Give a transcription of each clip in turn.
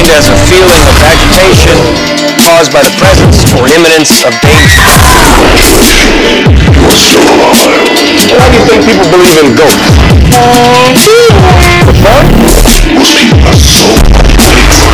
defined as a feeling of agitation caused by the presence or imminence of danger. Why do you think people believe in ghosts? Anymore.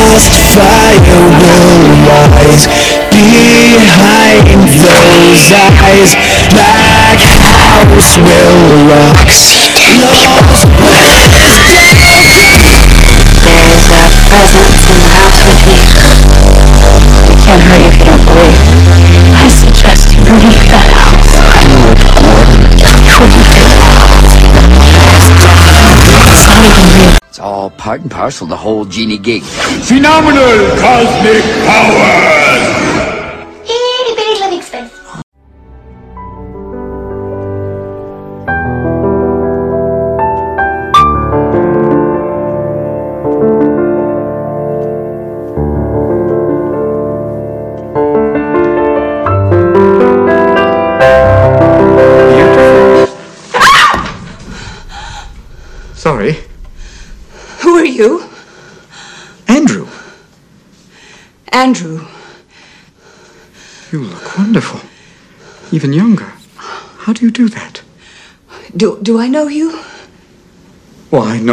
last fire will rise behind those eyes. Black house will rock. Lost There's a presence in the house with me. I can't hurt you if you don't believe. I suggest you leave that house. Before you feel It's not even real. It's all part and parcel the whole genie gig. Phenomenal cosmic powers!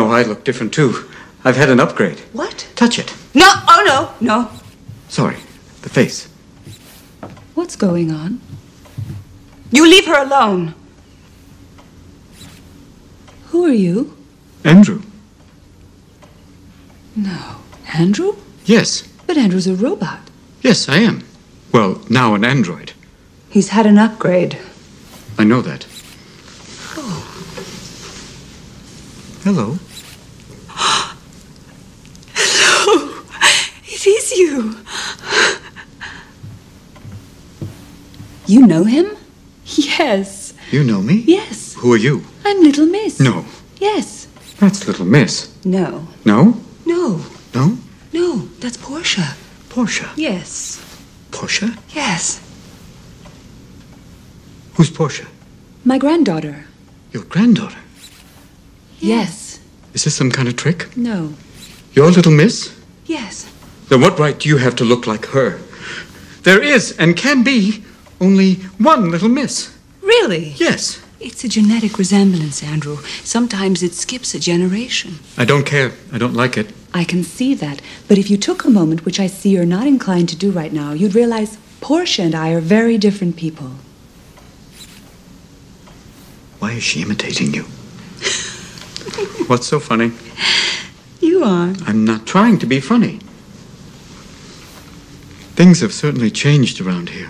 Know I look different too. I've had an upgrade. What? Touch it. No, oh no, no. Sorry, the face. What's going on? You leave her alone. Who are you? Andrew. No. Andrew? Yes, But Andrew's a robot. yes, I am. Well, now an android. He's had an upgrade. I know that. Oh. Hello. Oh, it is you. You know him? Yes. You know me? Yes. Who are you? I'm Little Miss. No, Yes. that's Little Miss. No. No? No. No? No. That's Portia. Portia. Yes. Portia? Yes. Who's Portia? My granddaughter. Your granddaughter. Yes. Is this some kind of trick? No. Your Little Miss? Yes. Then what right do you have to look like her? There is and can be only one Little Miss. Really? Yes. It's a genetic resemblance, Andrew. Sometimes it skips a generation. I don't care. I don't like it. I can see that. But if you took a moment, which I see you're not inclined to do right now, you'd realize Portia and I are very different people. Why is she imitating you? What's so funny? You are. I'm not trying to be funny. Things have certainly changed around here.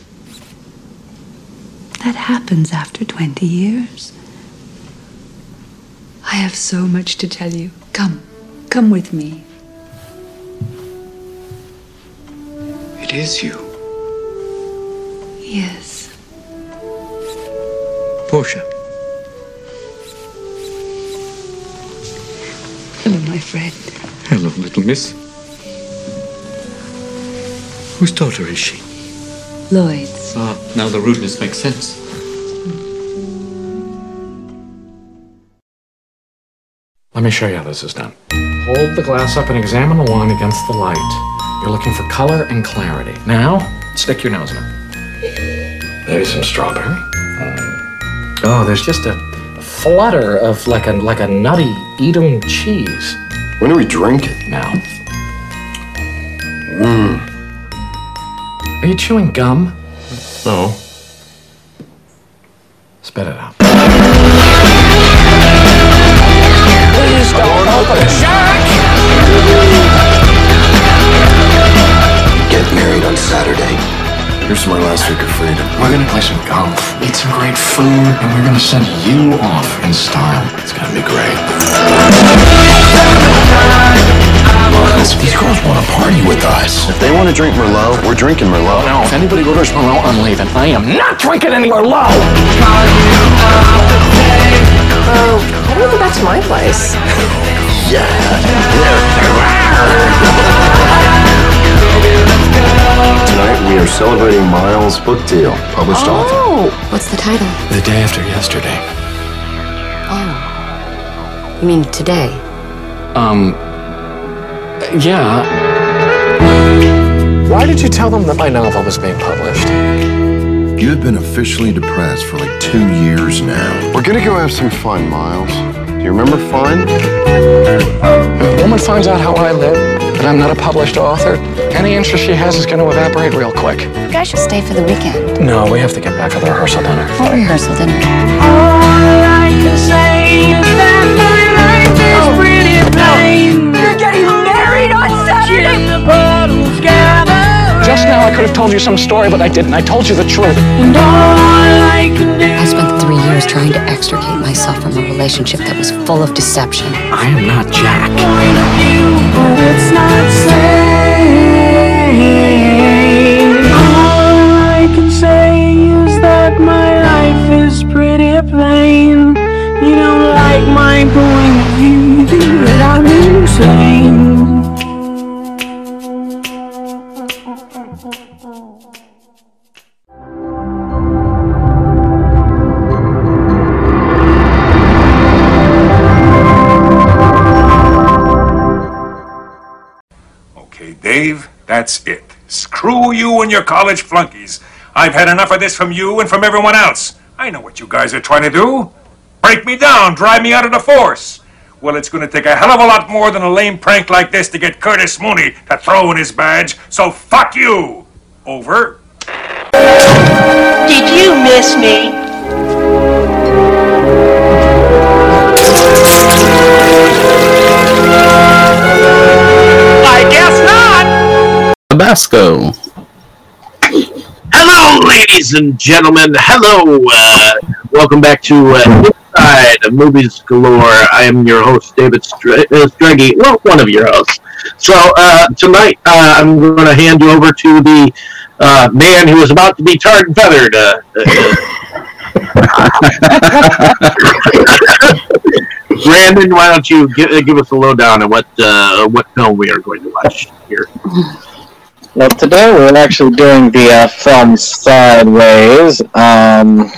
That happens after 20 years. I have so much to tell you. Come. Come with me. It is you, Yes. Portia. Hello, my friend. Hello, little miss. Whose daughter is she? Lloyd's. Ah, now the rudeness makes sense. Let me show you how this is done. Hold the glass up and examine the wine against the light. You're looking for color and clarity. Now, stick your nose in it. Maybe some strawberry. Oh, there's just a flutter of like a like a nutty Edam cheese. When do we drink it? Now. Are you chewing gum? No. Spit it out. Please don't open Jack! Get married on Saturday. Here's my last week of freedom. We're gonna play some golf, eat some great food, and we're gonna send you off in style. It's gonna be great. These girls want to party with us. If they want to drink Merlot, we're drinking Merlot. No, if anybody orders Merlot, I'm leaving. I am not drinking any Merlot. Oh, why don't we go back to my place? Yeah. Tonight we are celebrating Miles' book deal, published author. Oh, what's the title? The day after yesterday. Oh, you mean today? Um, yeah. Why did you tell them that my novel was being published? You have been officially depressed for like two years now. We're gonna go have some fun, Miles. Do you remember fun? If a woman finds out how I live, that I'm not a published author. Any interest she has is going to evaporate real quick. You guys should stay for the weekend. No, we have to get back for the rehearsal dinner. What rehearsal dinner? Just now I could have told you some story, but I didn't. I told you the truth. I spent three years trying to extricate myself from a relationship that was full of deception. I am not Jack. Okay, that's it. Screw you and your college flunkies. I've had enough of this from you and from everyone else. I know what you guys are trying to do. Break me down, drive me out of the force. Well, it's going to take a hell of a lot more than a lame prank like this to get Curtis Mooney to throw in his badge, so fuck you! Over. Did you miss me? Tabasco. Hello, ladies and gentlemen. Hello. Uh, welcome back to uh, Inside of Movies Galore. I am your host, David Str- uh. Well, one of your hosts. So uh, tonight, uh, I'm going to hand you over to the uh, man who is about to be tarred and feathered. Brandon, why don't you give, give us a lowdown on what what film we are going to watch here? Well, today we're actually doing the uh, film Sideways. Um,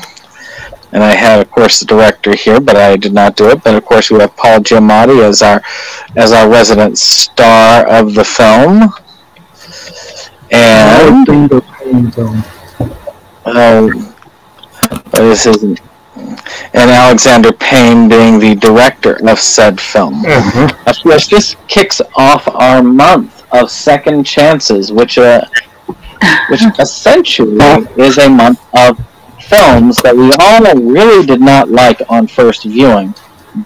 and I have, of course, the director here, but I did not do it. But of course, we have Paul Giamatti as our as our resident star of the film. And um, this isn't. And Alexander Payne being the director of said film. Of course, this kicks off our month of second chances, which uh, which essentially is a month of films that we all really did not like on first viewing,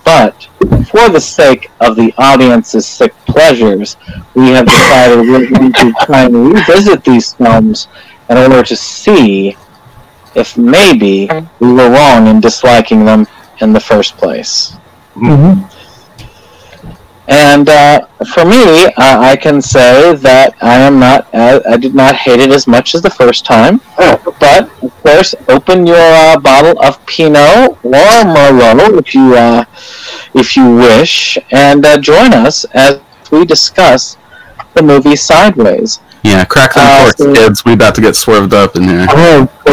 but for the sake of the audience's sick pleasures, we have decided we're going to try and revisit these films in order to see if maybe we were wrong in disliking them in the first place. And uh, for me, uh, I can say that I am not, uh, I did not hate it as much as the first time. But of course, open your uh, bottle of Pinot or Merlot if you, uh, if you wish, and uh, join us as we discuss the movie Sideways. Yeah, crack them Uh, so- kids. We about to get swerved up in here. Oh,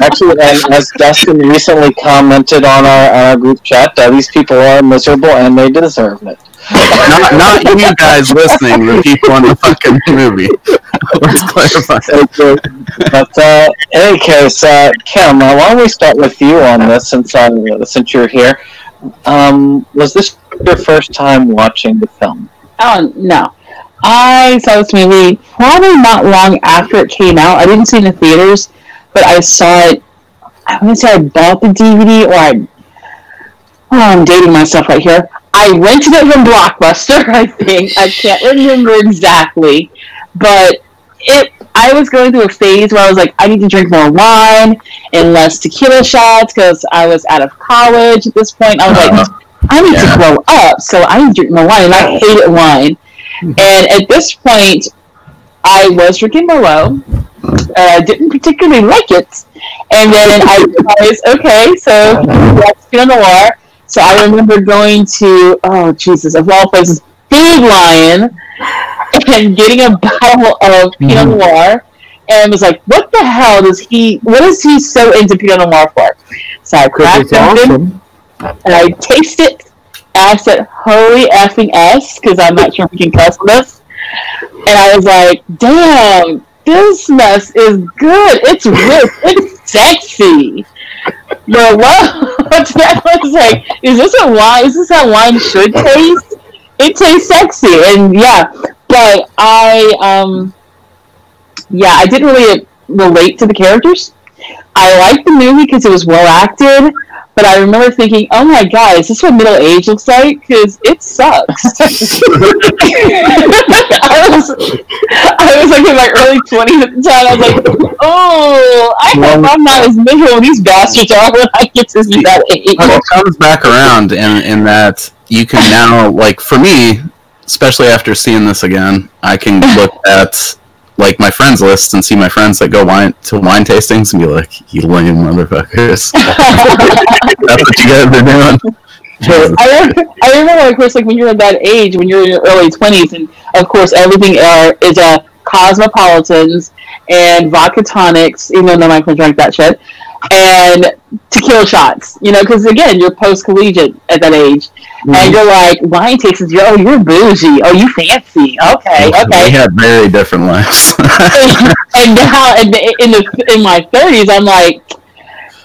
Actually, and as Dustin recently commented on our, our group chat, uh, these people are miserable and they deserve it. not, not you guys listening, the people in the fucking movie. Let's clarify. But uh, in any case, uh, Kim, uh, why don't we start with you on this since uh, since you're here? Um, was this your first time watching the film? Oh no. I saw this movie probably not long after it came out. I didn't see it in the theaters, but I saw it. I want to say I bought the DVD or I. Oh, I'm dating myself right here. I rented it from Blockbuster. I think I can't remember exactly, but it. I was going through a phase where I was like, I need to drink more wine and less tequila shots because I was out of college at this point. I was like, I need to grow up, so I need to drink more wine, and I hated wine. And at this point, I was drinking Merlot. Uh, I didn't particularly like it. And then I realized, okay, so that's Pinot Noir. So I remember going to, oh, Jesus, of all places, Food Lion and getting a bottle of Pinot Noir and was like, "What the hell does he? What is he so into Pinot Noir for?" So I cracked open awesome. And I tasted it. And I said, "Holy effing s!" Because I'm not sure if we can cuss this. And I was like, "Damn, this mess is good. It's rich. It's sexy." But what? That was like, is this a wine? Is this how wine should taste? It tastes sexy, and yeah. But I, um, yeah, I didn't really relate to the characters. I liked the movie because it was well acted, but I remember thinking, "Oh my god, is this what middle age looks like?" Because it sucks. I was, I was like in my early twenties at the time. I was like, "Oh, I hope I'm not as miserable these bastards are when I get to be that age." Well, it comes back around in in that you can now like for me, especially after seeing this again, I can look at like my friends list and see my friends that go wine to wine tastings and be like, "You lame motherfuckers." That's what you guys are doing. I, remember, I remember, of course, like when you're at that age, when you're in your early twenties, and of course everything uh, is a uh, cosmopolitans and vodka tonics, even though no one can drink that shit, and tequila shots. You know, because again, you're post collegiate at that age, Mm-hmm. and you're like wine tastings. You're oh, you're bougie. Oh, you fancy. Okay, okay. We had very different lives. and now in the, in the in my thirties, I'm like,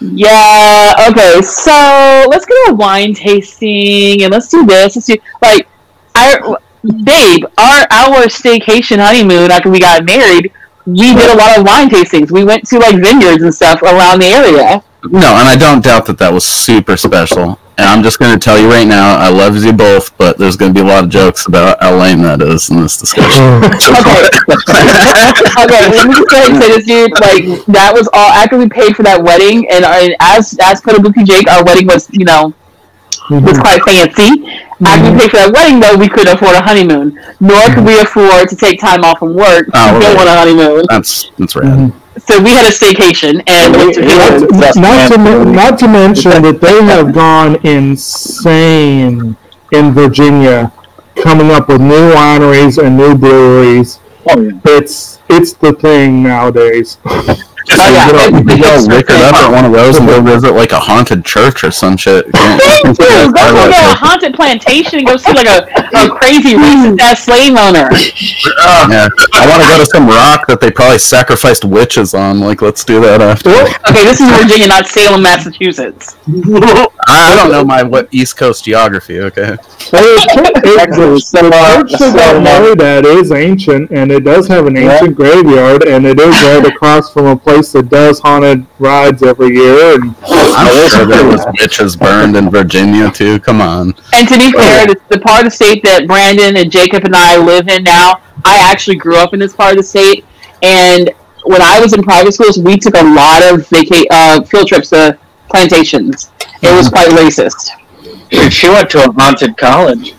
yeah, okay. So let's go to a wine tasting and let's do this. Let's do like, I, babe, our our staycation honeymoon after we got married, we did a lot of wine tastings. We went to like vineyards and stuff around the area. No, and I don't doubt that that was super special. And I'm just going to tell you right now, I love you both, but there's going to be a lot of jokes about how lame that is in this discussion. okay, okay, let me just go ahead and say this, dude. Like that was all after we paid for that wedding, and uh, as as Kotobuki Jake, our wedding was you know Mm-hmm. was quite fancy. After we pay for that wedding, though, we couldn't afford a honeymoon, nor could we mm-hmm. afford to take time off from work to Oh, go right. on a honeymoon. That's that's rad. Mm-hmm. So we had a staycation, and went to Not, not to men- not to mention that they have gone insane in Virginia, coming up with new wineries and new breweries. Oh, yeah. It's it's the thing nowadays. Just Oh, get all, get all liquored up at one of those and go visit like a haunted church or some shit. Thank you. Go to a haunted plantation and go see like a, a crazy racist ass slave owner. Yeah, I want to go to some rock that they probably sacrificed witches on. Like, let's do that after. Okay, this is Virginia, not Salem, Massachusetts. I don't know my what East Coast geography. Okay. the church that got married at is ancient, and it does have an ancient graveyard, and it is right across from a place that does haunted rides every year. And I'm sure there was witches burned in Virginia too. Come on. And to be oh. fair, the, the part of the state that Brandon and Jacob and I live in now, I actually grew up in this part of the state. And when I was in private schools, we took a lot of vaca- uh, field trips to plantations. It was quite racist. She went to a haunted college.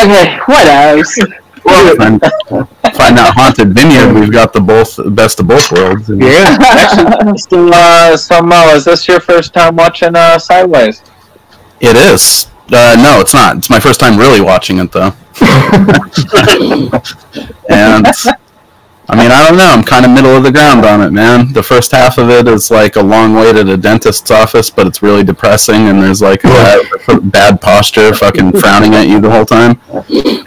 Okay, what else? Find, find that haunted vineyard. We've got the both best of both worlds. Yeah. Actually, so, uh, so Mo, is this your first time watching uh, Sideways? It is. Uh, no, it's not. It's my first time really watching it though. and I mean, I don't know. I'm kind of middle of the ground on it, man. The first half of it is like a long wait at a dentist's office, but it's really depressing, and there's like a bad, bad posture, fucking frowning at you the whole time.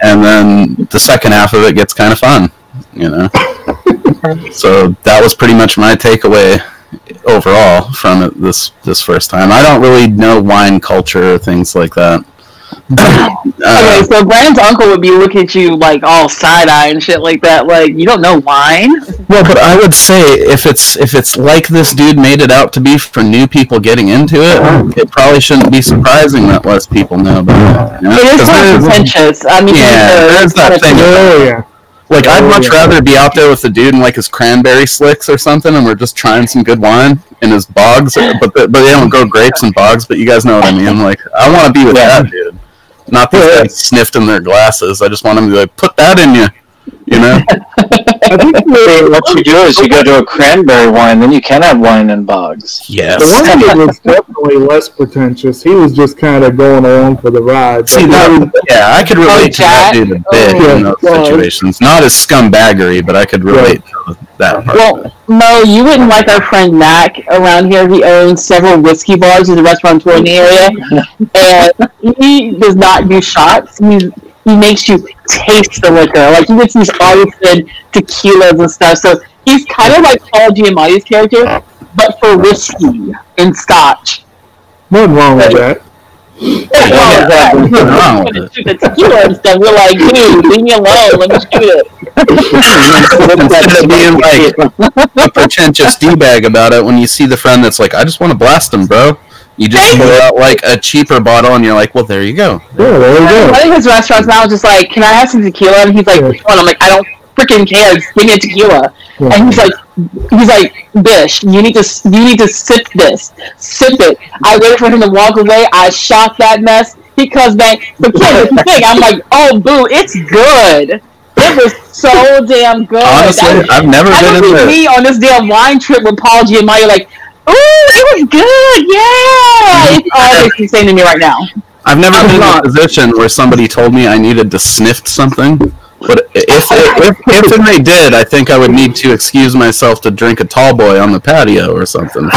And then the second half of it gets kind of fun, you know. so that was pretty much my takeaway overall from it this this first time. I don't really know wine culture or things like that. okay, so Brandon's uncle would be looking at you like all side eye and shit like that. Like, you don't know wine? Well, but I would say if it's if it's like this dude made it out to be for new people getting into it, it probably shouldn't be surprising that less people know about it. you know? It is 'Cause kind of there's- pretentious. I mean, Yeah, uh, there's that kinda thing. pretentious. Like I'd Oh, much yeah. rather be out there with the dude and like his cranberry slicks or something, and we're just trying some good wine in his bogs. But the, but they don't grow grapes in bogs. But you guys know what I mean. Like I want to be with that dude, not these guys sniffed in their glasses. I just want them to be like, put that in you, you know. I think See, what you do is you go to a cranberry wine, then you can have wine and bugs. Yes. the one was definitely less pretentious. He was just kind of going along for the ride. See, that, yeah, I could relate to that oh, dude a bit Oh, in those God. situations. Not as scumbaggery, but I could relate to that part. Well, Mo, you wouldn't like our friend Mac around here. He owns several whiskey bars. He's a restaurateur in the area, and he does not do shots. He he makes you taste the liquor. Like he gets these artisan tequilas and stuff. So he's kind of like Paul Giamatti's character, but for whiskey and scotch. Nothing wrong with that. Nothing wrong with it. the tequila and stuff. We're like, dude, leave me alone. Let me shoot it. Instead of being like a pretentious d-bag about it, when you see the friend that's like, I just want to blast him, bro. You just pull out like a cheaper bottle, and you're like, well, there you go. Yeah, there you go. One of his restaurants now just like, can I have some tequila? And he's like, which one? I'm like, I don't freaking care. Just give me a tequila. Yeah. And he's like, he's like, Bish, you need to you need to sip this, sip it. I waited for him to walk away. I shot that mess. He comes back. The kid is big. I'm like, oh boo, it's good. It was so damn good. Honestly, That I've never that been would in be the- me on this damn wine trip with Paul Giamatti. Like, ooh, it was good. Yeah, it's me saying to me right now. I've never been in a position where somebody told me I needed to sniff something. But if, if, if and they did, I think I would need to excuse myself to drink a tall boy on the patio or something.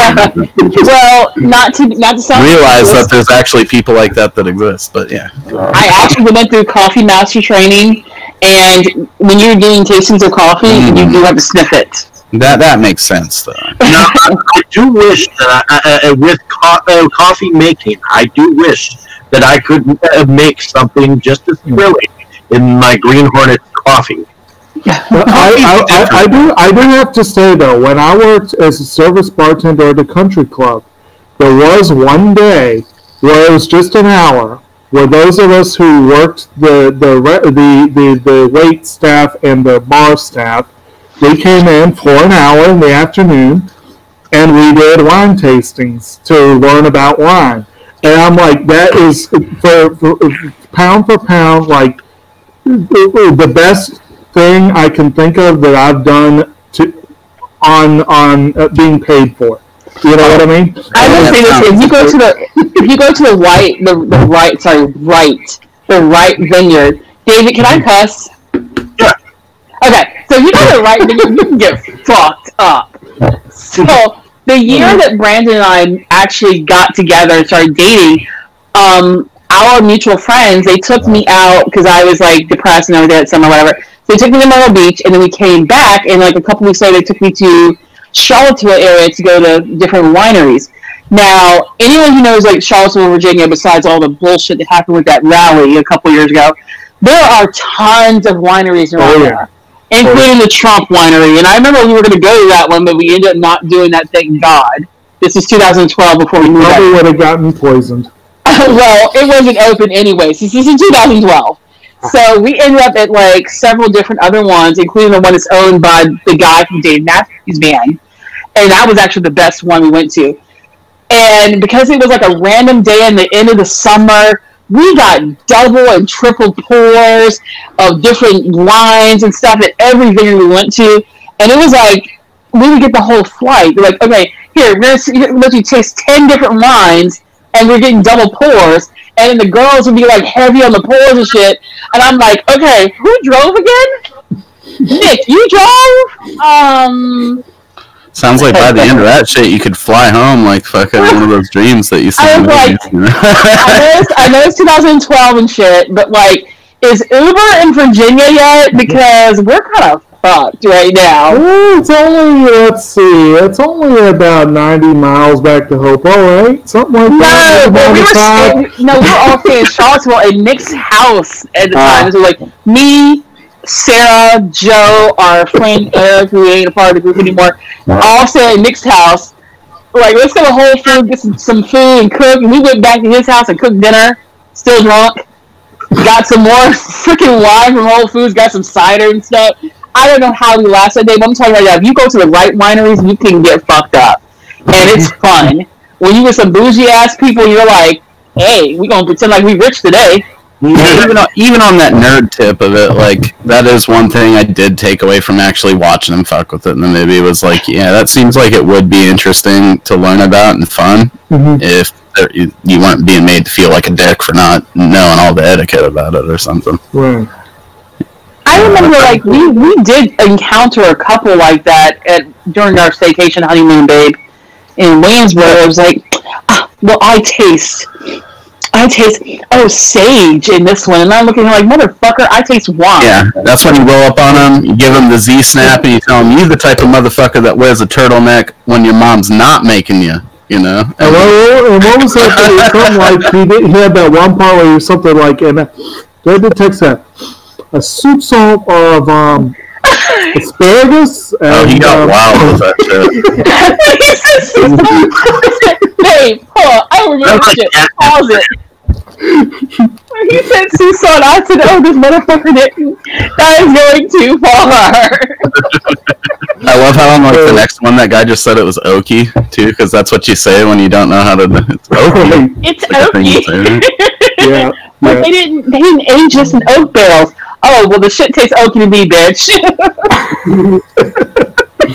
well, not to not to sound Realize that there's actually people like that that exist, but yeah. I actually went through coffee master training, and when you're doing tastings of coffee, Mm. you do have to sniff it. That that makes sense though. Now, I, I do wish that I, I, I- with co- uh, coffee making, I do wish that I could uh, make something just as thrilling in my Green Hornet coffee. But I, I, I, I do I do have to say though, when I worked as a service bartender at a country club, there was one day where it was just an hour where those of us who worked the the the the, the wait staff and the bar staff, we came in for an hour in the afternoon, and we did wine tastings to learn about wine. And I'm like, that is for, for pound for pound, like the best thing I can think of that I've done to on on uh, being paid for. You know what I mean? I will say this: if you go to the if you go to the white the, the right sorry right the right vineyard, David, can I cuss? Yeah. Okay, so you to the right vineyard, you can get fucked up. So the year that Brandon and I actually got together and started dating, um, our mutual friends they took me out because I was like depressed and I everything at summer whatever. So they took me to Myrtle Beach, and then we came back, and like a couple weeks later, they took me to Charlottesville area to go to different wineries. Now, anyone who knows like Charlottesville, Virginia, besides all the bullshit that happened with that rally a couple years ago, there are tons of wineries around Oh, yeah. there, including the Trump winery. And I remember we were going to go to that one, but we ended up not doing that. Thank God. This is 2012 before we moved. Probably would have gotten poisoned. well, it wasn't open anyway. Since this is 2012. So we ended up at like several different other ones, including the one that's owned by the guy from Dave Matthews Band. And that was actually the best one we went to. And because it was like a random day in the end of the summer, we got double and triple pours of different wines and stuff at every vineyard we went to. And it was like, we would get the whole flight. They're like, okay, here, we're going to let you taste 10 different wines, and we're getting double pours. And the girls would be like heavy on the pours and shit. And I'm like, okay, who drove again? Nick, you drove? Um, Sounds like by the end of that shit, you could fly home like fucking one of those dreams that you see. I in was like- you know? I know, it's, I know it's 2012 and shit, but like, is Uber in Virginia yet? Because we're kind of fucked right now. Well, it's only let's see, it's only about ninety miles back to Hope, all right? Something like No, that. but we were 95. no, we were all staying in Charlottesville at Nick's house at the ah. time. So like me, Sarah, Joe, our friend Eric, who ain't a part of the group anymore, all said Nick's house. Like, let's go to Whole Foods, get some, some food and cook. And we went back to his house and cooked dinner, still drunk. Got some more freaking wine from Whole Foods, got some cider and stuff. I don't know how we lasted that day, but I'm telling you now, if you go to the right wineries, you can get fucked up. And it's fun. When you with some bougie ass people, you're like, hey, we gonna pretend like we rich today. Even on, even on that nerd tip of it, like that is one thing I did take away from actually watching him fuck with it in the movie was like, yeah, that seems like it would be interesting to learn about and fun Mhm. if there, you, you weren't being made to feel like a dick for not knowing all the etiquette about it or something. Right. I remember, like we we did encounter a couple like that at during our staycation honeymoon, babe, in Waynesboro. It was like, ah, well, I taste, I taste oh sage in this one, and I'm looking at him like motherfucker, I taste wine. Yeah, that's when you roll up on him, you give him the Z snap, and you tell him you're the type of motherfucker that wears a turtleneck when your mom's not making you. You know. And what, and what was that? thing? Something like he, did, he had that one part where he was something like, and they did text that a soupçon of um, asparagus. And, Oh, he got um, wild with that shit. Babe, hold on, I remember shit. Pause it. When he said soupçon, I said, "Oh, this motherfucker didn't. That is going too far." I love how on like the next one that guy just said it was oaky too, because that's what you say when you don't know how to. It's oaky. It's Like a thing say, right? yeah. But they didn't. They didn't age this in oak barrels. Oh well, the shit tastes oaky to me, bitch.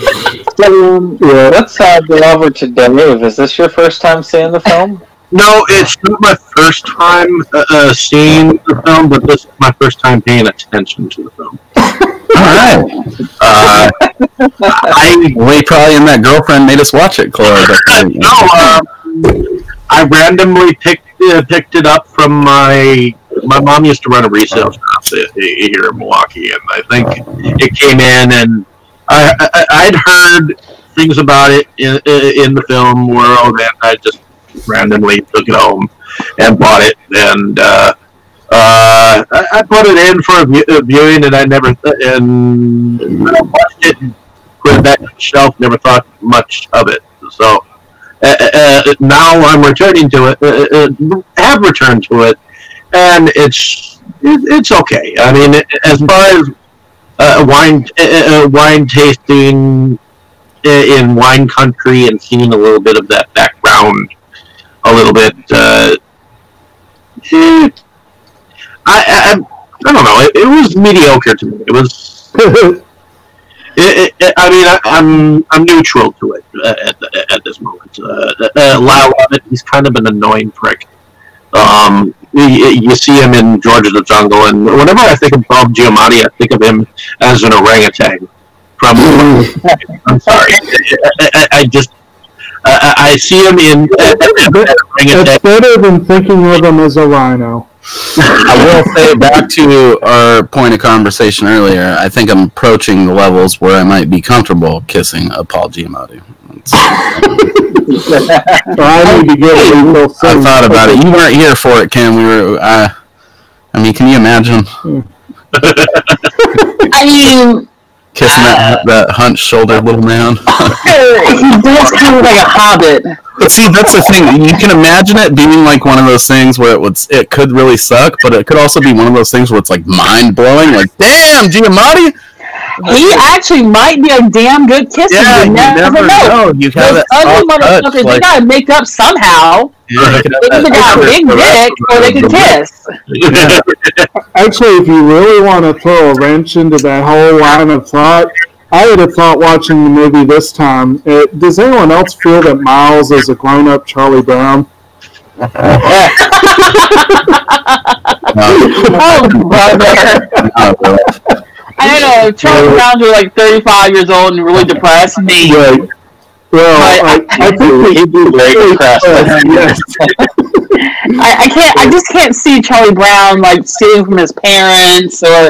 So, um, let's uh, go over to Dave. Is this your first time seeing the film? No, it's not my first time uh, uh, seeing the film, but this is my first time paying attention to the film. All right. Uh, I we probably and that girlfriend made us watch it, Chloe. No, um, I randomly picked uh, picked it up from my my mom used to run a resale shop i- i- here in Milwaukee, and I think it came in, and I, I I'd heard things about it in in the film world, and I just randomly took it home and bought it, and uh, uh, I, I put it in for a, view, a viewing, and I never and I watched it and put it back on the shelf. Never thought much of it, so uh, uh, now I'm returning to it. Uh, uh, have returned to it, and it's it, it's okay. I mean, as far as uh, wine uh, uh, wine tasting in wine country and seeing a little bit of that background, a little bit. Uh, eh, I, I I don't know. It, it was mediocre to me. It was. It, it, I mean, I, I'm I'm neutral to it uh, at, at this moment. Uh, uh, Lyle Lovett, he's kind of an annoying prick. Um, you, you see him in George of the Jungle, and whenever I think of Bob Giamatti, I think of him as an orangutan. From I'm sorry, I, I, I just I, I I see him in uh, orangutan. It's better than thinking of him as a rhino. I will say back to our point of conversation earlier. I think I'm approaching the levels where I might be comfortable kissing a Paul Giamatti. I need to get a refill I soon. thought about it. You weren't here for it, Ken. We were. Uh, I mean, can you imagine I mean, kissing that that hunched shouldered little man? he does kind of like a hobbit. But see, that's the thing. You can imagine it being like one of those things where it would, it could really suck, but it could also be one of those things where it's like mind blowing. Like, damn, Giamatti. He actually might be a damn good kisser. Yeah, you you never, never know. know. You have Those that ugly soft touch, motherfuckers, they gotta make up somehow. Yeah, They either got a big dick or they can kiss. Actually, if you really want to throw a wrench into that whole line of thought, I would have thought watching the movie this time. It, does anyone else feel that Miles is a grown-up Charlie Brown? Oh, brother. I don't know. Charlie Browns are like 35 years old and really depressed. Me. Right. Well, I, I think he'd be very depressed. yes. I, I can't. I just can't see Charlie Brown like stealing from his parents or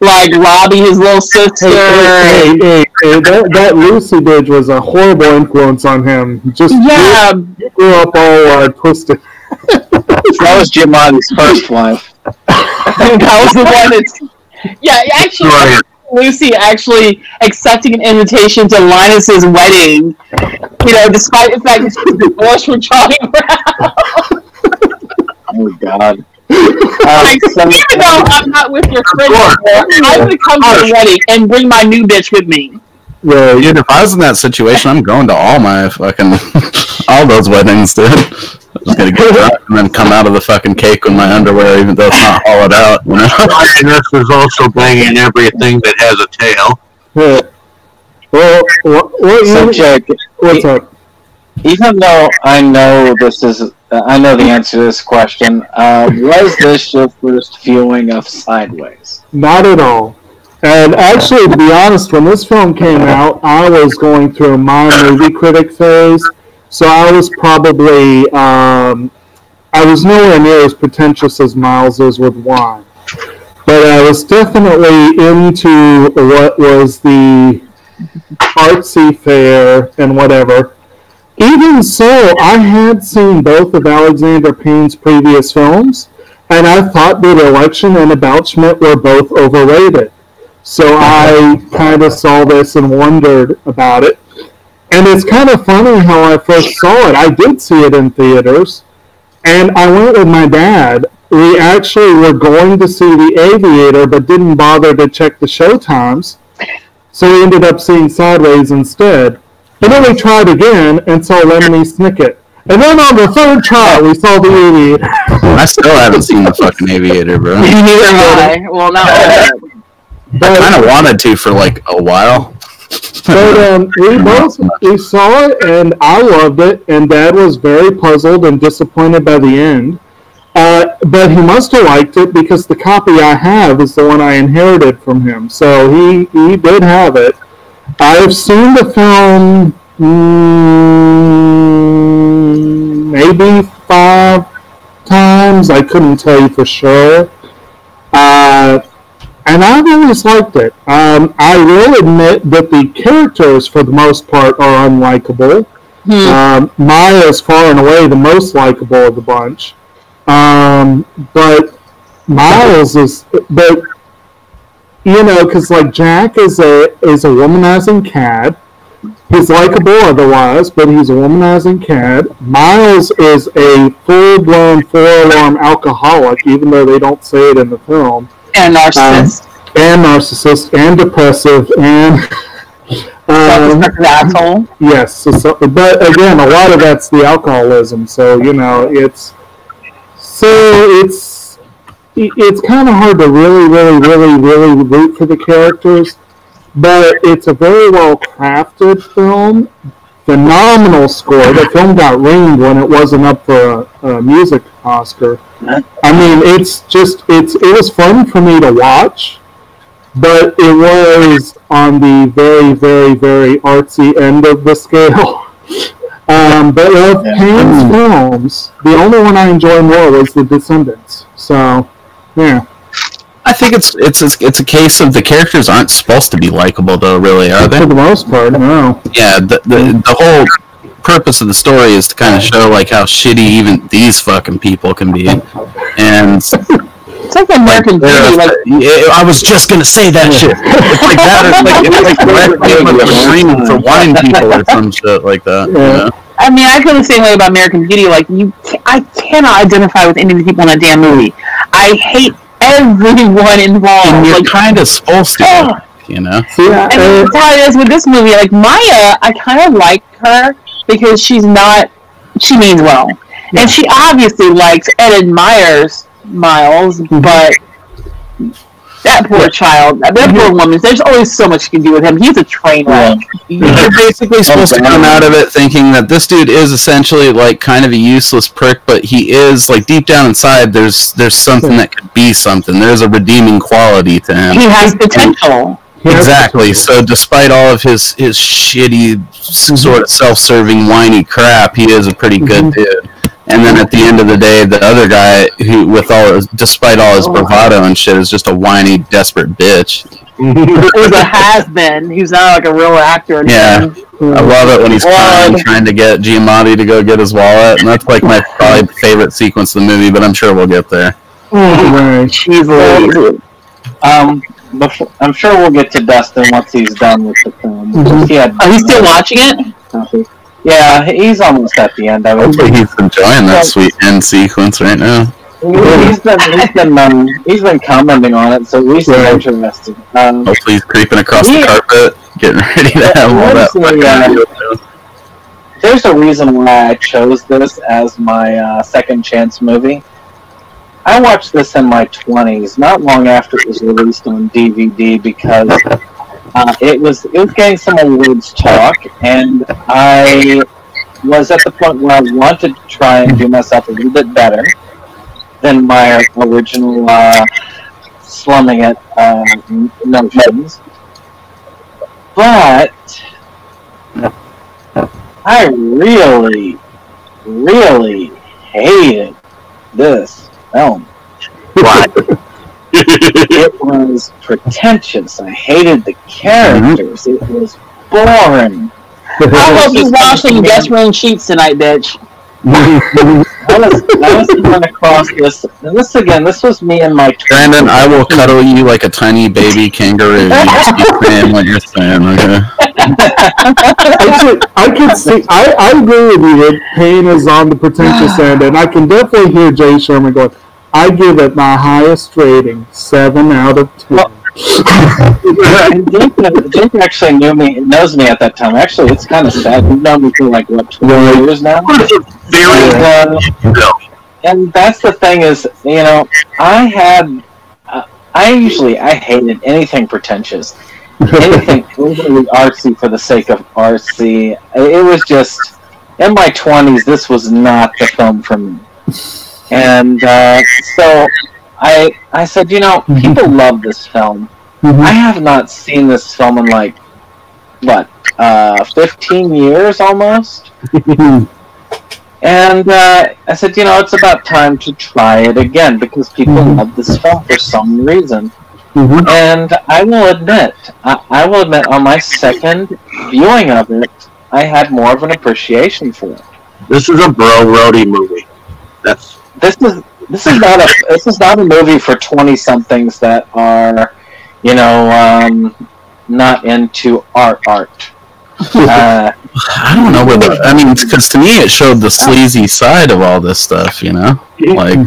like robbing his little sister. Hey, hey, hey, that, that Lucy bitch was a horrible influence on him. Just Yeah. grew, grew up all uh, twisted. That was Jim Giamatti's first wife. that was the one that's. Yeah, actually, Right. Lucy actually accepting an invitation to Linus's wedding. You know, despite the fact that she's divorced from Charlie Brown. Oh God. Like, um, even though I'm not with your friend anymore, I'm gonna come to the wedding and bring my new bitch with me. Yeah, dude, if I was in that situation, I'm going to all my fucking all those weddings, dude. Just gonna get drunk and then come out of the fucking cake with my underwear, even though it's not hollowed out. You know? Linus is also banging everything that has a tail. Yeah. Well, what, what So, you, Jake, what's up? even though I know this is, uh, I know the answer to this question, uh, was this your first viewing of Sideways? Not at all. And actually, to be honest, when this film came out, I was going through my movie critic phase, so I was probably um, I was nowhere near as pretentious as Miles is with wine, but I was definitely into what was the artsy fare and whatever. Even so, I had seen both of Alexander Payne's previous films, and I thought that Election and Schmidt were both overrated. So I kind of saw this and wondered about it. And it's kind of funny how I first saw it. I did see it in theaters, and I went with my dad. We actually were going to see The Aviator, but didn't bother to check the show times. So we ended up seeing Sideways instead. And then we tried again and saw Lemony Snicket. And then on the third try, we saw The Aviator. I still haven't seen the fucking Aviator, bro. Neither have I. Well, not I kind of wanted to for like a while. But um, we both we saw it and I loved it, and Dad was very puzzled and disappointed by the end. Uh, but he must have liked it because the copy I have is the one I inherited from him. So he he did have it. I've seen the film mm, maybe five times. I couldn't tell you for sure. Uh, and I've always liked it. Um, I will admit that the characters, for the most part, are unlikable. Um, Maya is far and away the most likable of the bunch. Um, but Miles is, but you know, because like Jack is a is a womanizing cad. He's likable otherwise, but he's a womanizing cad. Miles is a full blown four alarm alcoholic, even though they don't say it in the film. And narcissist. Um, and narcissist and depressive and um, asshole. yes so, so- but again a lot of that's the alcoholism so you know it's so it's it's kind of hard to really really really really root for the characters but it's a very well crafted film phenomenal score the film got ringed when it wasn't up for a, a music oscar I mean, it's just it's it was fun for me to watch, but it was on the very very very artsy end of the scale. Um, but of Payne's films, the only one I enjoy more was The Descendants. So, yeah. I think it's it's it's, it's a case of the characters aren't supposed to be likable, though. Really, are they? For the most part, no. Yeah, the the, the whole purpose of the story is to kind of show like how shitty even these fucking people can be, and It's like American Beauty. Uh, like Yeah, I was just gonna say that shit. It's like that. It's like it's like Requiem of Dream for wine people or some shit like that. you know? I mean, I feel the same way about American Beauty. Like you, ca- I cannot identify with any of the people in that damn movie. I hate everyone involved. And you're like, kind of supposed to, Oh. you know. and uh, that's how it is with this movie. Like Maya, I kind of like her because she's not. She means well, and she obviously likes and admires Miles, mm-hmm. but that poor child, that poor woman. There's always so much you can do with him. He's a train wreck. You're basically supposed to come out of it thinking that this dude is essentially like kind of a useless prick, but he is like deep down inside. There's there's something that could be something. There's a redeeming quality to him. He has potential. Exactly. So, despite all of his his shitty, sort of self-serving, whiny crap, he is a pretty good dude. And then at the end of the day, the other guy, who, with all, his, despite all his bravado and shit, is just a whiny, desperate bitch. Who's a has been. He's not like a real actor. Yeah, I love it when he's crying, trying to get Giamatti to go get his wallet, and that's like my probably favorite sequence of the movie. But I'm sure we'll get there. She's lazy. Um, before, I'm sure we'll get to Dustin once he's done with the film. Mhm. He had- Are you still watching it? Yeah, he's almost at the end of it. Hopefully, he's enjoying that sweet end sequence right now. He's been he's been um, he's been commenting on it, so at least he's interested. Um, Hopefully, he's creeping across the carpet, getting ready to have all that. Fucking uh, there's a reason why I chose this as my uh, second chance movie. I watched this in my 20s, not long after it was released on DVD, because uh, it was it was getting some awards talk, and I was at the point where I wanted to try and do myself a little bit better than my original uh, slumming it uh, notions. But I really, really hated this film. Why? it was pretentious. I hated the characters. It was boring. I hope you're washing guest room sheets tonight, bitch. I was, I was coming across this. And this again, this was me and my. Brandon, I will cuddle you like a tiny baby kangaroo. You just keep saying what you're saying, okay? I could, I could see. I, I agree with you that Payne is on the pretentious end, and I can definitely hear Jay Sherman going. I give it my highest rating, seven out of ten. Well, and Jake, Jake actually knew me, knows me at that time. Actually, it's kind of sad. We've known me for like what twenty years now. And, uh, and that's the thing is, you know, I had, uh, I usually I hated anything pretentious, anything overly artsy for the sake of artsy. It was just in my twenties. This was not the film for me, and uh, so I I said, you know, people love this film. I have not seen this film in like what, uh, fifteen years almost. And uh, I said, you know, it's about time to try it again because people love this film for some reason. And I will admit, I, I will admit, on my second viewing of it, I had more of an appreciation for it. This is a bro roadie movie. That's This is this is not a this is not a movie for twenty somethings that are, you know, um, not into art art. Uh, I don't know whether I mean because to me it showed the sleazy side of all this stuff. You know, like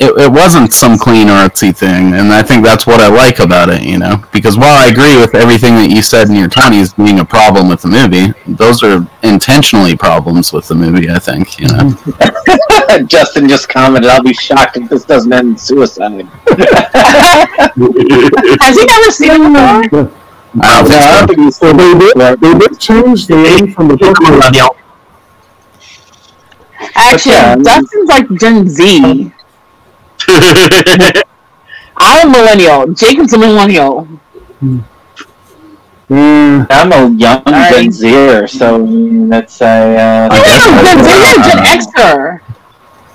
it, it wasn't some clean artsy thing, and I think that's what I like about it. You know, because while I agree with everything that you said in your twenties being a problem with the movie, those are intentionally problems with the movie. I think you know. Justin just commented, "I'll be shocked if this doesn't end in suicide." Has he never seen it before? I don't think so. Well, they did, they did change the name from the book. Actually, Yeah. Dustin's like Gen Z. I'm a millennial. Jacob's a millennial. Yeah. I'm a young Alright. Gen Zer, so let's say. Uh, Oh, yeah, Gen Z is Gen Xer.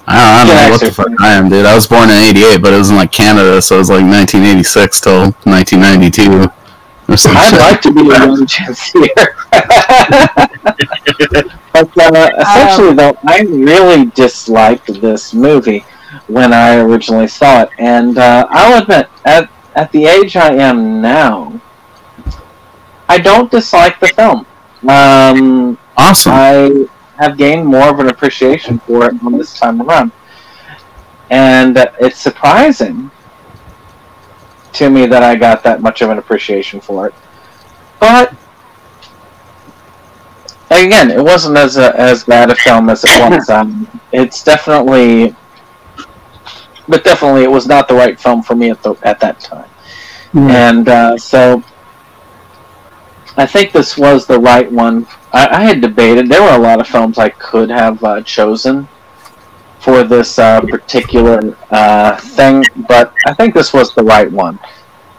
I don't, I don't know what the fuck I am, dude. I was born in '88, but it was in like Canada, so it was like 1986 till 1992. Or some I'd shit. like to be a young Gen Zer. but uh, essentially, though, I really disliked this movie when I originally saw it, and uh, I'll admit, at at the age I am now, I don't dislike the film. Um, awesome. I have gained more of an appreciation for it on this time around, and uh, it's surprising to me that I got that much of an appreciation for it. But again, it wasn't as a, as bad a film as it once. Um, it's definitely, but definitely, it was not the right film for me at the at that time. And uh, so, I think this was the right one. I, I had debated. There were a lot of films I could have uh, chosen for this uh, particular uh, thing, but I think this was the right one.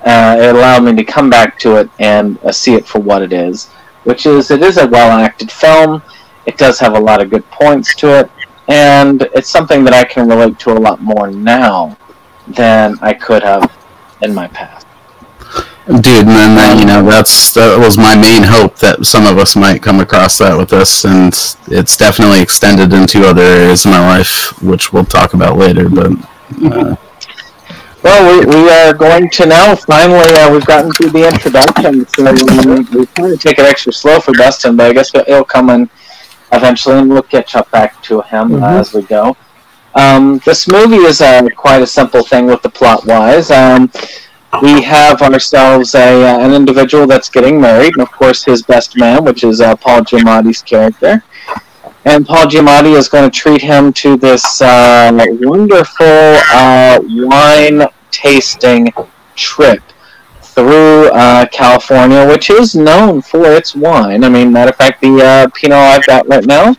Uh, it allowed me to come back to it and uh, see it for what it is, which is it is a well acted film. It does have a lot of good points to it, and it's something that I can relate to a lot more now than I could have in my past. Dude, and then you know that's that was my main hope that some of us might come across that with this, and it's definitely extended into other areas of my life, which we'll talk about later. But uh, Well, we, we are going to now finally. Uh, we've gotten through the introduction, so we, we try to take it extra slow for Dustin, but I guess it'll come in eventually, and we'll catch up back to him Mhm. as we go. Um, this movie is uh, quite a simple thing with the plot wise. Um, we have ourselves a uh, an individual that's getting married, and of course his best man, which is uh, Paul Giamatti's character. and Paul Giamatti is going to treat him to this uh, wonderful uh, wine tasting trip through uh, California, which is known for its wine. I mean, matter of fact, the uh, Pinot I've got right now,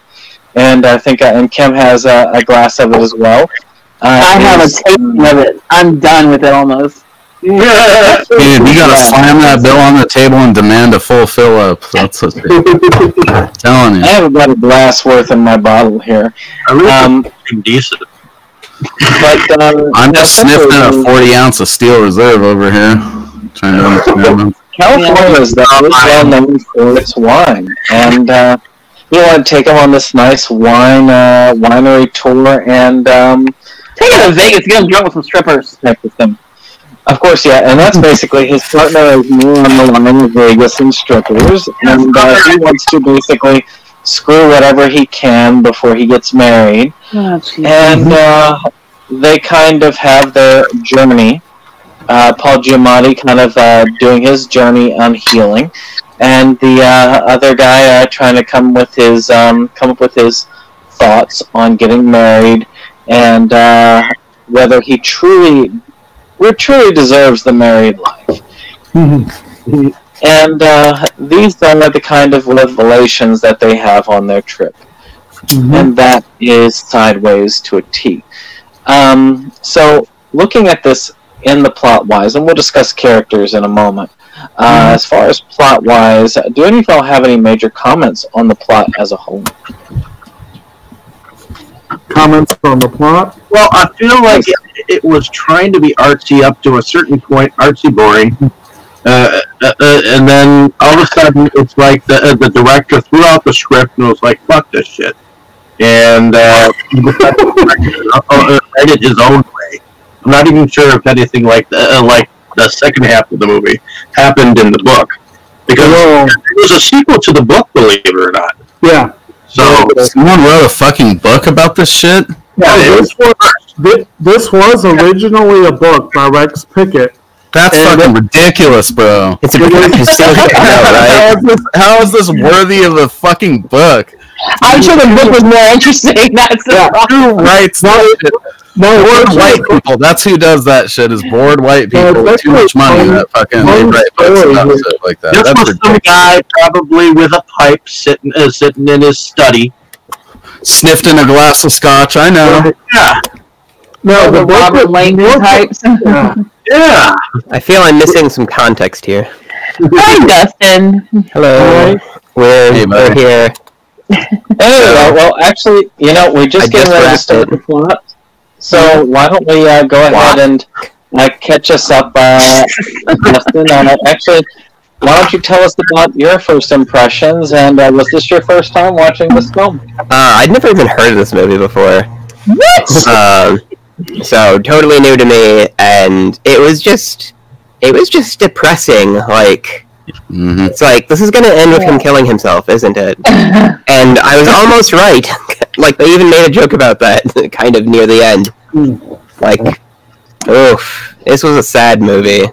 and I think uh, and Kim has a, a glass of it as well. Uh, I have a is- tasting of it. I'm done with it almost. Dude, you gotta slam that bill on the table and demand a full fill up. That's what I'm telling you. I have about a glass worth in my bottle here. Um, decent. But um, I'm just sniffing a 40 ounce of steel reserve over here. Trying to understand them. California is though is well known for its wine, and uh, you want to take them on this nice wine uh, winery tour and um, Take it to Vegas, get him drunk with some strippers. connect with them. Of course, yeah, and that's basically his partner is more on the line of Vegas and strippers, and uh, he wants to basically screw whatever he can before he gets married. and uh, they kind of have their journey. Uh, Paul Giamatti kind of uh, doing his journey on healing, and the uh, other guy uh, trying to come with his um, come up with his thoughts on getting married and uh, whether he truly re- truly deserves the married life. And these are the kind of revelations that they have on their trip. And that is sideways to a T. Um, so, looking at this in the plot wise, and we'll discuss characters in a moment. Uh, As far as plot wise, do any of y'all have any major comments on the plot as a whole? Comments on the plot? Well, I feel like it, it was trying to be artsy up to a certain point, artsy boring. Uh, uh, uh, and then all of a sudden, it's like the, uh, the director threw out the script and was like, fuck this shit. And uh, he decided to write it- uh, uh, write it his own way. I'm not even sure if anything like the, uh, like the second half of the movie happened in the book. Because it was a sequel to the book, believe it or not. Yeah. So, Someone wrote a fucking book about this shit? Yeah, this was, thi- this was originally a book by Rex Pickett. That's And fucking ridiculous, bro. It's a good how, is this, how is this worthy of a fucking book? I'm sure the book was more interesting. That's the problem. Who writes that shit? No, bored white people. That's who does that shit. Is bored white No, people with too much money actually that fucking one they write books about shit like that. This That's was some guy probably with a pipe sitting uh, sitting in his study. Sniffed in a glass of scotch. I know. Yeah, No, the the book Robert Langdon book- types. Yeah. yeah. I feel I'm missing some context here. Hi, Dustin. Hello. We're, Hey, we're here. Hey, well, actually, you know, we're just I getting just ready to start the plot. So why don't we uh, go ahead and uh, catch us up, uh, Justin? Uh, actually, why don't you tell us about your first impressions? And uh, was this your first time watching this film? Uh, I'd never even heard of this movie before. What? Um, so totally new to me, and it was just, it was just depressing. Like, hmm it's like this is gonna end with him killing himself, isn't it? and I was almost right. like they even made a joke about that, kind of near the end. Like, oof, this was a sad movie.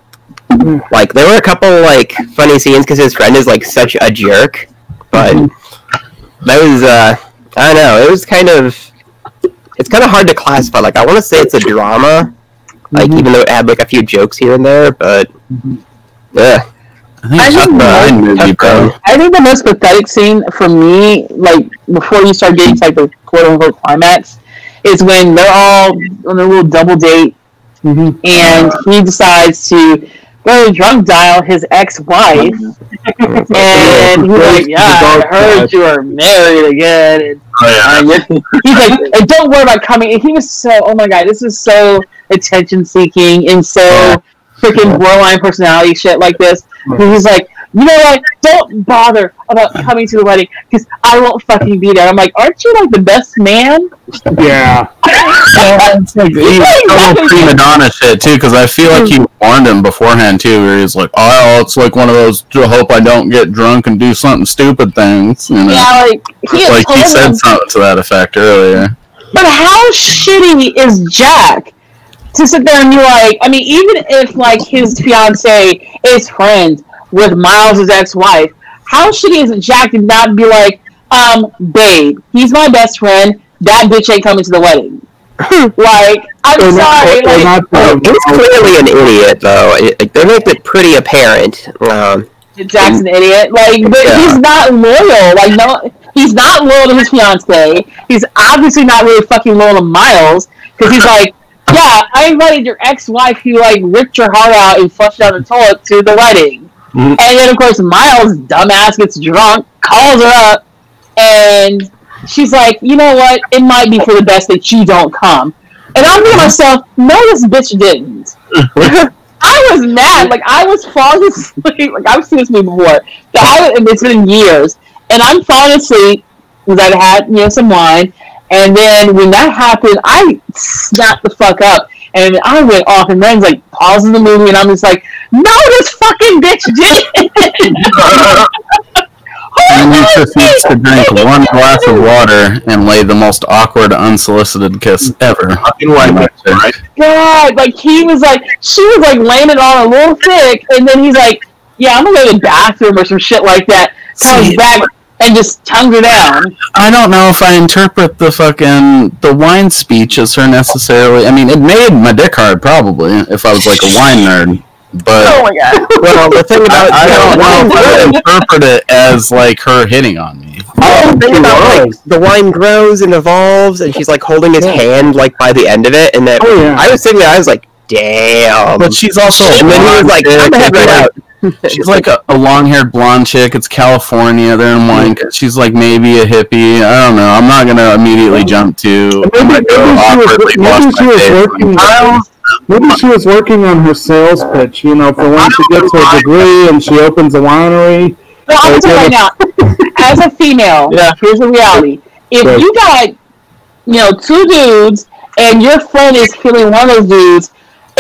Like there were a couple like funny scenes because his friend is like such a jerk, but that was uh, I don't know. It was kind of it's kind of hard to classify. Like I want to say it's a drama, like even though it had like a few jokes here and there, but yeah. I think I think a most-. I think the most pathetic scene for me, like before you start getting to like the quote unquote climax, is when they're all on a little double date, mm-hmm. and he decides to go drunk dial his ex-wife, and he's like, "Yeah, I heard you are married again." And, Oh, yeah. he's like, "And "Don't worry about coming." And he was so, oh my god, this is so attention-seeking and so oh. Freaking borderline personality shit like this. He's like, you know what? Don't bother about coming to the wedding because I won't fucking be there. I'm like, aren't you like the best man? Yeah. He's total prima donna shit too, because I feel like he mm. warned him beforehand too, where he's like, "Oh, it's like one of those. to hope I don't get drunk and do something stupid things." You know, Yeah, like he like he said something to that effect earlier. But how shitty is Jack to sit there and be like? I mean, even if like his fiance is friends with Miles' ex-wife, how shitty is Jack to not be like, um, babe, he's my best friend. That bitch ain't coming to the wedding. like, I'm They're not- sorry. Like, not the- He's clearly an idiot, though. It- like, they make it pretty apparent. Um, Jack's an idiot. Like, but Yeah. he's not loyal. Like, no, he's not loyal to his fiance. He's obviously not really fucking loyal to Miles because he's like, yeah, I invited your ex-wife who like ripped your heart out and flushed down the toilet to the wedding, mm-hmm. and then of course Miles, dumbass, gets drunk, calls her up, and she's like, you know what? It might be for the best that you don't come. And I'm thinking to myself, no, this bitch didn't. I was mad. Like I was falling asleep. Like I've seen this movie before. So I, and it's been years, and I'm falling asleep because I had you know some wine, and then when that happened, I snapped the fuck up, and I went off. And Ren's like pausing the movie, and I'm just like, no, this fucking bitch did. it." And he proceeds to drink one glass of water and lay the most awkward, unsolicited kiss ever. God, like he was like, she was like laying it on a little thick, and then he's like, yeah, I'm gonna go to the bathroom or some shit like that. Comes See- back and just tongues her down. I don't know if I interpret the fucking the wine speech as her necessarily. I mean, it made my dick hard probably if I was like a wine nerd. But Oh my god. well, the thing about I, I don't know if I interpret it as like her hitting on me. Oh, the thing about like the wine grows and evolves, and she's like holding his hand like by the end of it, and then Oh, yeah. I was sitting there, I was like, "Damn!" But she's also and then he was like, "I'm gonna have it out." She's like a, a long-haired blonde chick. It's California. They're in wine. She's like maybe a hippie. I don't know. I'm not gonna immediately jump to. I'm oh Maybe, gonna go maybe she was, maybe she was face. working. Maybe she was working on her sales pitch. You know, for when she gets her degree and she opens a winery. Well, I'm gonna tell you right now, as a female, yeah. here's the reality: if Right. you got, you know, two dudes, and your friend is feeling one of those dudes,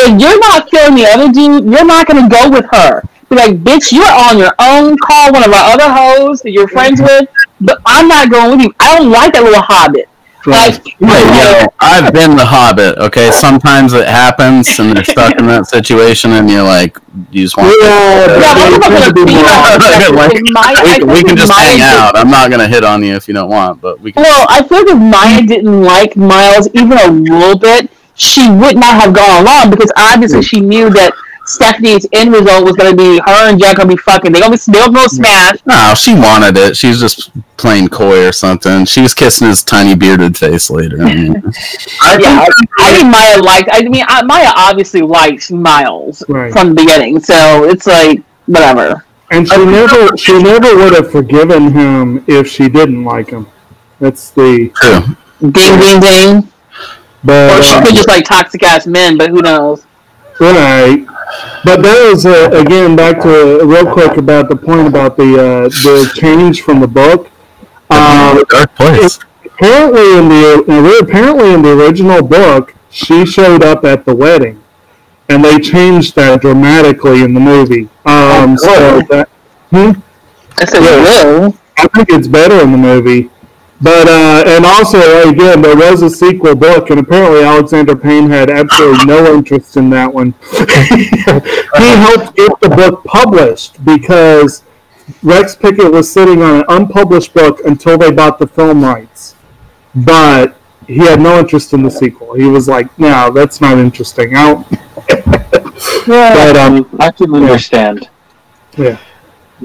and you're not feeling the other dude, you're not gonna go with her. Be like, bitch, you're on your own. Call one of our other hoes that you're friends with, but I'm not going with you. I don't like that little hobbit. Like, Right, you I've been the Hobbit. Okay, sometimes it happens, and they're stuck in that situation, and you're like, you just want. Yeah, to, Yeah, I'm talking about the female Like, perspective. My- I we, we can just mine hang is- out. I'm not gonna hit on you if you don't want, but we can. Well, I feel like if Maya didn't like Miles even a little bit, she would not have gone along because obviously she knew that Stephanie's end result was going to be her and Jack going to be fucking. They're going to be they're going to smash. No, she wanted it. She was just playing coy or something. She was kissing his tiny bearded face later. I mean, yeah, I, I think Maya liked. I mean, I, Maya obviously liked Miles Right. from the beginning, so it's like whatever. And she never, she never would have forgiven him if she didn't like him. That's the true. Ding, ding, ding. But Or she uh, could just like toxic ass men, but who knows? Right. But that was uh, again back to real quick about the point about the uh, the change from the book. Um, dark place. Apparently, in the uh, apparently in the original book, she showed up at the wedding, and they changed that dramatically in the movie. Um, so that, hmm? I said, "Whoa." I think it's better in the movie. But uh, and also again, there was a sequel book, and apparently Alexander Payne had absolutely no interest in that one. he helped get the book published because Rex Pickett was sitting on an unpublished book until they bought the film rights. But he had no interest in the sequel. He was like, "No, that's not interesting." Out. but um, I can understand. yeah.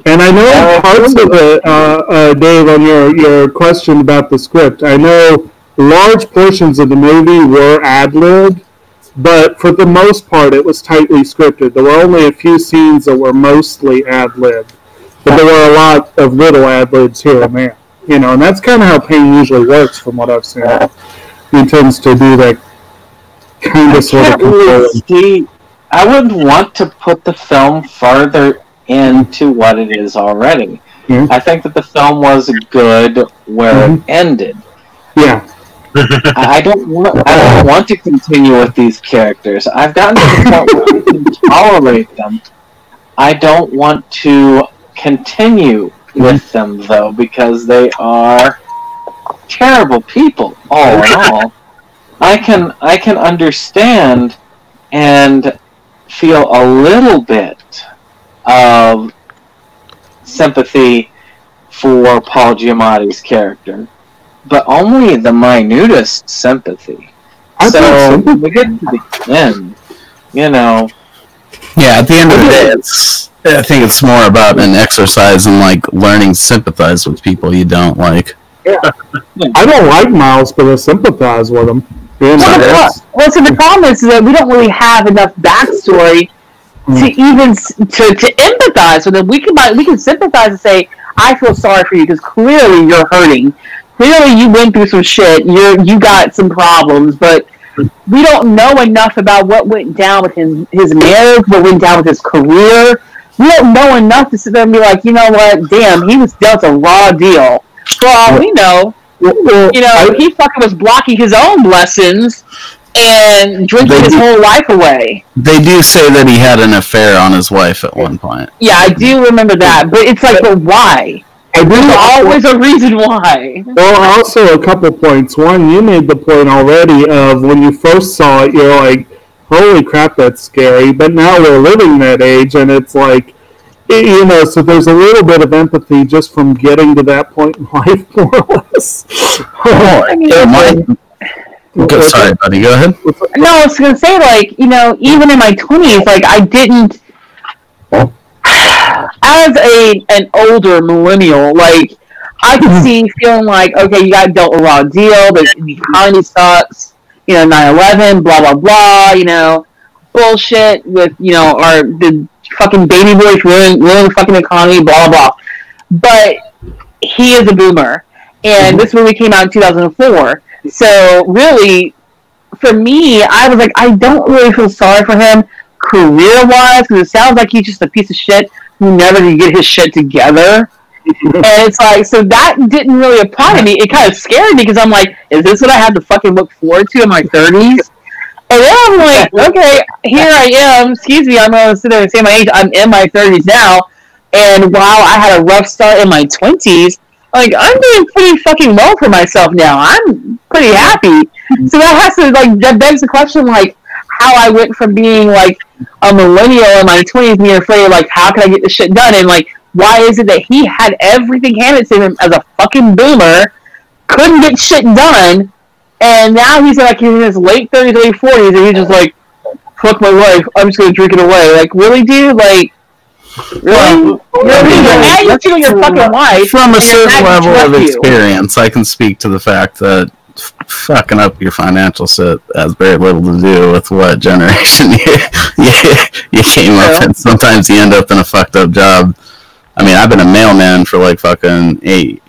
And I know parts of it, uh, uh, Dave, on your, your question about the script. I know large portions of the movie were ad libbed, but for the most part, it was tightly scripted. There were only a few scenes that were mostly ad libbed, but there were a lot of little ad libs here and there. You know, and that's kind of how Payne usually works, from what I've seen. He tends to do that kind I of sort of really see. I wouldn't want to put the film farther into what it is already. Yeah. I think that the film was good where it hmm? ended. Yeah. I I don't want. I don't want to continue with these characters. I've gotten to the point where I can tolerate them. I don't want to continue hmm? with them though because they are terrible people all in all. I can I can understand and feel a little bit of sympathy for Paul Giamatti's character, but only the minutest sympathy. I so we get to the end, you know, Yeah, at the end of the day, it's. I think it's more about an exercise in like learning to sympathize with people you don't like. Yeah. I don't like Miles, but I sympathize with him. Being Well, the, well, well, so the problem is that we don't really have enough backstory to mm. even to, to empathize with him. We can we can sympathize and say, "I feel sorry for you," because clearly you're hurting. Clearly you went through some shit. You you got some problems, but we don't know enough about what went down with his his marriage, what went down with his career. We don't know enough to sit there and be like, you know what? Damn, he was dealt a raw deal. For all we know, you know, he fucking was blocking his own blessings and drinking They his do- whole life away. They do say that he had an affair on his wife at one point. Yeah, I do remember that, but it's like, but why? I do There's always a reason why. Well, also a couple points. One, you made the point already of when you first saw it, you're like, "Holy crap, that's scary!" But now we're living that age, and it's like, you know, so there's a little bit of empathy just from getting to that point in life, more or less. Oh, yeah, my- Go, sorry, buddy. Go ahead. No, I was gonna say like you know even in my twenties like I didn't as a an older millennial like I could see feeling like okay you got dealt a raw deal the, economy sucks you know 9-11 blah blah blah you know bullshit with you know our the fucking baby boys ruin ruin the fucking economy blah blah but he is a boomer and mm-hmm. this movie came out in 2004 so really for me, I was like, I don't really feel sorry for him career wise because it sounds like he's just a piece of shit who never can get his shit together. and it's like, so that didn't really apply to me. It kind of scared me because I'm like, is this what I have to fucking look forward to in my 30s? And then I'm like, okay, here I am. Excuse me, I'm going to sit there and say my age. I'm in my 30s now. And while I had a rough start in my 20s, like I'm doing pretty fucking well for myself now. I'm pretty happy. So that has to like that begs the question like how I went from being like a millennial in my twenties being afraid of like how can I get this shit done and like why is it that he had everything handed to him as a fucking boomer, couldn't get shit done, and now he's like in his late thirties, late forties, and he's just like, fuck my life, I'm just gonna drink it away. Like, really, dude? Like, really? You're, your fucking life From a certain level of you. experience, I can speak to the fact that fucking up your financial shit has very little to do with what generation you you, you came up in. Sometimes you end up in a fucked up job. I mean, I've been a mailman for like fucking eight,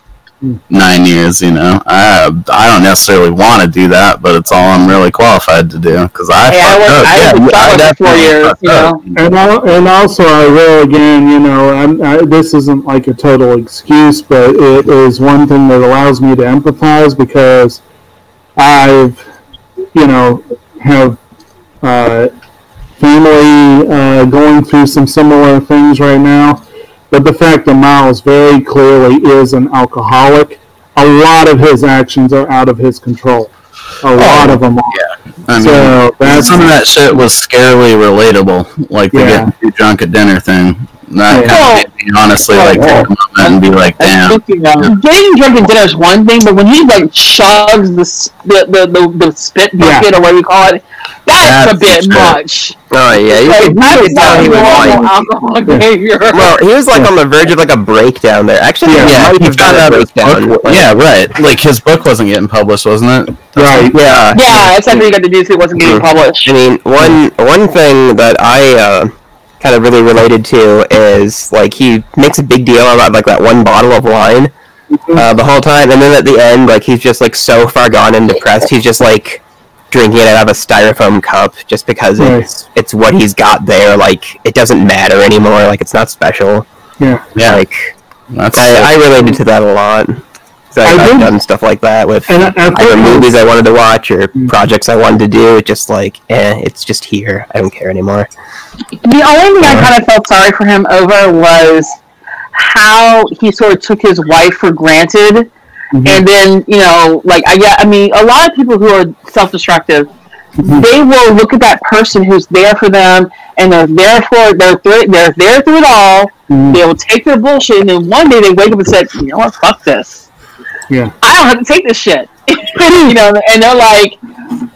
nine years. You know, I I don't necessarily want to do that, but it's all I'm really qualified to do because I Hey, I fucked worked- up. I yeah, was a I solid for four years, fucked you up. And, al- and also, I will again, you know, I'm, I, this isn't like a total excuse, but it is one thing that allows me to empathize because I've, you know, have uh, family uh, going through some similar things right now. But the fact that Miles very clearly is an alcoholic, a lot of his actions are out of his control. A lot of them are. I mean, So that's- some of that shit was scarily relatable, like the Yeah. getting too drunk at dinner thing. That Yeah. kind of made me honestly like take a moment and be like, damn. Getting drunk at dinner is one thing, but when he like chugs the the the, the, the spit bucket or whatever you call it, that's, a bit shit. much. Oh yeah, you Like, could, you could tell he was like. alcohol behavior. Well, he was like on the verge of like a breakdown there. Actually, Yeah, yeah, might he have found out a his breakdown. book. Like, Yeah, right. Like his book wasn't getting published, wasn't it? Right. yeah. yeah, it's something he got to do so it wasn't getting Mm. published. I mean, one one thing that I uh, kind of really related to is like he makes a big deal about like that one bottle of wine uh, the whole time, and then at the end, like he's just like so far gone and depressed, he's just like drinking it out of a styrofoam cup just because Right. it's it's what he's got there. Like it doesn't matter anymore. Like it's not special. Yeah. Yeah. Like That's I, I related to that a lot. 'Cause I, I I've did- done stuff like that with And I- I either movies I wanted to watch or projects I wanted to do. It just like, eh, it's just here. I don't care anymore. The only thing I kind of felt sorry for him over was how he sort of took his wife for granted, and then you know, like I yeah, I mean, a lot of people who are self-destructive, they will look at that person who's there for them and they're there for they're through, they're there through it all. Mm-hmm. They will take their bullshit, and then one day they wake up and say, "You know what? Fuck this. Yeah. I don't have to take this shit." you know, and they're like,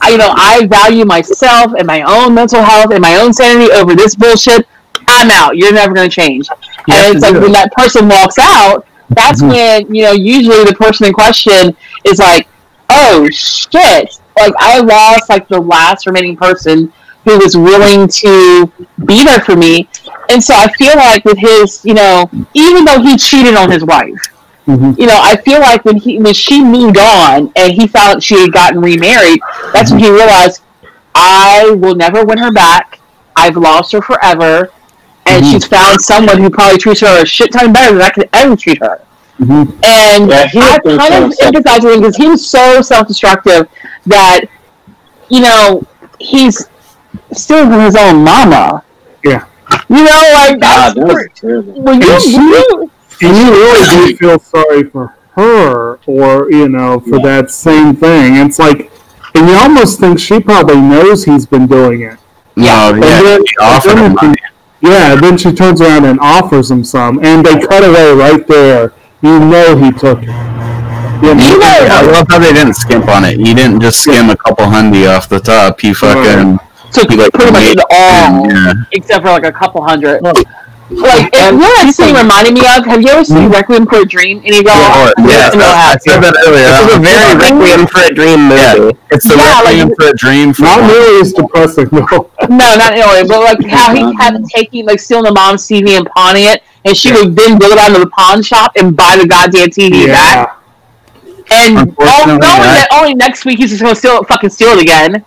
I, you know, I value myself and my own mental health and my own sanity over this bullshit. I'm out. You're never going to change. You and it's like do when that person walks out, that's Mhm. when you know usually the person in question is like, "Oh shit!" Like I lost like the last remaining person who was willing to be there for me, and so I feel like with his, you know, even though he cheated on his wife, you know, I feel like when he when she moved on and he found she had gotten remarried, that's when he realized I will never win her back. I've lost her forever, and Mhm. she's found someone who probably treats her a shit ton better than I could ever treat her. And Yeah, he I kind of so empathize with him because he was so self-destructive that you know he's still from his own mama. Yeah. You know, like that's God, that was terrible. when you, you And you really do feel sorry for her, or you know, for that same thing. It's like, and you almost think she probably knows he's been doing it. No, And yeah, then- he then him she- Yeah, then she turns around and offers him some, and they cut away right there. You know he took it. You know, I love how they didn't skimp on it. He didn't just skim a couple hundy off the top. He fucking took he like pretty much it all, Yeah. except for like a couple hundred. Like, and you know that scene reminded me of? Have you ever seen hmm? Requiem for a Dream? Any of y'all? Yeah, yeah, You I said that earlier. This is a very Requiem for a Dream movie. Yeah, it's a Yeah, like- Requiem for a Dream. For not nearly as depressing though. No, not anyway, but like how he kept taking, like stealing the mom's TV and pawning it, and she would then go down to the pawn shop and buy the goddamn TV back. And all, Unfortunately, oh, knowing I- that only next week he's just gonna steal, fucking steal it again.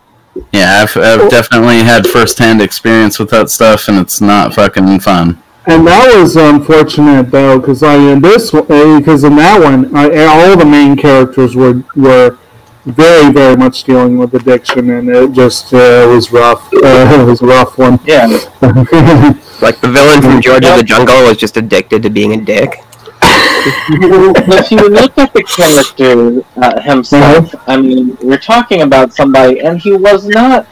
Yeah, I've, I've definitely had first-hand experience with that stuff, and it's not fucking fun. And that was unfortunate though, because I in this because in that one, I, all the main characters were were very very much dealing with addiction, and it just uh, was rough. Uh, it was a rough one. Yeah. Like the villain from George of the Jungle was just addicted to being a dick. if you look at the character uh, himself, I mean, we're talking about somebody, and he was not.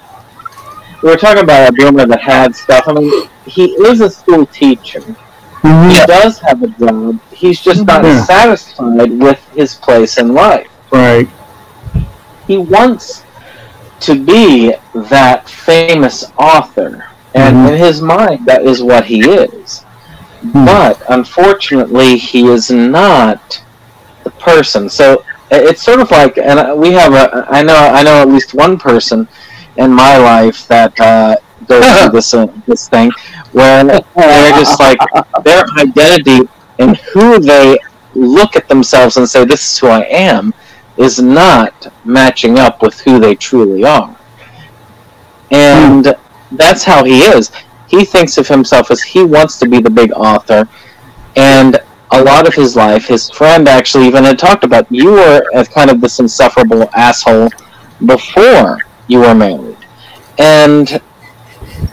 We're talking about a boomer that had stuff. I mean, he is a school teacher. He does have a job. He's just not Yeah. satisfied with his place in life. right. He wants to be that famous author, and Mhm. in his mind, that is what he is. But unfortunately, he is not the person. So it's sort of like, and we have a, I know, I know at least one person in my life that uh, goes through this uh, this thing where they're just like their identity and who they look at themselves and say, "This is who I am," is not matching up with who they truly are, and that's how he is. He thinks of himself as he wants to be the big author, and a lot of his life, his friend actually even had talked about you were as kind of this insufferable asshole before you are married, and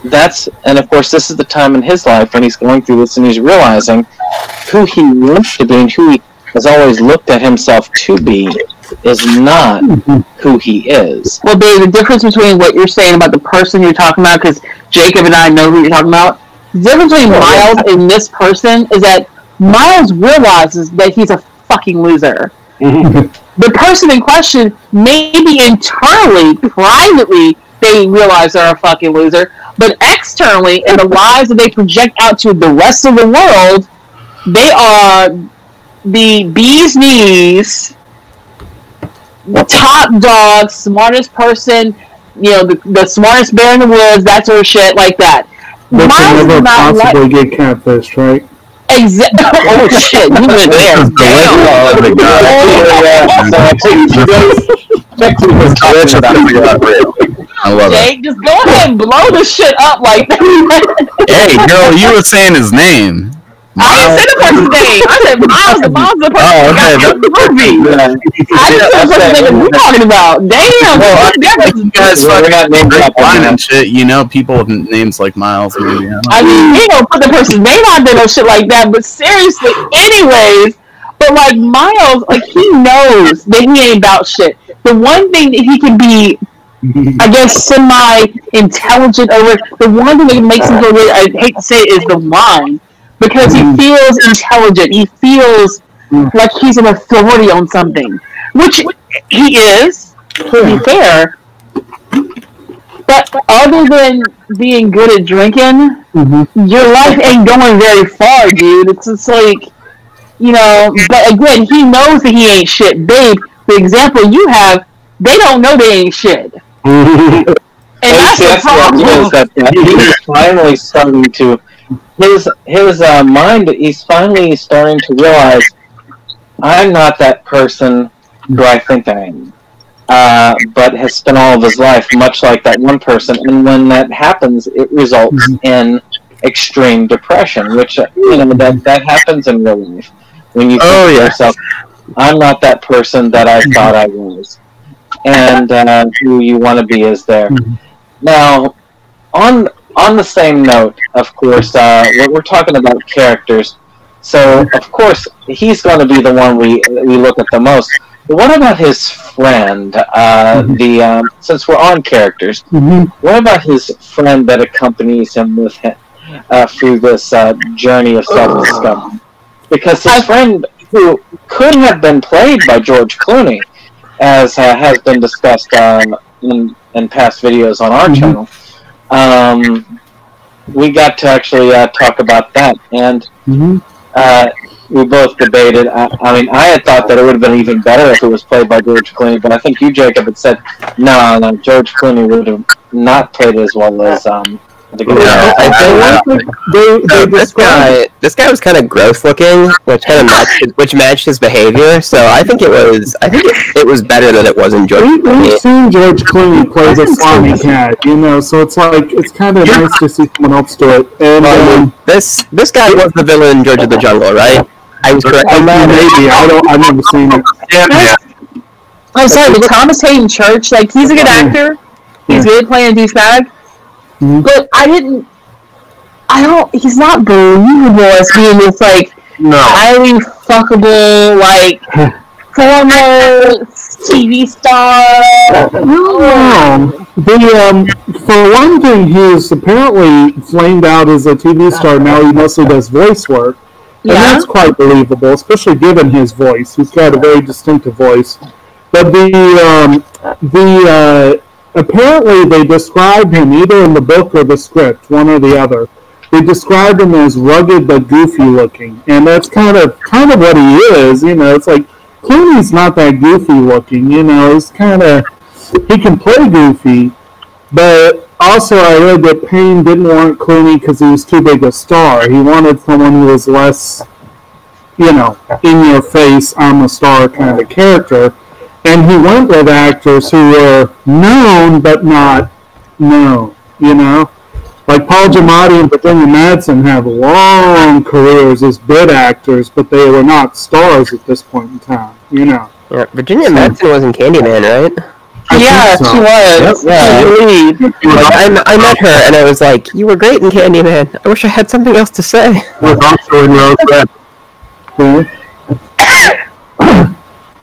that's and of course this is the time in his life when he's going through this and he's realizing who he wants to be and who he has always looked at himself to be is not who he is. Well, babe, the difference between what you're saying about the person you're talking about, because Jacob and I know who you're talking about, the difference between Miles and this person is that Miles realizes that he's a fucking loser. the person in question, maybe internally, privately, they realize they're a fucking loser, but externally, in the lies that they project out to the rest of the world, they are the bee's knees top dog, smartest person, you know, the, the smartest bear in the woods, that sort of shit, like that. But you is never not like possibly get catfished, right? Exact. oh shit, you went there. I love it. Jake, just go ahead and blow the shit up like that. Hey, girl, you were saying his name. Oh, I didn't say the person's name. I said Miles. The Miles the person Oh, okay, that got the movie. I just said the person's name that you talking about. Damn. Well, I that think you guys Well, we got fucking names great up line and shit. You know people with names like Miles, maybe. I don't know. I mean, he don't put the person's name out there or shit like that. But seriously, anyways, but like Miles, like he knows that he ain't about shit. The one thing that he can be I guess semi-intelligent over. The one thing that makes him go really, I hate to say it, is the line because he feels intelligent. He feels like he's an authority on something, which he is. To be fair, but other than being good at drinking, your life ain't going very far, dude. It's just like, you know. But again, he knows that he ain't shit. Babe, the example you have, they don't know they ain't shit. And that's See, the that's what it is, problem. that he's finally starting to his his uh, mind. He's finally starting to realize I'm not that person who I think I am. Uh, but has spent all of his life much like that one person, and when that happens, it results in extreme depression, which uh, you know that that happens in real life. When you think Oh, to yourself, "I'm not that person that I thought I was," and uh, who you want to be is there. Now, on on the same note, of course, uh, we're, we're talking about characters. So, of course, he's going to be the one we we look at the most. But what about his friend? Uh, The um, since we're on characters, what about his friend that accompanies him with him uh, through this uh, journey of self discovery? Because his friend, who could have been played by George Clooney, as uh, has been discussed um, in, in past videos on our channel, um, we got to actually uh, talk about that, and uh, we both debated. I, I mean, I had thought that it would have been even better if it was played by George Clooney, but I think you, Jacob, had said no, no, George Clooney would have not played as well as um. Yeah, I think so this guy, this guy was kind of gross looking, which kind of matched, his, which matched his behavior. So I think it was, I think it, it was better that it wasn't George. we, we've seen George Clooney play the slimy cat, you know, so it's like it's kind of nice to see someone else do it. And Well, um, this this guy was the villain in George of the Jungle, right? I was correct on that. maybe I don't, I've never seen it. Yeah. I'm sorry, but Thomas Haden Church, like he's a good actor. He's good playing a douchebag. But I didn't. I don't. He's not believable as being this like highly fuckable like former TV star. No, the um, for one thing, he's apparently flamed out as a TV star. Now he mostly does voice work, and Yeah. that's quite believable, especially given his voice. He's got a very distinctive voice. But the um, the uh, apparently they described him either in the book or the script, one or the other. They described him as rugged but goofy looking, and that's kind of kind of what he is. You know, it's like Clooney's not that goofy looking. You know, he's kind of he can play goofy, but also I read that Payne didn't want Clooney because he was too big a star. He wanted someone who was less, you know, in your face, I'm a star kind of character. And he went with actors who were known but not known, you know? Like Paul Giamatti and Virginia Madsen have long careers as bit actors, but they were not stars at this point in time, you know? Yeah, Virginia Madsen was in Candyman, right? I Yeah, so. she was. Yeah. She was the lead. Like, I, I met her and I was like, "You were great in Candyman. I wish I had something else to say." Was also in Rose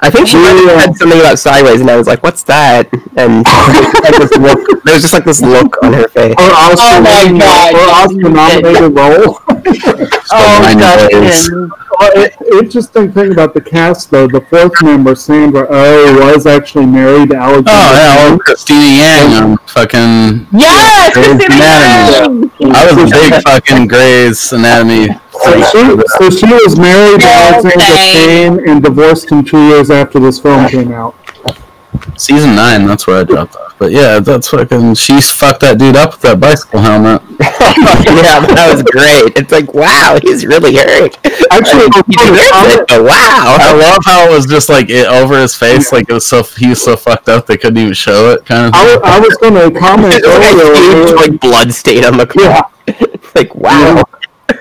I think she might have said something about Sideways, and I was like, "What's that?" And like look, there was just like this look on her face. Or Oscar, Oh my nominated- God. or Oscar nominated role. Oh, Nine days. Dustin. Well, it- interesting thing about the cast, though, the fourth member, Sandra Oh, was actually married to Alexander. Oh yeah, well, Cristina Yang on um, fucking Yes, Grey's Cristina Anatomy. Yang! I was a big fucking Grey's Anatomy. So she, so she was married to Yes, Alexander. Payne and divorced him two years after this film came out. Season nine, that's where I dropped off. But yeah, that's fucking. She fucked that dude up with that bicycle helmet. yeah, that was great. It's like, wow, he's really hurt. Actually, he deserves it, but wow. I love how it was just like it over his face, like it was so he was so fucked up they couldn't even show it, kind of. I, wa- I was going to comment It's like a huge earlier. like blood stain on the Yeah. car. like wow.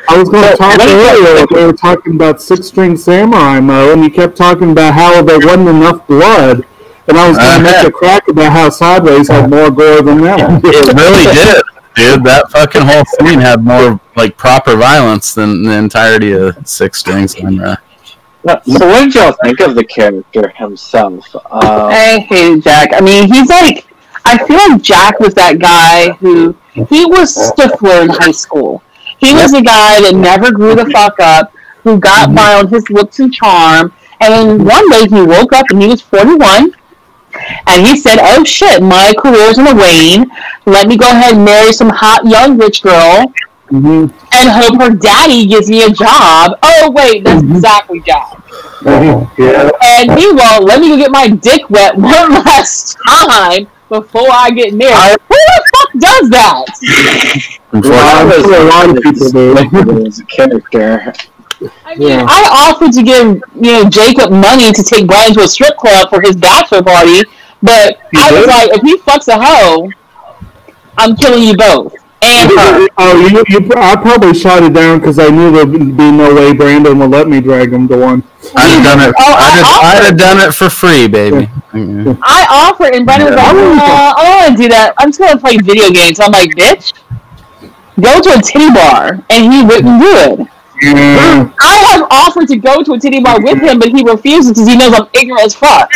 I was going to talk earlier. We were talking about Six String Samurai Mo, and you kept talking about how there wasn't enough blood. And I was going to Uh-huh. make a crack about how Sideways had more gore than that. It really did, dude. That fucking whole scene had more like proper violence than the entirety of Six String Samurai. So what did y'all think of the character himself? Uh, I hated Jack. I mean, he's like, I feel like Jack was that guy who he was Stifler in high school. He was a guy that never grew the fuck up, who got mm-hmm. by on his looks and charm. And then one day he woke up and he was 41. And he said, "Oh shit, my career's in the wane. Let me go ahead and marry some hot young rich girl, mm-hmm. and hope her daddy gives me a job." Oh wait, that's mm-hmm. exactly Jack. Yeah. And meanwhile, let me go get my dick wet one last time before I get married. Who the fuck does that? Unfortunately, a lot of people do. As a character. I mean, I offered to give you know Jacob money to take Brian to a strip club for his bachelor party, but I was like, if he fucks a hoe, I'm killing you both and her. Oh, you, you, I probably shot it down because I knew there'd be no way Brandon would let me drag him to one. I'd have done it. Oh, I I'd, have, offered- I'd have done it for free, baby. Yeah. I offered, and Brandon was like, uh, I don't want to do that. I'm just gonna play video games. I'm like, bitch, go to a titty bar, and he wouldn't do it. Yeah. I have offered to go to a titty bar with him, but he refuses because he knows I'm ignorant as fuck.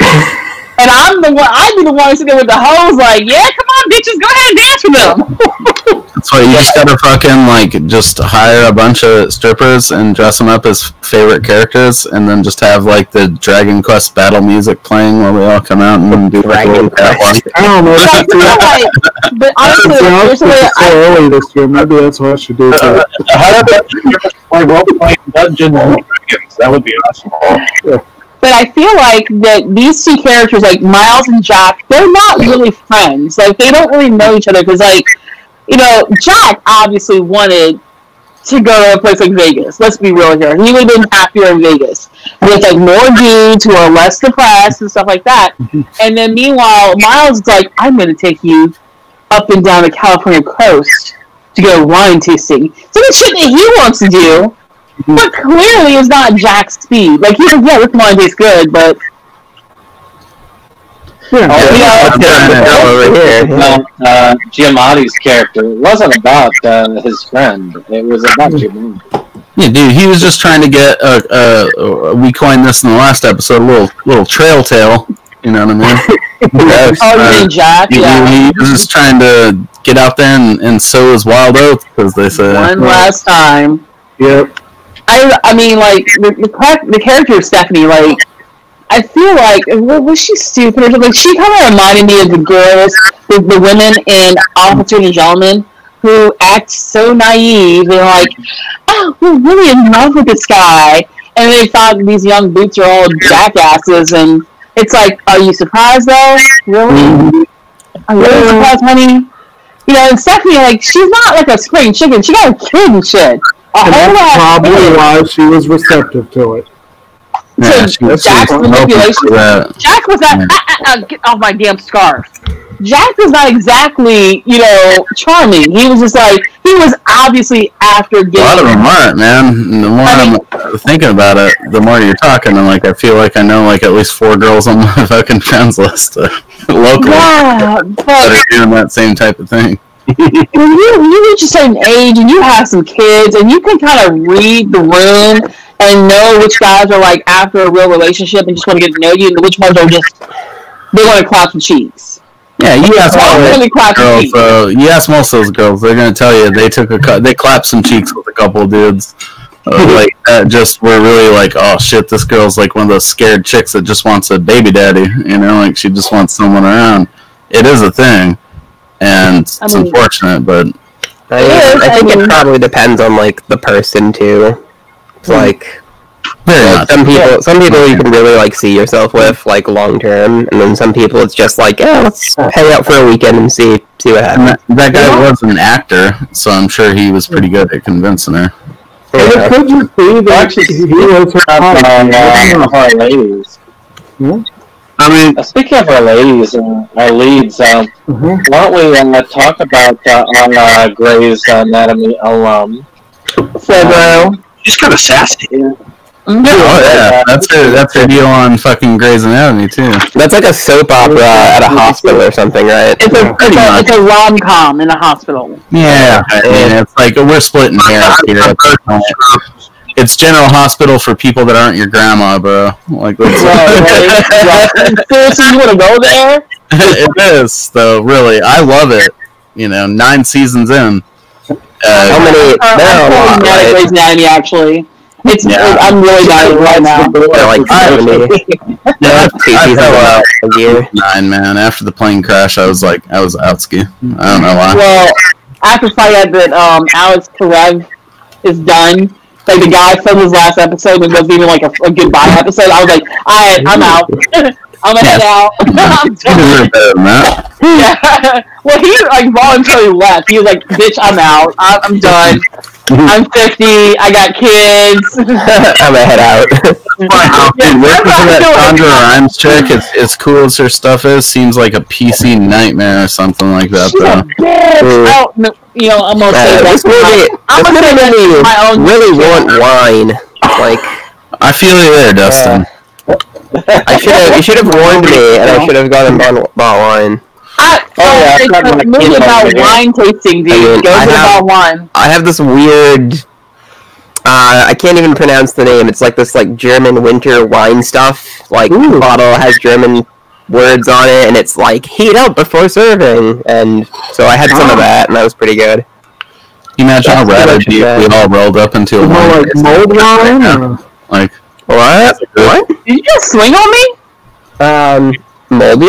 And I'm the one. I'd be the one sitting there with the hose, like, yeah, come on, bitches, go ahead and dance with them. That's why you just gotta fucking like just hire a bunch of strippers and dress them up as favorite characters, and then just have like the Dragon Quest battle music playing while we all come out and do like a little catwalk. I don't know. But I like, but honestly, See, I there's was so I, early this year. Maybe that's what I should do. Too. How about play role playing Dungeons and Dragons? That would be awesome. But I feel like that these two characters, like Miles and Jack, they're not really friends. Like they don't really know each other because, like, you know, Jack obviously wanted to go to a place like Vegas. Let's be real here. He would have been happier in Vegas with like more dudes who are less depressed and stuff like that. Mm-hmm. and then meanwhile, Miles is like, I'm going to take you up and down the California coast to go wine tasting. So the shit that he wants to do, but clearly it's not Jack's speed. Like he's like, yeah, this wine tastes good, but Yeah. you know, Let's get him to go over here. Well, uh, Giamatti's character it wasn't about uh, his friend. It was about Giamatti. Yeah, dude, he was just trying to get a. a we coined this in the last episode, a little little trail tail. You know what I mean? Yes, oh, you uh, mean Jack? he, Yeah. he was just trying to get out there and, and sow his wild oats, as they say. One last time. Yep. I I mean, like the the, character of Stephanie, like I feel like was she stupid or something? She kind of reminded me of the girls, the, the women in Officer and Gentleman, who act so naive. They're like, "Oh, we're really in love with this guy," and they thought these young boots are all jackasses, and it's like, are you surprised though? Really? Are you really surprised, honey? You know, and Stephanie, like, she's not like a spring chicken. She got a kid and shit. A And that's lot of probably kids. why she was receptive to it. Yeah, she, she Jack's manipulation. Jack was not. Ah, get off my damn scarf. Jack was not exactly, you know, charming. He was just like he was obviously after A lot of getting. them aren't, man. And The more I mean- I'm thinking about it, the more you're talking, I'm like I feel like I know like at least four girls on my fucking friends list uh, locally Yeah, that are doing that same type of thing. When you you reach a certain age and you have some kids and you can kind of read the room and know which guys are like after a real relationship and just want to get to know you and which ones are just they want to clap some cheeks. Yeah, you ask all really girls. Uh, you ask most of those girls, they're gonna tell you they took a cut. They clapped some cheeks with a couple of dudes. Uh, like that, just were really like, oh shit, this girl's like one of those scared chicks that just wants a baby daddy. You know, like she just wants someone around. It is a thing, and it's I mean- unfortunate, but I, It is, I think I mean- it probably depends on like the person too. It's hmm. like very like, some people, some people you can really like see yourself with like long term, and then some people it's just like, yeah, let's hang out for a weekend and see see what happens. that, that guy was an actor, so I'm sure he was pretty good at convincing her. Yeah. could just be that he was her Up type. I mean, Uh, speaking of our ladies and our leads, um, Mhm. why don't we uh, talk about uh, our uh, Grey's Anatomy alum? Febro. she's kind of sassy. Oh yeah, that's her. That's her deal on fucking Grey's Anatomy too. That's like a soap opera at a hospital or something, right? It's a it's a, it's a rom com in a hospital. Yeah, I mean, it's like we're splitting hairs here. at this point. It's General Hospital for people that aren't your grandma, bro. Like, let's, Seriously, you want to go there? it is though. Really, I love it. You know, nine seasons in. Uh, How many? There are a I'm lot, mad at right? Grey's Anatomy actually. It's Yeah. I'm really mad at it right now. They're like seventy. Yeah, Two seasons I a year. nine man. After the plane crash, I was like, I was outski. I don't know why. Well, after finding out that um, Alex Karev is done, like the guy filmed his last episode it wasn't even like a, a goodbye episode, I was like, alright, I'm out. I'm gonna head out. I'm You deserve better than that. yeah. Well, he like voluntarily left. He was like, "Bitch, I'm out. I'm, I'm done. I'm 50. I got kids." I'm gonna head out. Dude, working for that Sandra Rhimes chick, as, as cool as her stuff is, seems like a PC nightmare or something like that, She's a though. bitch. Ooh. I don't know- you know, I'm gonna say Uh, that. this movie, I'm this gonna say movie that made me to my own really want wine. Like, I feel you there, Dustin. I should have, you should have warned me, and I should have gone and bought, bought wine. I, Oh, yeah, it's I've got a my movie about here. wine tasting, dude. I mean, Go I have- about wine. I have this weird. Uh, I can't even pronounce the name. It's like this like German winter wine stuff. Like the bottle has German words on it, and it's like heat up before serving. And so I had some of that, and that was pretty good. Can you imagine how That's rad it'd be if we all rolled up into a More wine like mold wine? Or? Like, What? What? Did you just swing on me? Um, moldy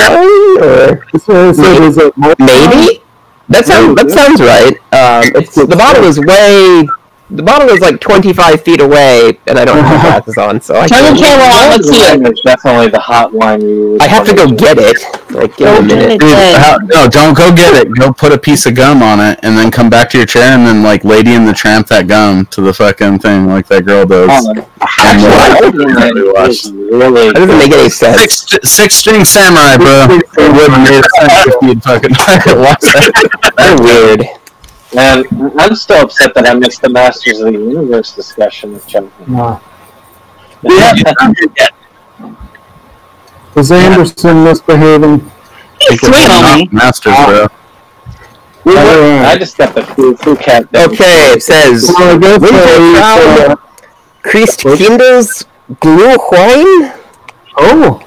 or So, so is it mold wine? maybe? That sounds that sounds right. Um, it's the bottle is way. The bottle is like 25 feet away, and I don't have glasses on, so I Turn the can't. camera on. Let's see it. It's definitely the hot wine you would I have to go wanna get it. Like, give me a minute. dude, how, no, don't go get it. Go put a piece of gum on it, and then come back to your chair, and then like Lady in the Tramp that gum to the fucking thing, like that girl does. Oh, And, Actually, like, I It really That doesn't make any sense. Six, six string samurai, bro. It wouldn't make sense if you'd fucking watch that. That's weird. Man, I'm still upset that I missed the Masters of the Universe discussion with Chuck. Nah. Yeah. Is Anderson misbehaving? Swing on me. Masters, bro. Alright. I just got the foo foo cat. Okay, it says Well, I guess uh, Christ Kinders Glue Wine. Oh,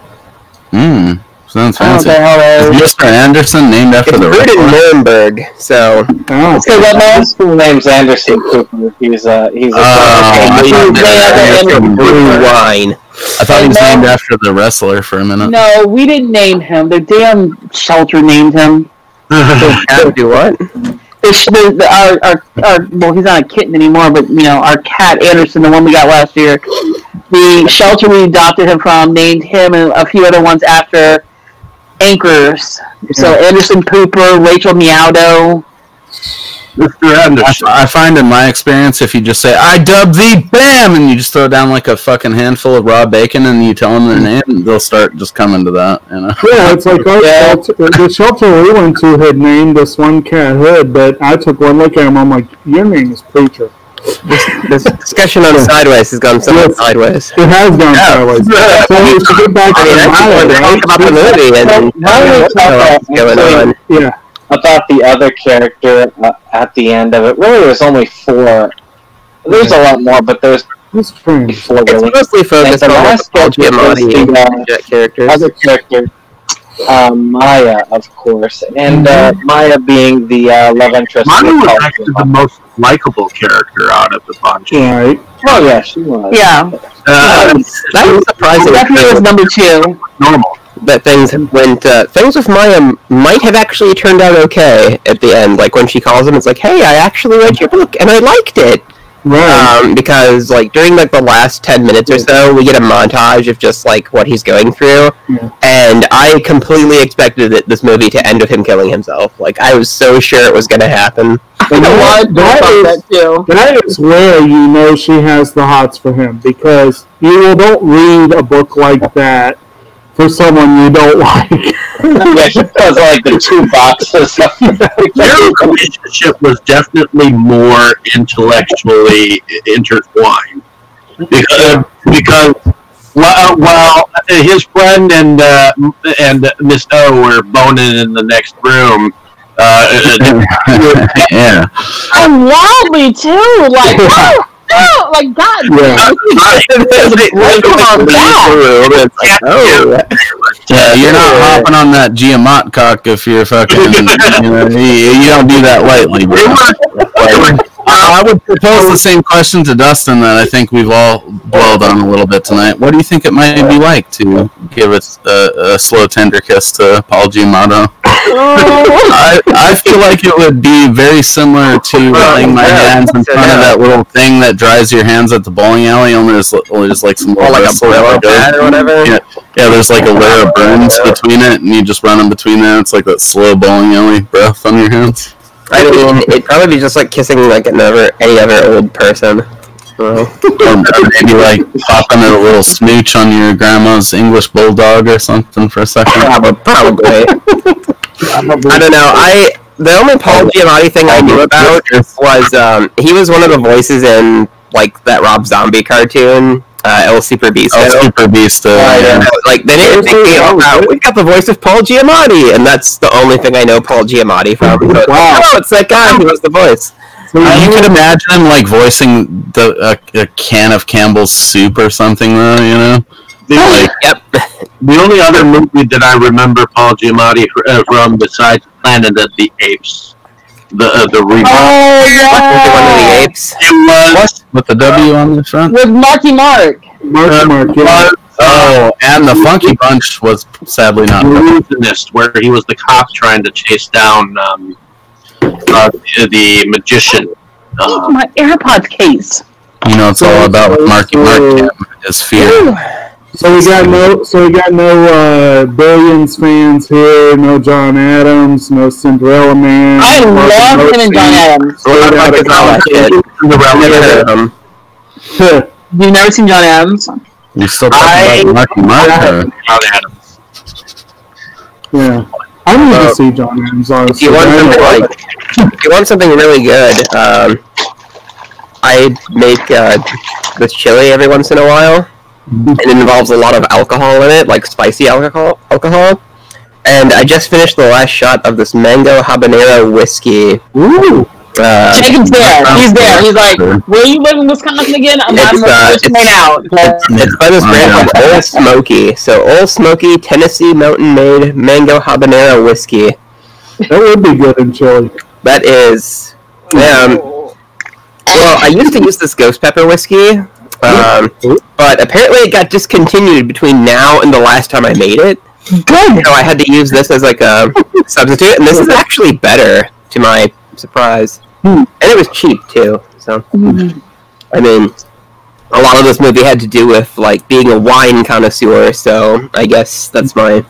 Mmm. Sounds Oh, fancy. the hell Is is- Mr. Anderson named after It's the brewed in? Nuremberg, so oh. Let's go, that man. His full name's Anderson Cooper. He's a he's a. Oh, I Blue thought yeah, he was named Blue wine. I thought he was named uh, after the wrestler for a minute. No, we didn't name him. The damn shelter named him. Do what? The, the, the, our, our, our, well, he's not a kitten anymore, but, you know, our cat, Anderson, the one we got last year, the shelter we adopted him from named him and a few other ones after anchors. So Anderson Cooper, Rachel Miaudo. Mr. I, Anderson. I find in my experience, if you just say "I dub thee," bam, and you just throw down like a fucking handful of raw bacon, and you tell them their name, they'll start just coming to that. You know. Yeah, it's like our Yeah. shelter, the shelter we went to had named this one cat Hood, but I took one look at him. I'm like, your name is Preacher. This discussion on Sideways has gone somewhat Yes. sideways. It has gone sideways. So we should get back I to mean, I just wanted to Maya, talk about the movie and Now we what's talk about- going on. Yeah. about the other character uh, at the end of it. Really, there's only four. There's a lot more, but there's That's strange. four It's really. mostly focused on the last Paul character Giamatti the, uh, characters. other character, uh, Maya, of course, and uh, Maya being the uh, love interest. Manu of was actually the most likable character out of the bunch. Right. Oh yeah, she was. Yeah, Uh, That was surprising. definitely was number two. normal. that things went uh, things with Maya might have actually turned out okay at the end. Like when she calls him, it's like, "Hey, I actually read your book and I liked it." Right. Um, because like during like the last ten minutes or so, we get a montage of just like what he's going through, Yeah. and I completely expected it, this movie to end with him killing himself. Like I was so sure it was going to happen. And that, that is, that too. that is where you know she has the hots for him because you don't read a book like that for someone you don't like. yeah, she was like the two boxes. Their relationship was definitely more intellectually intertwined because because well, well his friend and uh, and Miss O were boning in the next room. Uh, yeah. And loudly too. Like, woo! no, like God. Yeah. Oh. Yeah, you're not hopping on that Giamot cock if you're fucking. you, know, you, you don't do that lightly, bro. Like, I would propose the same question to Dustin that I think we've all dwelled on a little bit tonight. What do you think it might be like to give a, a, a slow, tender kiss to Paul Giamatti? Oh. I, I feel like it would be very similar to oh, laying my hands in front of that little thing that dries your hands at the bowling alley. Only there's, only there's like some Or like a bristles Brillo that pad or whatever? Yeah, yeah. There's like a layer of burns between it, and you just run in between there. It's like that slow bowling alley breath on your hands. I mean, it'd probably be just like kissing like another any other old person. or maybe like popping a little smooch on your grandma's English bulldog or something for a second. Probably. I don't know. I the only Paul Giamatti thing I knew about was um, he was one of the voices in like that Rob Zombie cartoon, uh, El Super Beasto. El Super Beasto, yeah. Like they didn't think me oh, wow, we got the voice of Paul Giamatti, and that's the only thing I know Paul Giamatti from. So it's like, Wow. oh, it's that guy who was the voice. Uh, you could imagine him like voicing the a, a can of Campbell's soup or something, though. You know, like yep. The only other movie that I remember Paul Giamatti uh, from besides Planet of the Apes, the uh, the remake. Oh yeah. One of the apes. It was with the W on the front. With Marky Mark. Mark, Mark, yeah. Oh, and the Funky Bunch was sadly not. The Illusionist, where he was the cop trying to chase down um, uh, the magician. Oh, my AirPods case. You know, it's all about with Marky Mark his fear. So we got no, so we got no uh, Billions fans here. No John Adams. No Cinderella Man. I Mark love him and John Adams. Straight out of college. You've never seen John Adams? You're still talking about Marky Mark? John Adams. Yeah, I need Uh, to see John Adams. If you want something like, if you want something really good, um, I make uh, this chili every once in a while, and it involves a lot of alcohol in it, like spicy alcohol. Alcohol, and I just finished the last shot of this mango habanero whiskey. Ooh. Uh, Jacob's there. He's there. He's like, "Where you live in Wisconsin again? I'm It's, I'm uh, just hang out." It's, it's by this brand called Ole Smoky. So Ole Smoky Tennessee Mountain Made Mango Habanero Whiskey. That would be good in chili. That is, um, well, I used to use this ghost pepper whiskey, um, but apparently it got discontinued between now and the last time I made it. Good. So I had to use this as like a substitute, and this is actually better to my surprise. And it was cheap too. So I mean, a lot of this movie had to do with like being a wine connoisseur. So I guess that's my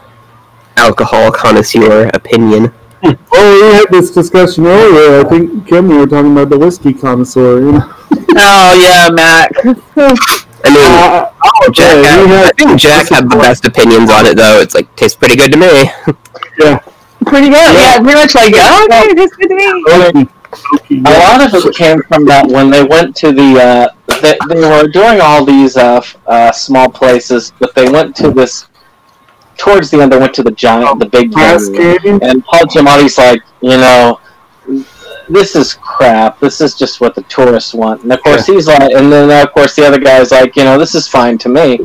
alcohol connoisseur opinion. Oh, we had this discussion earlier. I think Kim, you were talking about the whiskey connoisseur. You know? Oh yeah, Mac. I mean, Uh, oh, Jack okay, had, we I think Jack had the best opinions on it, though. It's like tastes pretty good to me. Yeah. Pretty good. Yeah, pretty much like, oh, okay, this good to me. A lot of it came from that when they went to the. Uh, they, they were doing all these uh, uh, small places, but they went to this. Towards the end, they went to the giant, the big Glass canyon, Canyon? and Paul Giamatti's like, you know, this is crap. This is just what the tourists want. And of course, he's like, and then of course the other guy's like, you know, this is fine to me.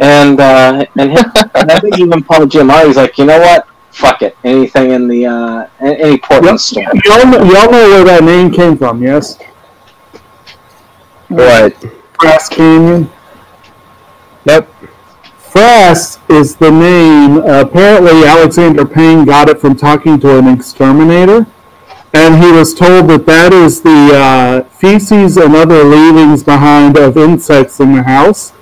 And uh, and, him, and I think even Paul Giamatti's like, you know what? Fuck it. Anything in the uh, any Portland store. Y'all know, y'all know where that name came from, yes? What? Frass Canyon. Nope. Frass is the name. Uh, apparently, Alexander Payne got it from talking to an exterminator, and he was told that that is the uh, feces and other leavings behind of insects in the house.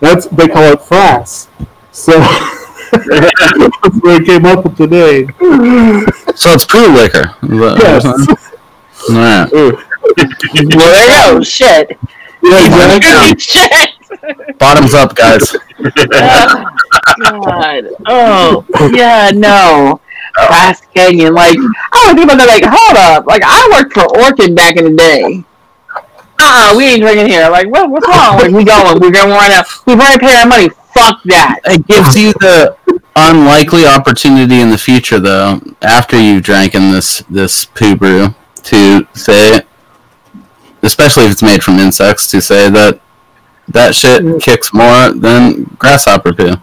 That's they call it frass. So that's where it came up with the name. So it's crew liquor. Is that- Yes. All right. Well, there you go. Shit. Yeah, exactly. Shit. Bottoms up, guys. God. Oh, yeah, no. Frass Canyon. Like, I would think about that, like, hold up. Like, I worked for Orkin back in the day. Uh-uh, we ain't drinking here. Like, what, what's wrong? Like, we going. We're going right now. We've already paid our money. Fuck that. It gives you the unlikely opportunity in the future, though, after you've drank in this this poo brew, to say, especially if it's made from insects, to say that that shit kicks more than grasshopper poo.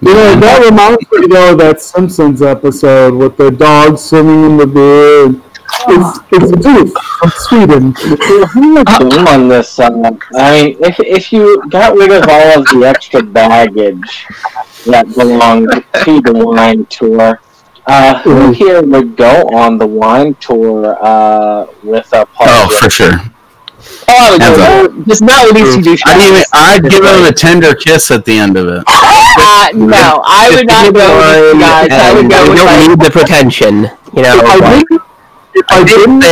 You know, that reminds me though of that Simpsons episode with the dog swimming in the beer. And it's, it's Doof from Sweden. I'm on this. Uh, I mean, if if you got rid of all of the extra baggage that belonged to the wine tour, uh, who here would go on the wine tour uh, with a Paul? Oh, for sure. Oh, I would go. No, just not with these two douchebags. I'd, even, I'd give him a tender kiss at the end of it. Uh, no, I would not go with guys. I would go you with don't like, need the pretension, you know. I but- think if I didn't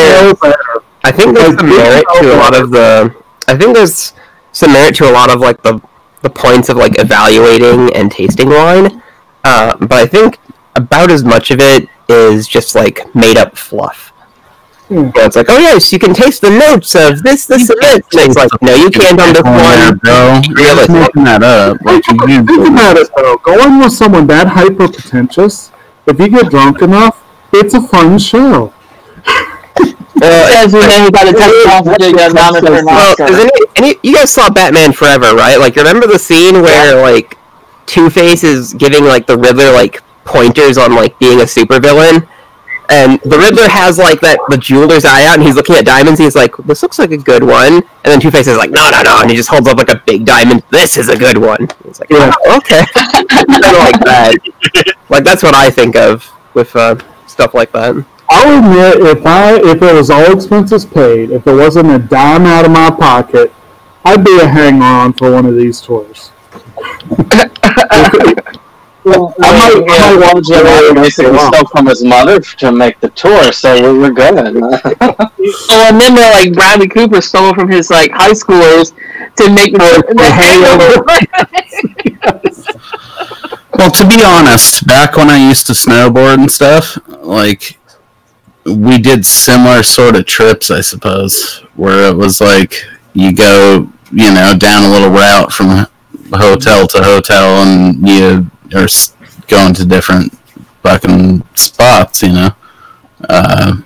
I think there's I some merit to a lot of the. I think there's some merit to a lot of like the the points of like evaluating and tasting wine, uh, but I think about as much of it is just like made up fluff. Hmm. Know, it's like, oh yes, you can taste the notes of this, this, and this. And it's like, no, you can't on this Oh, yeah, one. bro. You're just Realistic. making that up. Like you Think about it though. Going with someone that hyperpretentious, if you get drunk enough, it's a fun show. Says we know you got to test off the nominate for an Well, any, any, you guys saw Batman Forever, right? Like, remember the scene where like Two Face is giving like the Riddler like pointers on like being a supervillain, and the Riddler has like that the jeweler's eye out, and he's looking at diamonds. He's like, "This looks like a good one," and then Two Face is like, "No, no, no," and he just holds up like a big diamond. This is a good one. It's like, Yeah. oh, okay, kind of like that. Like that's what I think of with uh, stuff like that. I'll admit, if I if it was all expenses paid, if it wasn't a dime out of my pocket, I'd be a hanger on for one of these tours. Well, I I might- might, I might watch it Joe all basically day stole from his mother to make the tour, so we- we're good. Oh, and then they're like Bradley Cooper stole from his like high schoolers to make the, hangover. Well, to be honest, back when I used to snowboard and stuff, like we did similar sort of trips, I suppose, where it was like you go, you know, down a little route from hotel to hotel, and you are s- going to different fucking spots, you know. Uh,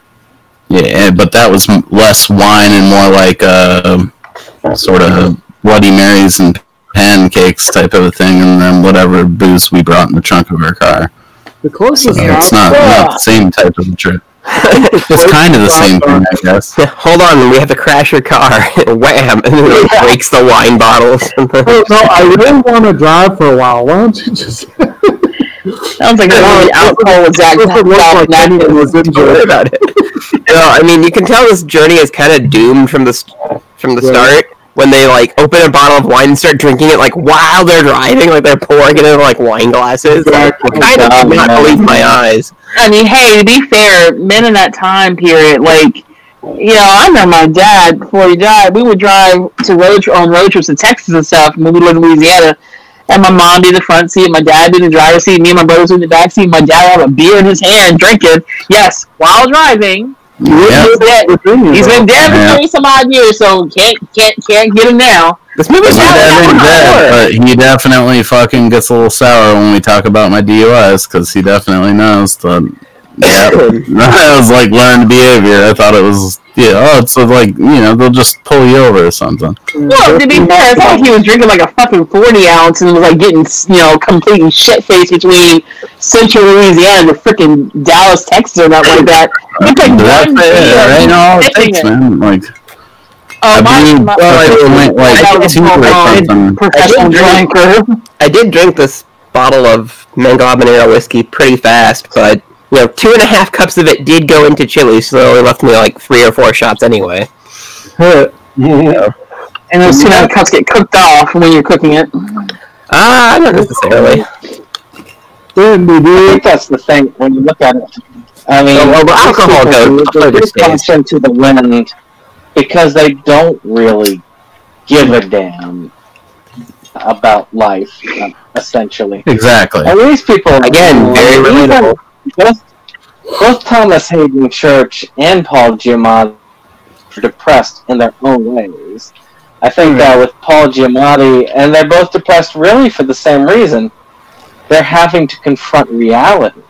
yeah, but that was less wine and more like uh, sort of Bloody Marys and pancakes type of a thing, and then whatever booze we brought in the trunk of our car. The So closest it's not, not the same type of trip. It's kind of the same thing, I guess. Hold on, we have to crash your car. Wham! And then it breaks the wine bottles. Oh, no, I really want to drive for a while. Why don't you just? Sounds like a really alcohol exact Doesn't look like anyone was Don't worry into it. about it. You know, I mean, you can tell this journey is kind of doomed from the st- from the Yeah. start when they like open a bottle of wine and start drinking it like while they're driving, like they're pouring it in like wine glasses. Like, Exactly. I kind of did not believe my eyes. I mean, hey, to be fair, men in that time period, like, you know, I know my dad before he died. We would drive to road on road trips to Texas and stuff when we lived in Louisiana, and my mom be in the front seat, my dad be in the driver's seat, me and my brothers in the back seat. My dad had a beer in his hand, drinking. Yes, while driving. Yeah. He's dead. He's been dead for some odd years, so can't can't can't get him now. This movie's not dad ain't dead, but he definitely fucking gets a little sour when we talk about my DUIs because he definitely knows that. Yeah, I was like learned behavior. I thought it was yeah. Oh, it's uh, like you know they'll just pull you over or something. Well, to be fair, it's not like he was drinking like a fucking forty ounce and was like getting you know completely shit faced between Central Louisiana and the freaking Dallas, Texas, or nothing like that. Took That's one it. beer, That ain't all it takes, man. Like Oh, I my, believe my, well, I went like that was two or professional I did drink- I did drink this bottle of Mango Habanero whiskey pretty fast, but you know, two and a half cups of it did go into chili, so it only left me like three or four shots anyway. Yeah. And those two and a half cups get cooked off when you're cooking it. Ah, not necessarily. I think that's the thing when you look at it. I mean, Well, well, the these alcohol people, goes they- further they stays. function to the wind because they don't really give a damn about life, essentially. Exactly. And these people, Again, very relatable. Both, both Thomas Haden Church and Paul Giamatti are depressed in their own ways. I think that with Paul Giamatti, and they're both depressed really for the same reason. They're having to confront reality.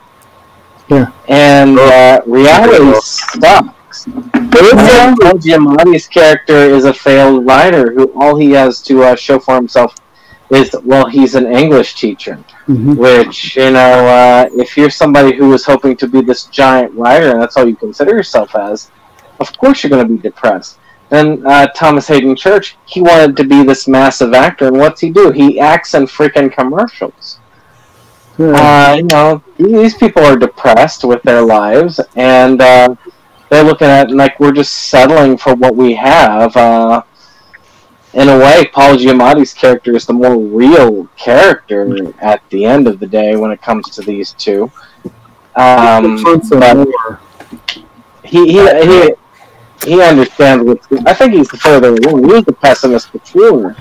Yeah. And uh, reality sucks. Paul Giamatti's character is a failed writer who all he has to uh, show for himself is well, he's an English teacher. Mhm. Which you know, uh, if you're somebody who was hoping to be this giant writer and that's all you consider yourself as, of course you're going to be depressed. Then uh, Thomas Haden Church, he wanted to be this massive actor, and what's he do? He acts in freaking commercials. Uh, you know, these people are depressed with their lives, and uh, they're looking at it like we're just settling for what we have. Uh, in a way, Paul Giamatti's character is the more real character at the end of the day when it comes to these two. Um, but he, he, he, he understands what's. I think he's the further along. He the pessimist before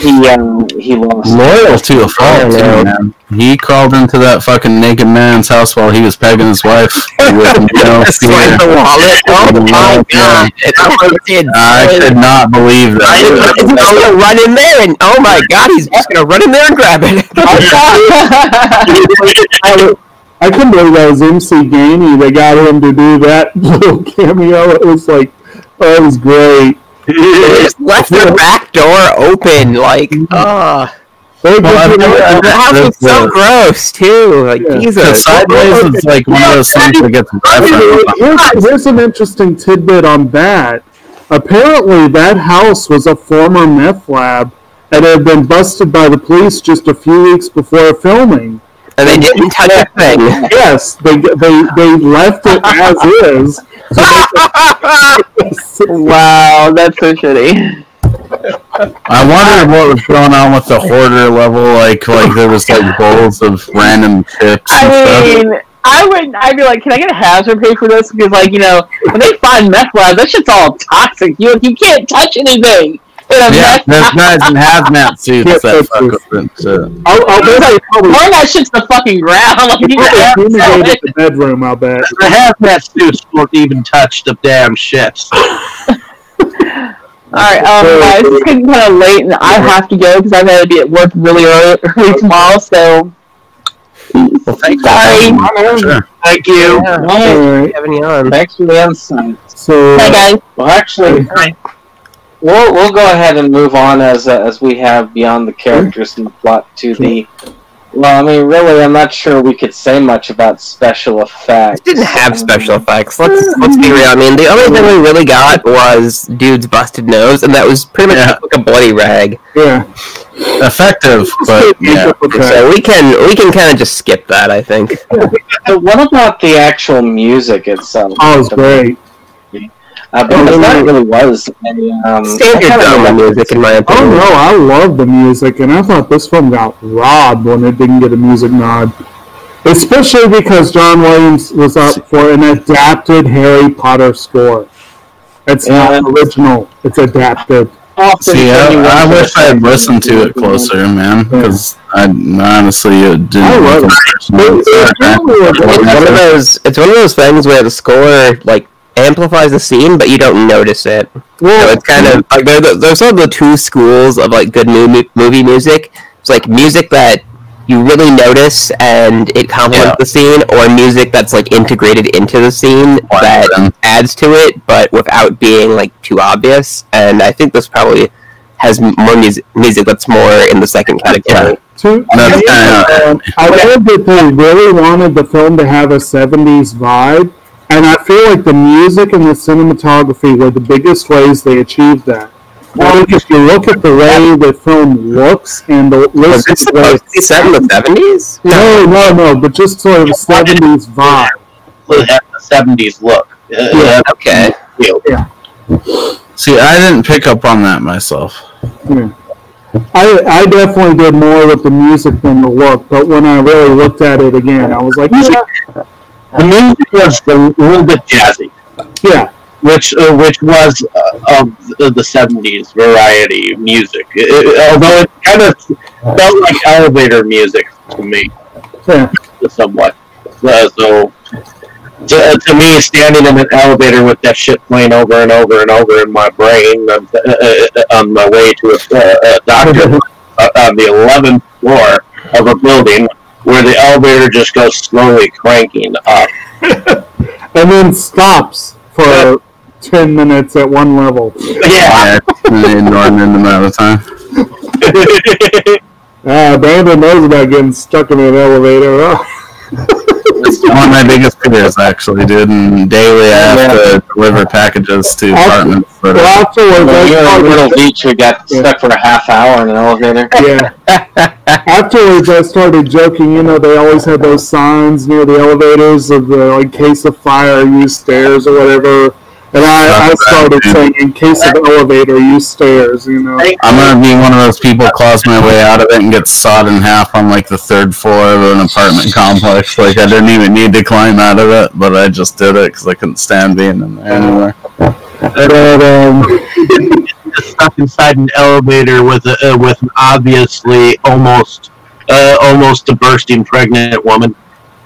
he um, he lost. Loyal to a fault, too, man. He crawled into that fucking naked man's house while he was pegging his wife. with no Swipe the wallet. Oh my god. I could not believe that. He's gonna run in there and oh my god, he's just gonna run in there and grab it. I, I couldn't believe that was MC Gainey. They got him to do that little cameo. It was like, oh, it was great. They just left their back door open, like, ah. Well, I've the house was so gross too. Like Jesus. Because sideways is like one of those things that gets Here's, here's an interesting tidbit on that. Apparently, that house was a former meth lab and had been busted by the police just a few weeks before filming. And they didn't touch a thing. Yes, they they they left it as is. Wow, that's so shitty. I wondered what was going on with the hoarder level. Like, like there was like bowls of random chips and I stuff. mean, I would, I'd be like, can I get a hazard pay for this? Because, like, you know, when they find meth labs, that shit's all toxic. You you can't touch anything. In a Yeah, meth there's guys in hazmat suits that fuck with it. too. I'll, I'll bet I probably Burn that shit to the fucking ground. Like, you probably have to sell fumigated the bedroom. I'll bet. The hazmat suits won't even touch the damn shit. Alright, um, guys, it's getting kind of late, and I have to go because I've got to be at work really early, early tomorrow, so. Well, thank Sorry. Sure. Thank you. Alright, Having you on. Thanks for the insight. so Bye, guys. Well, actually, we'll we'll go ahead and move on as uh, as we have beyond the characters and the plot to the. Well, I mean, really, I'm not sure we could say much about special effects. It didn't have special effects. Let's let's be real. I mean, the only thing we really got was dude's busted nose, and that was pretty much Yeah. like a bloody rag. yeah. Effective, but yeah. So we can we can kind of just skip that. I think. But what about the actual music itself? Oh, it's great. Uh, because that really was a, um, Standard I kinda drama remember- music, in my Oh opinion. no, I love the music, and I thought this film got robbed when it didn't get a music nod. Especially because John Williams was up for an adapted Harry Potter score. It's not original; it's adapted. See, when I, I wish I had listened to it closer, man. Because I honestly it didn't. I love it. It's one of those. It's one of those things where the score like amplifies the scene, but you don't notice it. So it's kind of like there, there's sort of the two schools of like good movie movie music. It's like music that you really notice and it complements Yeah. the scene, or music that's like integrated into the scene that them. adds to it, but without being like too obvious. And I think this probably has more music, music that's more in the second category. To, That's to me, kinda- um, I read that they really wanted the film to have a 70s vibe, and I feel like the music and the cinematography were the biggest ways they achieved that. I think if you look at the way the film looks and the Was listen it the supposed to be set in the seventies? no, no, no, but just sort of a 70s vibe. It had the seventies look. Uh, Yeah. Okay. feel. See, I didn't pick up on that myself. Yeah. I, I definitely did more with the music than the look, but when I really looked at it again, I was like, yeah, The music was a little bit jazzy, yeah, which uh, which was uh, of the- seventies variety music. It- although it kind of felt like elevator music to me, yeah. somewhat. Uh, so. To, to me, standing in an elevator with that shit playing over and over and over in my brain uh, uh, on my way to a, uh, a doctor uh, on the 11th floor of a building where the elevator just goes slowly cranking up. and then stops for ten minutes at one level. Yeah. an inordinate amount of time. Ah, Brandon knows about getting stuck in an elevator. Oh. It's one of my biggest fears, actually, dude. And daily I have to deliver packages to apartments. That Well, are, afterwards, When I you're in started- Myrtle Beach, we got stuck for a half hour in an elevator. Yeah. Afterwards, I started joking. You know, they always had those signs near the elevators of the like case of fire, use stairs or whatever. And I, I started saying, in case of elevator, use stairs. You know. I'm gonna be one of those people claws my way out of it and get sawed in half on like the third floor of an apartment complex. Like I didn't even need to climb out of it, but I just did it because I couldn't stand being in there anymore. But, um, stuck inside an elevator with a, uh, with an obviously almost uh, almost a bursting pregnant woman.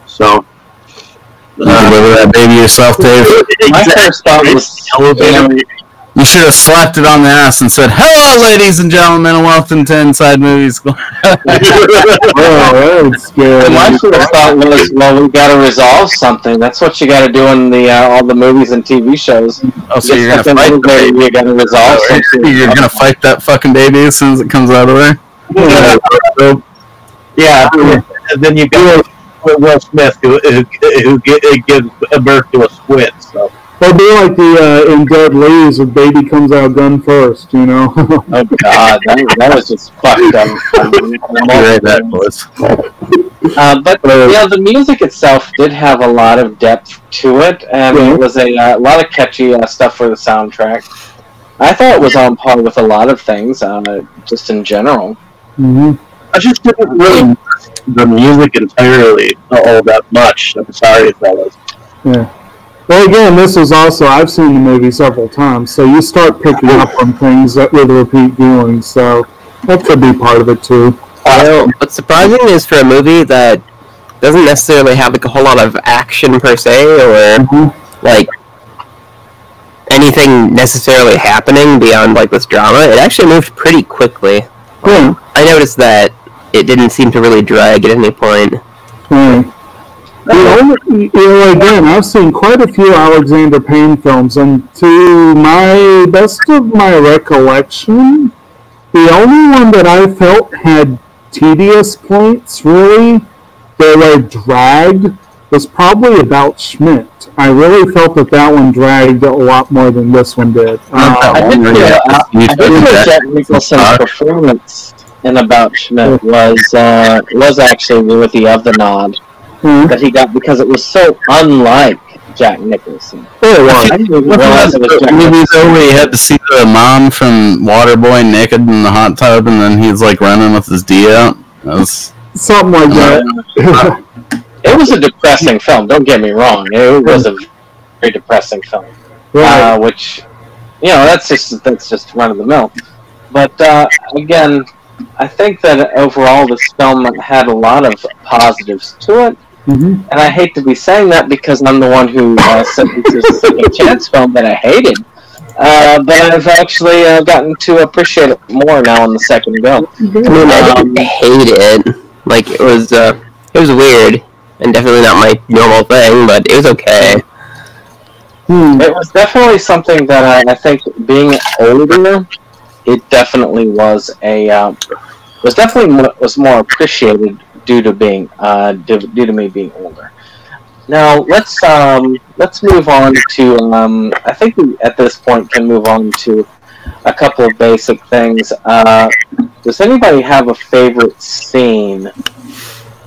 So You deliver that baby yourself, Dave. My first thought was elevator. You should have slapped it on the ass and said, "Hello, ladies and gentlemen, and welcome to Inside Movie School." oh, that's good. My first thought was, well, we got to resolve something. That's what you got to do in the uh, all the movies and TV shows. Oh, so Just you're gonna fight the baby? You got to resolve something. You're gonna fight that fucking baby as soon as it comes out of there. Yeah, and then you got Will Smith who who, who gi- gives birth to a squid. So Or be like the uh, in Dead Leaves, where baby comes out gun first. You know. Oh God, that, that was just fucked up. Right, that was. Uh, but you know, the music itself did have a lot of depth to it, and Yeah. it was a uh, lot of catchy uh, stuff for the soundtrack. I thought it was on par with a lot of things, uh, just in general. hmm I just didn't really the music entirely all that much. I'm sorry, fellas. Yeah. Well, again, this is also I've seen the movie several times, so you start picking up on things that with repeat viewing. So that could be part of it too. Well, what's surprising is for a movie that doesn't necessarily have like a whole lot of action per se, or mm-hmm. like anything necessarily happening beyond like this drama. It actually moved pretty quickly. Yeah. I noticed that it didn't seem to really drag at any point. Right. You know, you know, again, I've seen quite a few Alexander Payne films, and to my best of my recollection, the only one that I felt had tedious points, really, that were dragged, was probably about Schmidt. I really felt that that one dragged a lot more than this one did. Not Uh, I one did where you feel, uh, I did fucking feel Jack Jack Nicholson's performance in About Schmidt was uh, was actually worthy of the nod Mhm. that he got because it was so unlike Jack Nicholson. Oh, wow. I didn't Wasn't realize it was the Jack movie Nicholson. though where you had to see the mom from Waterboy naked in the hot tub, and then he's like running with his D out? That was Something like that. It was a depressing film. Don't get me wrong. It was a very depressing film. right. uh, which you know that's just that's just run of the mill. But uh, again, I think that overall this film had a lot of positives to it, Mhm. and I hate to be saying that because I'm the one who uh, said this is a second chance film that I hated. Uh, but I've actually uh, gotten to appreciate it more now on the second go. I mean, I Um, didn't hate it. Like it was, uh, it was weird and definitely not my normal thing, but it was okay. Hmm. It was definitely something that I, I think being older, it definitely was a um, was definitely mo- was more appreciated due to being uh, due, due to me being older. Now let's um, let's move on to um, I think we at this point can move on to a couple of basic things. Uh, does anybody have a favorite scene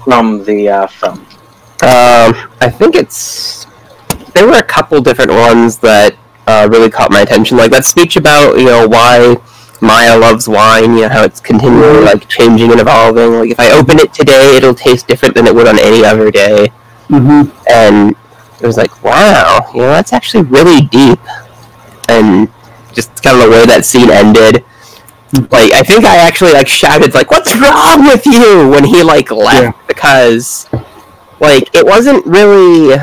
from the uh, film? Um, I think it's there were a couple different ones that uh, really caught my attention. Like that speech about you know why Maya loves wine. You know how it's continually like changing and evolving. Like if I open it today, it'll taste different than it would on any other day. Mhm. And it was like, wow, you know that's actually really deep. And just kind of the way that scene ended. Like I think I actually like shouted like, "What's wrong with you?" when he like left Yeah. because like it wasn't really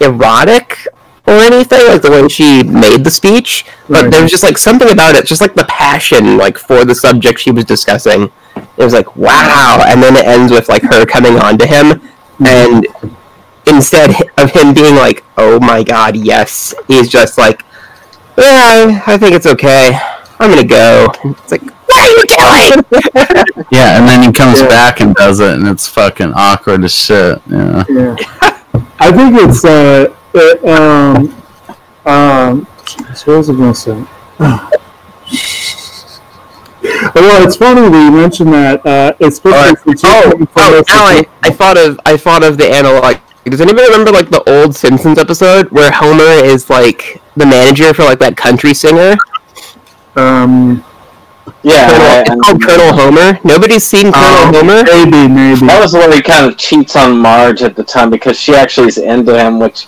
erotic or anything like the way she made the speech but Right. there was just like something about it just like the passion like for the subject she was discussing it was like wow and then it ends with like her coming on to him and instead of him being like, "Oh my god, yes," he's just like, "Yeah, I think it's okay. I'm gonna go." It's like, "What are you doing?" Yeah, and then he comes back and does it, and it's fucking awkward as shit. Yeah. Yeah. I think it's uh, it, um, um, so what was I going to say? well, it's funny that you mentioned that, uh, especially since you're oh, coming oh, this- now I, I thought of I thought of the analog. Does anybody remember like the old Simpsons episode where Homer is like the manager for like that country singer? Um, Yeah, Colonel, I- it's called Colonel Homer. Nobody's seen Colonel um, Homer. maybe, maybe. That was the one where he kind of cheats on Marge at the time because she actually is into him, which.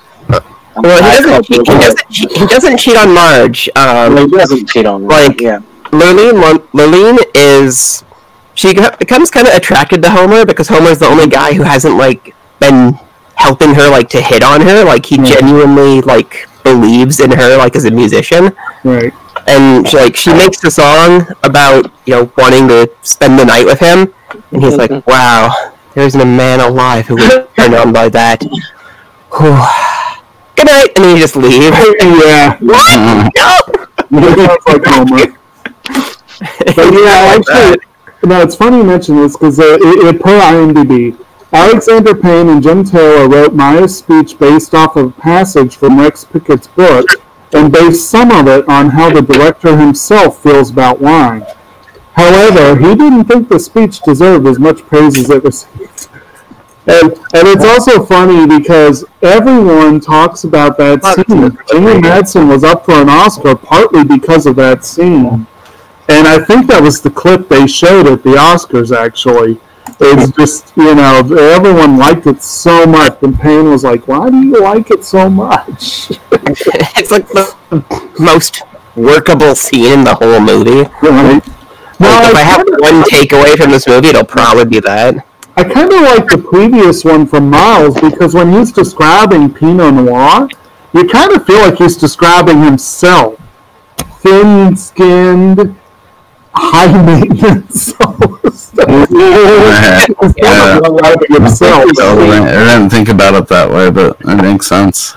Well, he doesn't. Cheat, he doesn't. Cheat, he doesn't cheat on Marge. Um, Well, he doesn't cheat on Marge. like yeah. Lurleen. Lurleen is she becomes kind of attracted to Homer because Homer's the only guy who hasn't like been helping her like to hit on her. Like he genuinely like believes in her like as a musician. Right. and she, like she makes the song about you know wanting to spend the night with him, and he's like, "Wow, there isn't a man alive who would turn on by that." Whew. Good night, and then you just leave. yeah. What? No. Like Homer. But yeah, actually, no, it's funny you mention this because uh, it, it, per IMDb, Alexander Payne and Jim Taylor wrote Maya's speech based off of a passage from Rex Pickett's book and based some of it on how the director himself feels about wine. However, he didn't think the speech deserved as much praise as it received. And, and it's also funny because everyone talks about that scene. Jimmy Madsen was up for an Oscar partly because of that scene. And I think that was the clip they showed at the Oscars, actually. It's just, you know, everyone liked it so much. And Payne was like, why do you like it so much? it's like the most workable scene in the whole movie. Right. Like, if I have one takeaway from this movie, it'll probably be that. I kind of like the previous one from Miles because when he's describing Pinot Noir, you kind of feel like he's describing himself. Thin skinned, high maintenance. Yeah. himself. I didn't think about it that way, but it makes sense.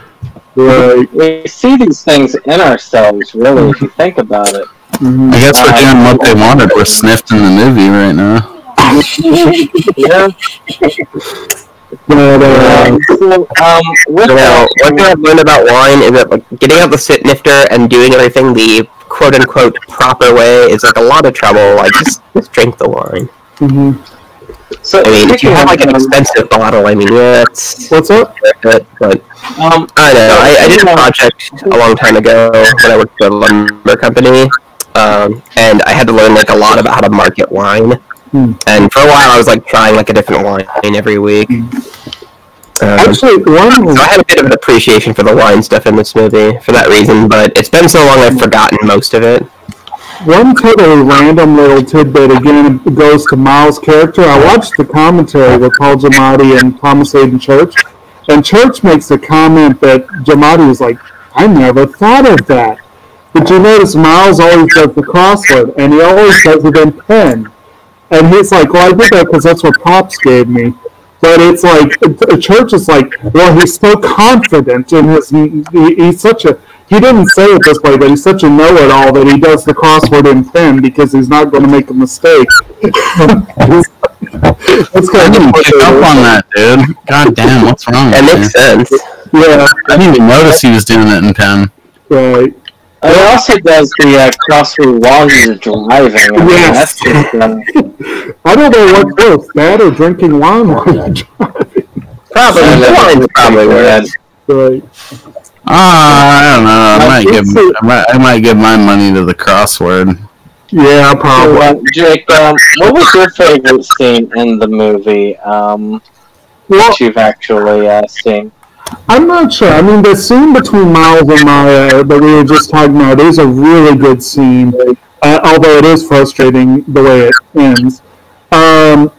Right. We see these things in ourselves, really, if you think about it. Mm-hmm. I guess we're doing what they wanted. We're sniffed in the movie right now. Yeah. But, um, one thing I've learned about wine is that like getting out the sit nifter and doing everything the quote unquote proper way is like a lot of trouble. Like just, just drink the wine. Mhm. so I mean, if you have like an expensive bottle, I mean, yeah, it's What's up? it, but Um, I know. I, I did a project a long time ago when I worked for a lumber company, um, and I had to learn like a lot about how to market wine. Hmm. And for a while, I was like trying like a different wine every week. Um, Actually, one so I had a bit of an appreciation for the wine stuff in this movie for that reason, but it's been so long I've forgotten most of it. One totally random little tidbit again goes to Miles' character. I watched the commentary with Paul Giamatti and Thomas Haden Church, and Church makes a comment that Giamatti was like, "I never thought of that." Did you notice Miles always does the crossword, and he always does it in pen? And he's like, "Well, I did that because that's what Pops gave me." But it's like the church is like, well, he's so confident in his. He, he's such a. He didn't say it this way, but he's such a know-it-all that he does the crossword in pen because he's not going to make a mistake. That's I kind didn't of pick up on that, dude. God damn, what's wrong? That makes me? sense. Yeah, I didn't even notice he was doing it in pen. right. He also does the uh, crossword while you're driving. I mean, Yes. that's just, um, I don't know what's worse, that or drinking wine while you're driving. Probably the wine's probably worse. Right. Ah, I don't know. I I might give so. I might, I might give my money to the crossword. Yeah, so, probably. uh, Jake, um, what was your favorite scene in the movie um, Well, that you've actually uh, seen? I'm not sure. I mean, the scene between Miles and Maya that we were just talking about is a really good scene, uh, although it is frustrating the way it ends. Um,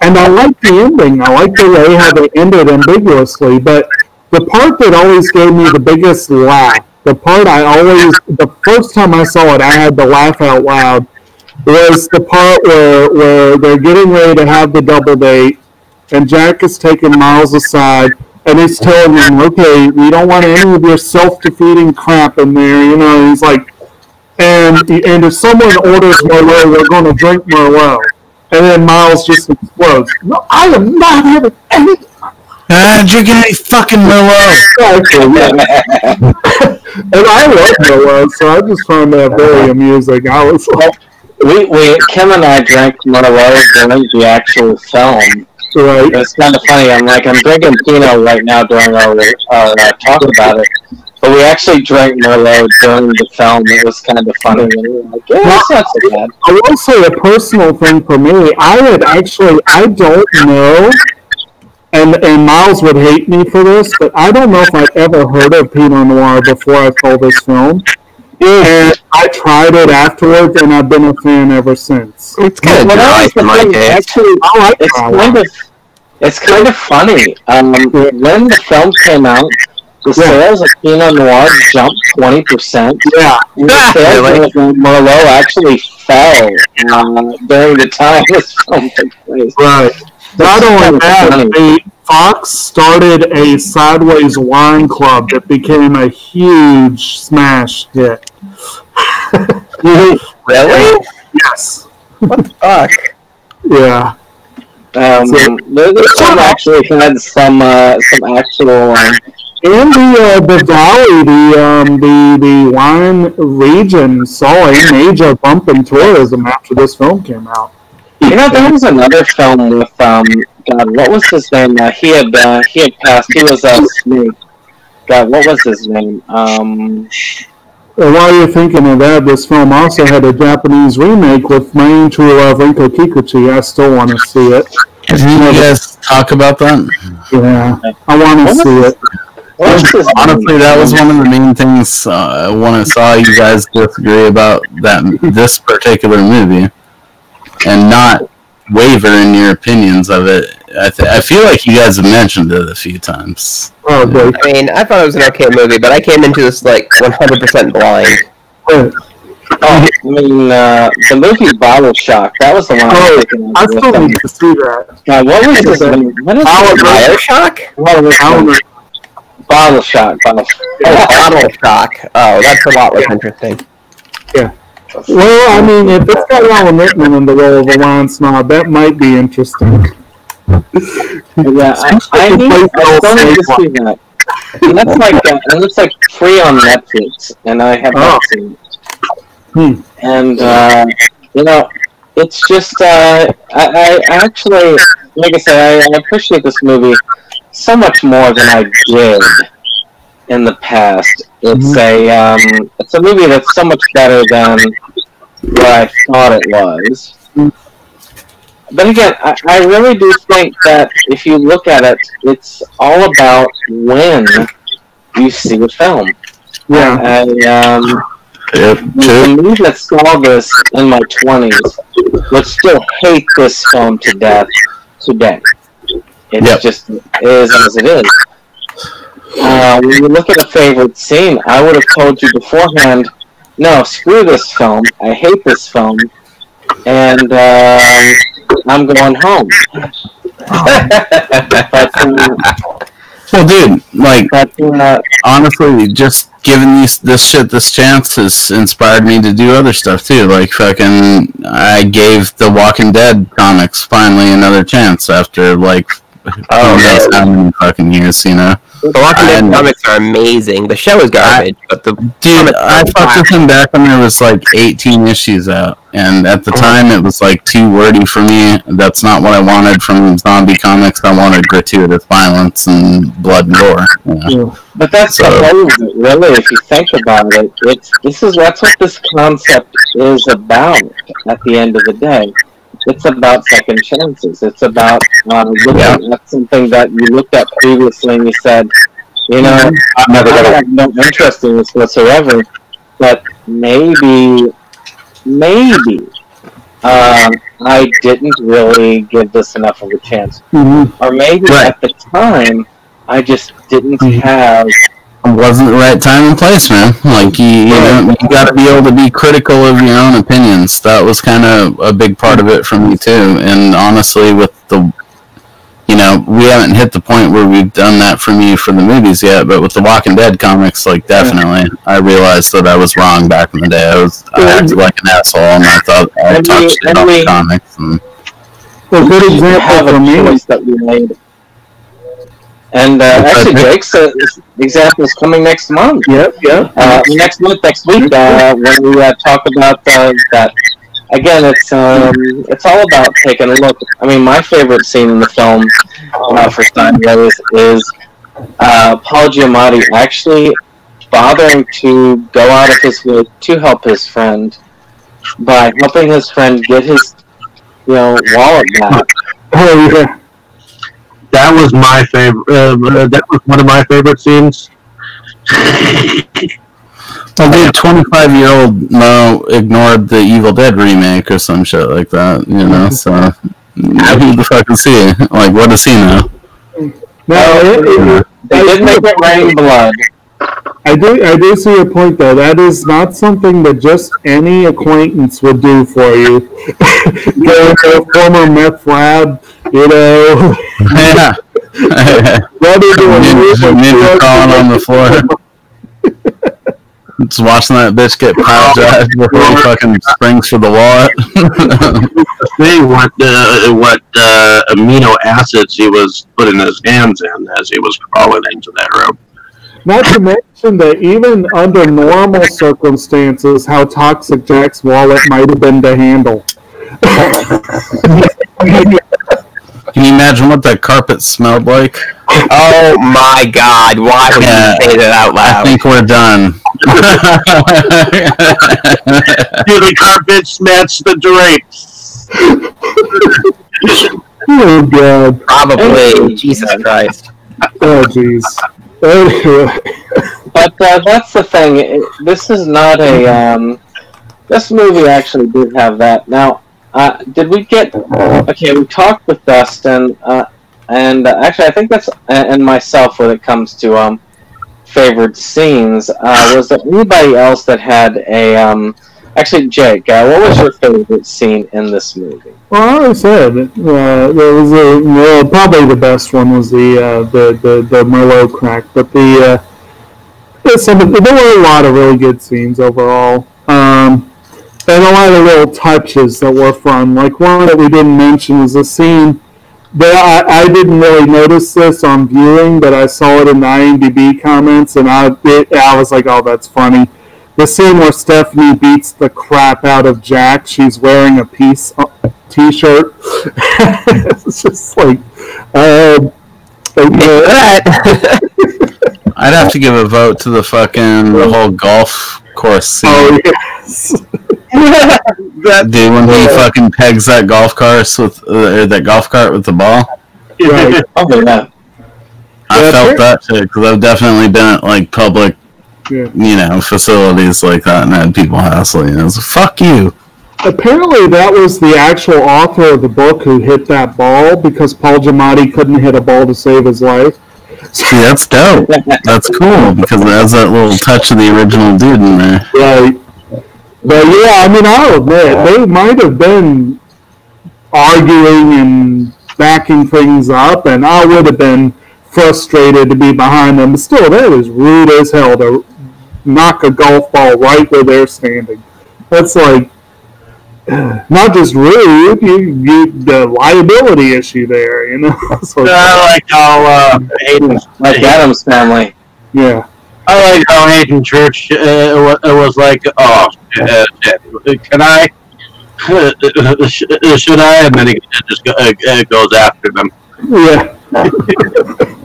and I like the ending. I like the way how they ended ambiguously. But the part that always gave me the biggest laugh, the part I always, the first time I saw it, I had to laugh out loud, was the part where, where they're getting ready to have the double date, and Jack is taking Miles aside, and he's telling him, "Okay, we don't want any of your self-defeating crap in there." You know, he's like, and and if someone orders Merlot, we're going to drink Merlot. And then Miles just explodes. No, I am not having any. Ah, drinking any fucking Merlot. and I love Merlot, so I just found that very amusing. I was like, We, we, Kim and I drank Merlot during the actual film. Right. It's kind of funny. I'm like, I'm drinking Pinot right now during our, our uh, talk about it. But we actually drank Merlot during the film. It was kind of funny. And we were like, yeah, that's not so bad. I will say a personal thing for me. I had actually, I don't know, and and Miles would hate me for this, but I don't know if I'd ever heard of Pinot Noir before I saw this film. And I tried it afterwards, and I've been a fan ever since. It's kind Well, of that dry for my taste. Actually, I like it's that kind of it's kind of funny. Um, when the film came out, the sales of Pinot Noir jumped twenty percent. Yeah, The sales of Merlot actually fell uh, during the time this film took place. Right. Not only that, the Fox started a sideways wine club that became a huge smash hit. Really? Yes. What the fuck? Yeah. Um, film actually had some uh, some actual. Um, And the uh, the valley, the um, the the wine region saw a major bump in tourism after this film came out. You know, there was another film with um, God, what was his name? Uh, he had uh, he had passed. He was a snake. God, what was his name? Um, And while you're thinking of that, this film also had a Japanese remake with Main own of Rinko Kikuchi. I still want to see it. Did you guys talk about that? Yeah, I want to see it. Honestly, that was one of the main things uh, when I saw you guys disagree about that this particular movie, and not waver in your opinions of it. I, th- I feel like you guys have mentioned it a few times. Oh, great. I mean, I thought it was an okay movie, but I came into this like 100% blind. oh, I mean, uh, the movie Bottle Shock. That was the one I Oh, was thinking of. I still with, um, need to see that. God, what was his name? What is Oliver- his name? Bioshock? What was his Bottle Shock. Bottle. Oh, Bottle Shock. Oh, that's a lot less interesting. Yeah. Well, I mean, if it's got Alan Rickman in the role of a wine snob, that might be interesting. Yeah, I, I need. I still need to see that. And that's like uh, and it's like free on Netflix, and I have not seen it. Hmm. And uh, you know, it's just uh, I, I actually, like I said, I, I appreciate this movie so much more than I did in the past. It's a um, it's a movie that's so much better than what I thought it was. But again, I, I really do think that if you look at it, it's all about when you see the film. Yeah. I, um, Yep, the me that saw this in my 20s would still hate this film to death today. It Yep. just is as it is. Uh, when you look at a favorite scene, I would have told you beforehand, no, screw this film. I hate this film. And um, I'm going home. but, um, Well, dude, like but uh, honestly, just giving these this shit this chance has inspired me to do other stuff too. Like fucking, I gave the Walking Dead comics finally another chance after like Oh, who how many fucking years, you know. The Walking Dead comics are amazing. The show is garbage, but the Dude, I fucked with him back when there was like 18 issues out, and at the uh-huh. time it was like too wordy for me. That's not what I wanted from zombie comics. I wanted gratuitous violence and blood and gore. you know. But that's So- the whole of really. If you think about it, it's this is that's what this concept is about. At the end of the day, it's about second chances. It's about uh, looking at something that you looked at previously and you said, you know, I'm never I have no interest in this whatsoever. But maybe, maybe. Um, I didn't really give this enough of a chance, Mhm. or maybe Right. at the time I just didn't have It wasn't the right time and place, man. Like you, you, know, you got to be able to be critical of your own opinions. That was kind of a big part of it for me too. And honestly, with the you know, we haven't hit the point where we've done that for me for the movies yet, but with the Walking Dead comics, like definitely, I realized that I was wrong back in the day. I was I acted like an asshole, and I thought I talked shit on the comics. And, A good example for a me. choice that we made. And uh, actually, Jake's uh, example is coming next month. Yep, yep. Uh, next month, next week, uh, when we uh, talk about uh, that. Again, it's um, it's all about taking a look. I mean, my favorite scene in the film uh, for Sideways is uh, Paul Giamatti actually bothering to go out of his way to help his friend by helping his friend get his, you know, wallet back. Oh yeah. That was my favorite. Uh, that was one of my favorite scenes. well, dude, twenty-five year old Mo ignored the Evil Dead remake or some shit like that. You know, so who the fuck is he? Like, what does he know? No, it, it, They did make it rain blood. I do I do see your point though. That is not something that just any acquaintance would do for you. Go to a former meth lab, you know. Yeah. Rather do a Ninja, ninja crawling on the floor. Just watching that bitch get power drive before he fucking springs for the wallet. See what uh, what uh, amino acids he was putting his hands in as he was crawling into that room. Not to mention that even under normal circumstances, how toxic Jack's wallet might have been to handle. Can you imagine what that carpet smelled like? Oh my god, why would Yeah. you say that out loud? I think we're done. Do the carpets match the drapes? Oh god. Probably. Jesus Christ. Oh jeez. But uh, that's the thing. It, this is not a. Um, this movie actually did have that. Now, uh, did we get? Okay, we talked with Dustin, uh, and uh, actually, I think that's and myself when it comes to um, favorite scenes. Uh, was there anybody else that had a? Um, actually, Jake, uh, what was your favorite scene in this movie? Well, I said uh, there was a well, probably the best one was the uh, the, the the Merlot crack, but the uh, some there were a lot of really good scenes overall, um, and a lot of little touches that were fun. Like one that we didn't mention is a scene that I, I didn't really notice this on viewing, but I saw it in the IMDb comments, and I it, I was like, oh, that's funny. The scene where Stephanie beats the crap out of Jack. She's wearing a peace uh, t-shirt. it's just like, um, okay. I'd have to give a vote to the fucking the whole golf course scene. Oh yes. Dude, when he fucking pegs that golf cart with uh, that golf cart with the ball, right. Oh yeah. I Yeah, felt that shit because I've definitely been at like public, Yeah. you know, facilities like that and had people hassling. It was fuck you. Apparently, that was the actual author of the book who hit that ball because Paul Giamatti couldn't hit a ball to save his life. See, that's dope. That's cool because it has that little touch of the original dude in there. Right. But yeah, I mean, I'll admit they might have been arguing and backing things up, and I would have been frustrated to be behind them. But still, that is rude as hell to knock a golf ball right where they're standing. That's like not just rude, you, you the liability issue there. You know, It's like- I like how uh, Haden, Like Adam's family. yeah. I like how Haden Church uh, wa- was like, oh, uh, can I? Sh- Should I? And then he just go, uh, uh, goes after them. Yeah.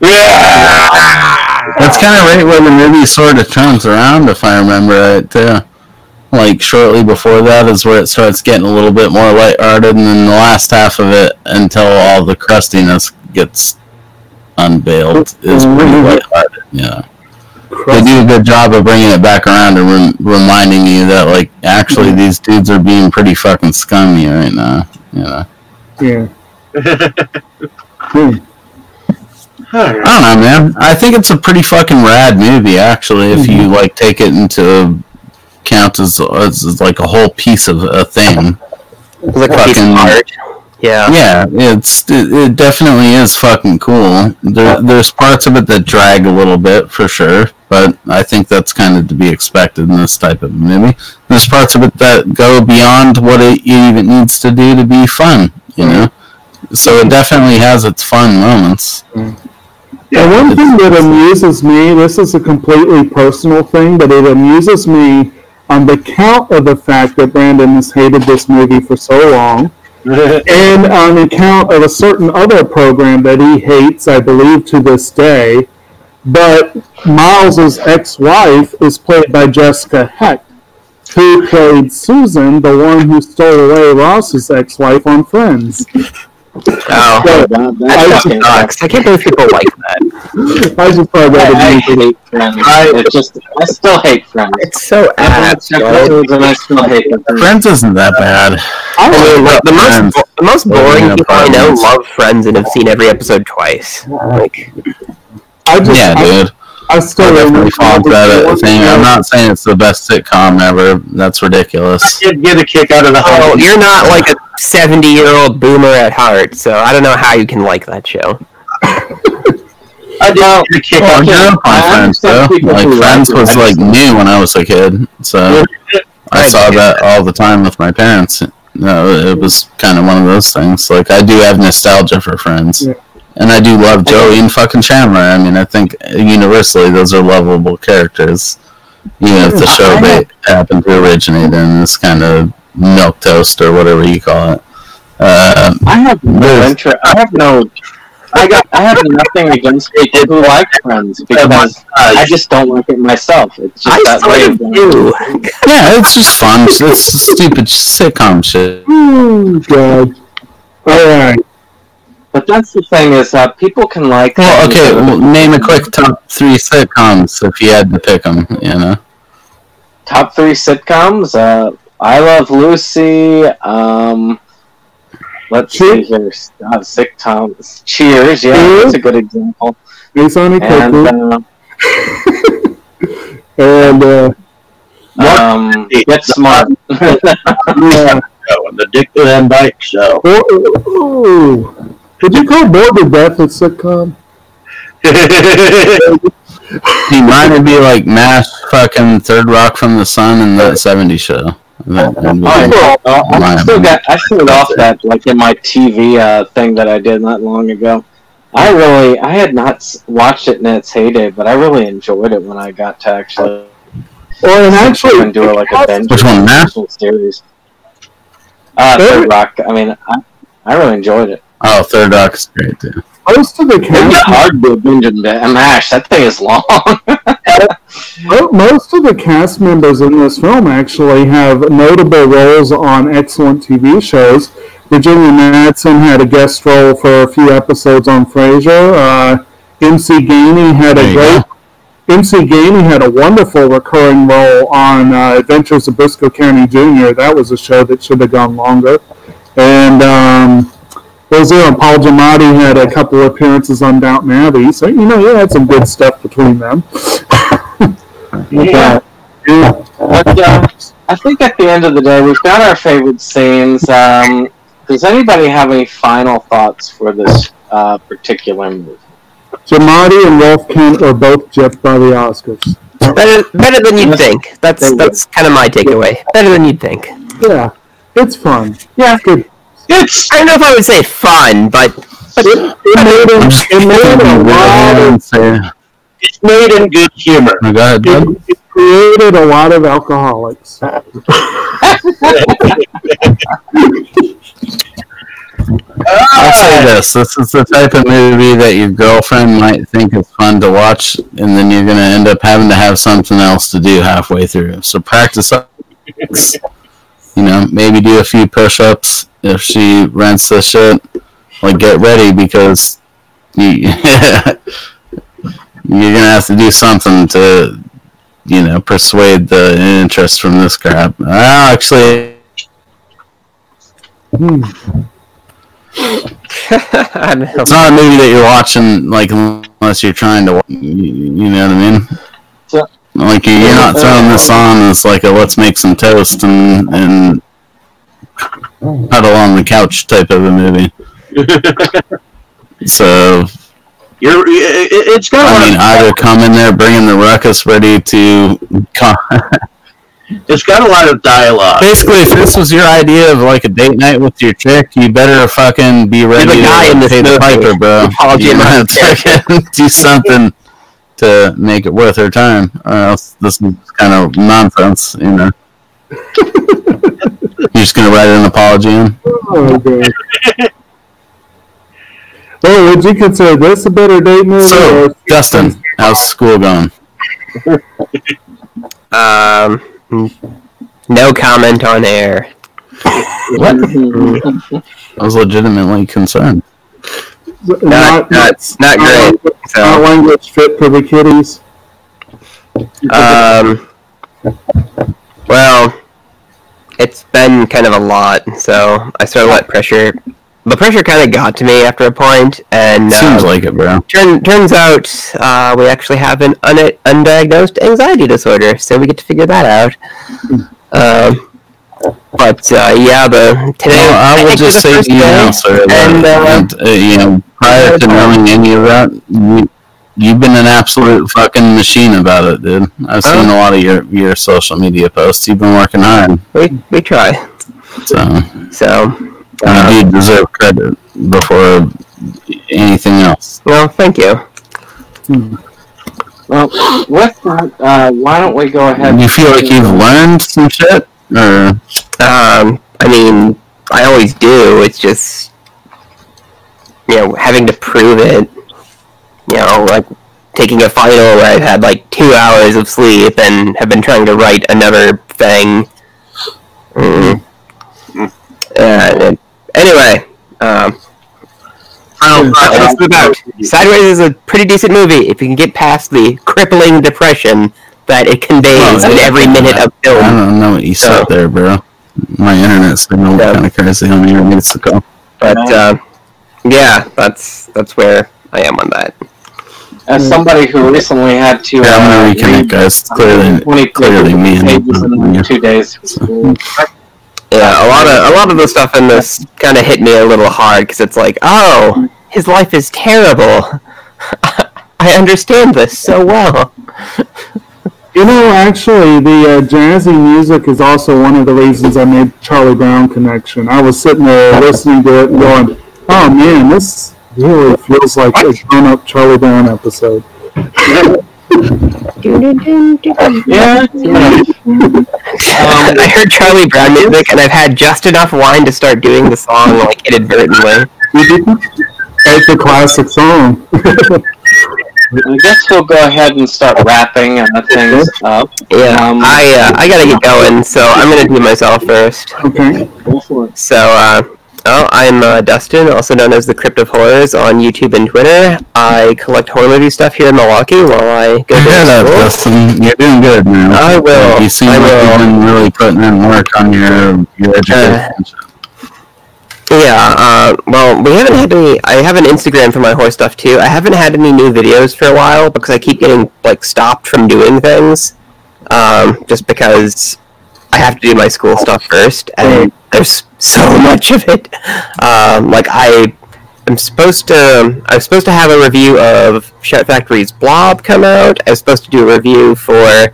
Yeah. That's kind of right where the movie sort of turns around, if I remember right, too. Like, shortly before that is where it starts getting a little bit more lighthearted, and then the last half of it, until all the crustiness gets unveiled, is pretty lighthearted, yeah. They do a good job of bringing it back around and rem- reminding you that, like, actually these dudes are being pretty fucking scummy right now, you know. Yeah. Hmm. I don't know, man. I think it's a pretty fucking rad movie, actually. If you mm-hmm. like take it into count as, as, as like a whole piece of a thing. It's like a piece of art. Yeah. Yeah, it's it, it definitely is fucking cool. There, there's parts of it that drag a little bit for sure, but I think that's kind of to be expected in this type of movie. There's parts of it that go beyond what it even needs to do to be fun, you know. So it definitely has its fun moments. Mm. Yeah, one thing that amuses me, this is a completely personal thing, but it amuses me on the count of the fact that Brandon has hated this movie for so long, and on the account of a certain other program that he hates, I believe, to this day. But Miles's ex-wife is played by Jessica Hecht, who played Susan, the one who stole away Ross's ex-wife on Friends. Oh, So, that fucking sucks. I can't believe people like that. I just thought that I, I hate Friends. It's just I still hate Friends. It's so ass. Episodes and I still hate them. Friends isn't that bad. I mean, like the most Friends. the most boring people I know love Friends and have seen every episode twice. Like, I just, Yeah, I, dude. I still I definitely remember fall into that one thing. thing I'm not saying it's the best sitcom ever. That's ridiculous. You'd get a kick out of the oh, whole. you're not like a seventy year old boomer at heart, so I don't know how you can like that show. I did Well, get a kick Oh, out I of grew the up on I Friends though. Like Friends was like just- new when I was a kid, so I saw that all the time with my parents. No, it was kind of one of those things. Like I do have nostalgia for Friends, Yeah. And I do love Joey and fucking Chandler. I mean, I think universally those are lovable characters. You know, if the show they happen to originate in is kind of milk toast or whatever you call it. Uh, I have no interest. I have no. I got. I have nothing against people who like Friends because I just don't like it myself. It's just I that way. of do. yeah, it's just fun. It's stupid sitcom shit. Oh, God. All right. But that's the thing is that people can like. Well, okay. Well, name a quick top three sitcoms if you had to pick them. You know. top three sitcoms. Uh, I Love Lucy. Um, let's see here. God, sitcoms. Cheers. Yeah, that's a good example. It's on a And cookie. uh, And, uh, um, Get Smart. yeah. show, the Dick Van Dyke show. Oh, Did you call Bored to Death a sitcom? He might be like Mash, fucking Third Rock from the Sun, and that '70s show. That, that would be- I still got. I still off that like in my TV uh, thing that I did not long ago. I really, I had not watched it in its heyday, but I really enjoyed it when I got to actually Or and actually, and do it like a binge Which one, Mash? series. Uh, Third Rock. I mean, I, I really enjoyed it. Oh, Third Rock is great too. most of the It's not cast, hard to binge and mash. That thing is long. most of the cast members in this film actually have notable roles on excellent TV shows. Virginia Madsen had a guest role for a few episodes on Frasier. Uh, MC Gainey had There a you great. MC Gainey had a wonderful recurring role on uh, Adventures of Brisco County Jr. That was a show that should have gone longer. And um, was there? Paul Giamatti had a couple appearances on Downton Abbey. So you know, you had some good stuff between them. Yeah. But uh, I think at the end of the day, we've got our favorite scenes. Um, does anybody have any final thoughts for this uh, particular movie? Giamatti and Rolf Kent were both gypped by the Oscars. Better, better than you'd think. That's that's kind of my takeaway. Better than you'd think. Yeah, it's fun. Yeah, it's good. It's. I don't know if I would say fun, but but It, it made him. It made a lot of. Say, It's made in good humor. oh, go ahead. It, it created a lot of alcoholics. I'll say this: this is the type of movie that your girlfriend might think is fun to watch, and then you're gonna end up having to have something else to do halfway through. So practice up. You know, maybe do a few push-ups if she rents the shit. Like, get ready because you, you're gonna have to do something to, you know, persuade the interest from this crap. Uh, actually. I don't know. it's not a movie that you're watching like unless you're trying to. You, you know what I mean? So- Like you're not throwing this on as like a let's make some toast and and huddle on the couch type of a movie. so You're, it, it's got. a I lot mean, of- either come in there bringing the ruckus ready to. co- It's got a lot of dialogue. Basically, if this was your idea of like a date night with your chick, you better fucking be ready the guy to in this pay the piper, bro. Apology You about have fucking do something to make it worth her time, or else this is kind of nonsense, you know. You're just gonna write an apology in. Oh, God. Well, would you consider this a better date movie? So, or Justin, how's school going? Um, no comment on air. What? I was legitimately concerned. Not, not, not great. Not So, language fit for the kiddies. um, well, it's been kind of a lot, so I sort of let pressure. The pressure kind of got to me after a point, and Seems uh, like it, bro. turn, turns out uh, we actually have an un- undiagnosed anxiety disorder, so we get to figure that out. Um, but uh, yeah, the today Well, I will just say to you now, sir, and uh, uh, you know, prior to knowing any of that, you, you've been an absolute fucking machine about it, dude. I've seen a lot of your, your social media posts. You've been working hard, we we try. so So uh, you do deserve credit before anything else. well, thank you. Well, with that, uh, why don't we go ahead? You feel like you've learned some shit, or Um, I mean, I always do. It's just you know having to prove it. You know, like taking a final where I've had like two hours of sleep and have been trying to write another thing. Mm. Uh, anyway, um, Final thoughts let's on- Sideways is a pretty decent movie if you can get past the crippling depression that it conveys in every minute of film. I don't know what you said there, bro. My internet signal kind of crazy on here. Needs to go. But uh, yeah, that's that's where I am on that. As somebody who recently had to Yeah, I'm uh, gonna reconnect, read guys. Clearly, 20 clearly, me and pages in two days. Yeah, a lot of a lot of the stuff in this kind of hit me a little hard because it's like, oh, his life is terrible. I understand this so well. You know, actually, the uh, jazzy music is also one of the reasons I made Charlie Brown connection. I was sitting there listening to it and going, "Oh man, this really feels like a grown-up Charlie Brown episode." Yeah. I heard Charlie Brown music, and I've had just enough wine to start doing the song like inadvertently. It's a classic song. I guess we'll go ahead and start wrapping uh, things up. Yeah, Um, I uh, I gotta get going, so I'm gonna do myself first. Okay. So, uh, oh, I'm uh, Dustin, also known as the Crypt of Horrors on YouTube and Twitter. I collect horror movie stuff here in Milwaukee while I go to that, school. Dustin. You're doing good, man. I will. You seem I like will. you've been really putting in work on your your education. Yeah, uh, well, we haven't had any. I have an Instagram for my horse stuff too. I haven't had any new videos for a while because I keep getting like stopped from doing things. Um, just because I have to do my school stuff first, and there's so much of it. Um, like I, I'm supposed to. I was supposed to have a review of Shout Factory's Blob come out. I was supposed to do a review for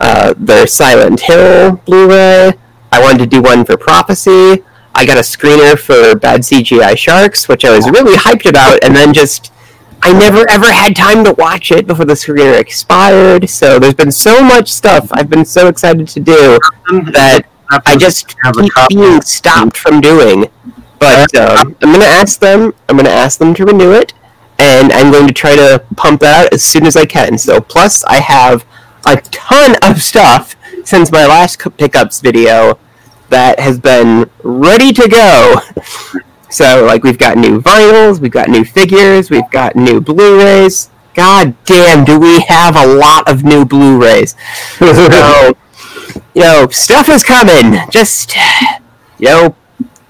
uh, their Silent Hill Blu-ray. I wanted to do one for Prophecy. I got a screener for Bad CGI Sharks, which I was really hyped about, and then just I never ever had time to watch it before the screener expired. So there's been so much stuff I've been so excited to do that I just keep being stopped from doing. But um, I'm gonna ask them. I'm gonna ask them to renew it, and I'm going to try to pump that out as soon as I can. So plus I have a ton of stuff since my last pickups video that has been ready to go. So, like, we've got new vinyls, we've got new figures, we've got new Blu-rays. God damn, do we have a lot of new Blu-rays? so, you know, stuff is coming. Just, you know,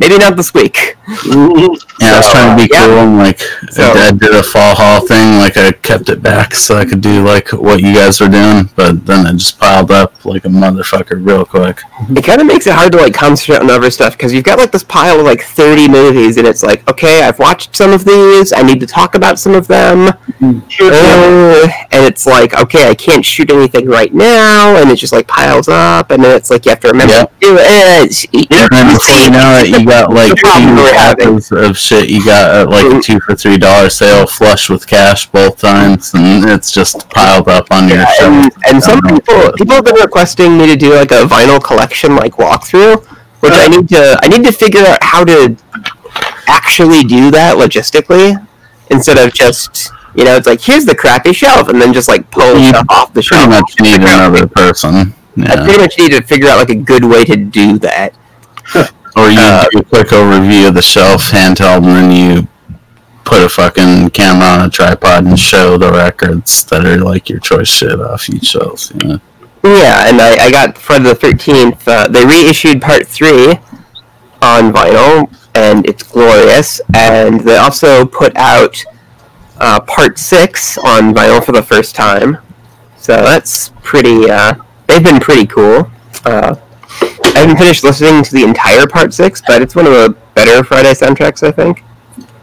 maybe not this week. Yeah, I was trying to be yeah. cool and like So- I did a fall haul thing. Like I kept it back so I could do like what you guys were doing, but then it just piled up like a motherfucker real quick. it kind of makes it hard to like concentrate on other stuff because you've got like this pile of like 30 movies and it's like okay i've watched some of these i need to talk about some of them Uh, and it's like okay i can't shoot anything right now and it just like piles up and then it's like you have to remember Yep. to do it And then before you know it, you got like two boxes of shit. You got at like a two for three dollar sale, flush with cash both times, and it's just piled up on your shelf. and, and some people people have been requesting me to do like a vinyl collection like walkthrough which i uh-huh. need to i need to figure out how to actually do that logistically instead of just you know it's like here's the crappy shelf and then just like pull stuff off the shelf. pretty much need another person. i pretty much need to figure out like a good way to do that Or you Uh, do a quick overview of the shelf handheld, and then you put a fucking camera on a tripod and show the records that are like your choice shit off each shelf. You know? Yeah, and I, I got Friday the Thirteenth. Uh, they reissued Part Three on vinyl, and it's glorious. And they also put out uh, Part Six on vinyl for the first time. So that's pretty. Uh, they've been pretty cool. Uh, I haven't finished listening to the entire Part Six, but it's one of the better Friday soundtracks, I think.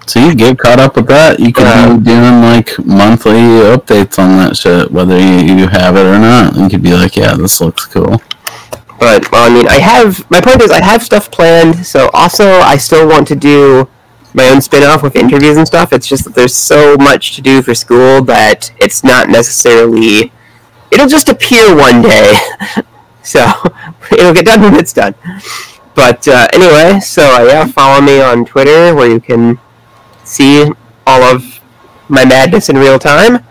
So you get caught up with that. You could Yeah. be doing like monthly updates on that shit, whether you, you have it or not. You could be like, yeah, this looks cool. But well, I mean, I have my point is I have stuff planned. So also, I still want to do my own spin-off with interviews and stuff. It's just that there's so much to do for school that it's not necessarily. It'll just appear one day, so it'll get done when it's done. But uh, anyway, so uh, yeah, follow me on Twitter where you can see all of my madness in real time.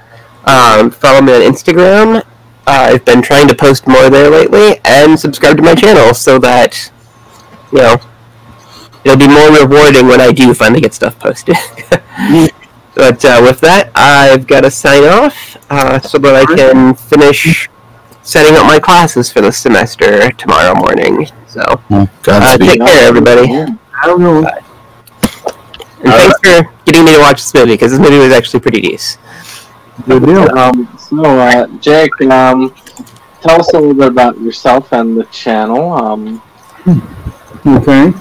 Um, follow me on Instagram. Uh, I've been trying to post more there lately, and subscribe to my channel so that you know it'll be more rewarding when I do finally get stuff posted. but uh, with that, I've got to sign off uh, so that I can finish setting up my classes for the semester tomorrow morning. So uh, take care, everybody. I don't know. And thanks for getting me to watch this movie because this movie was actually pretty decent. Good deal. Um, so, uh, Jake, um, tell us a little bit about yourself and the channel. Um, Okay.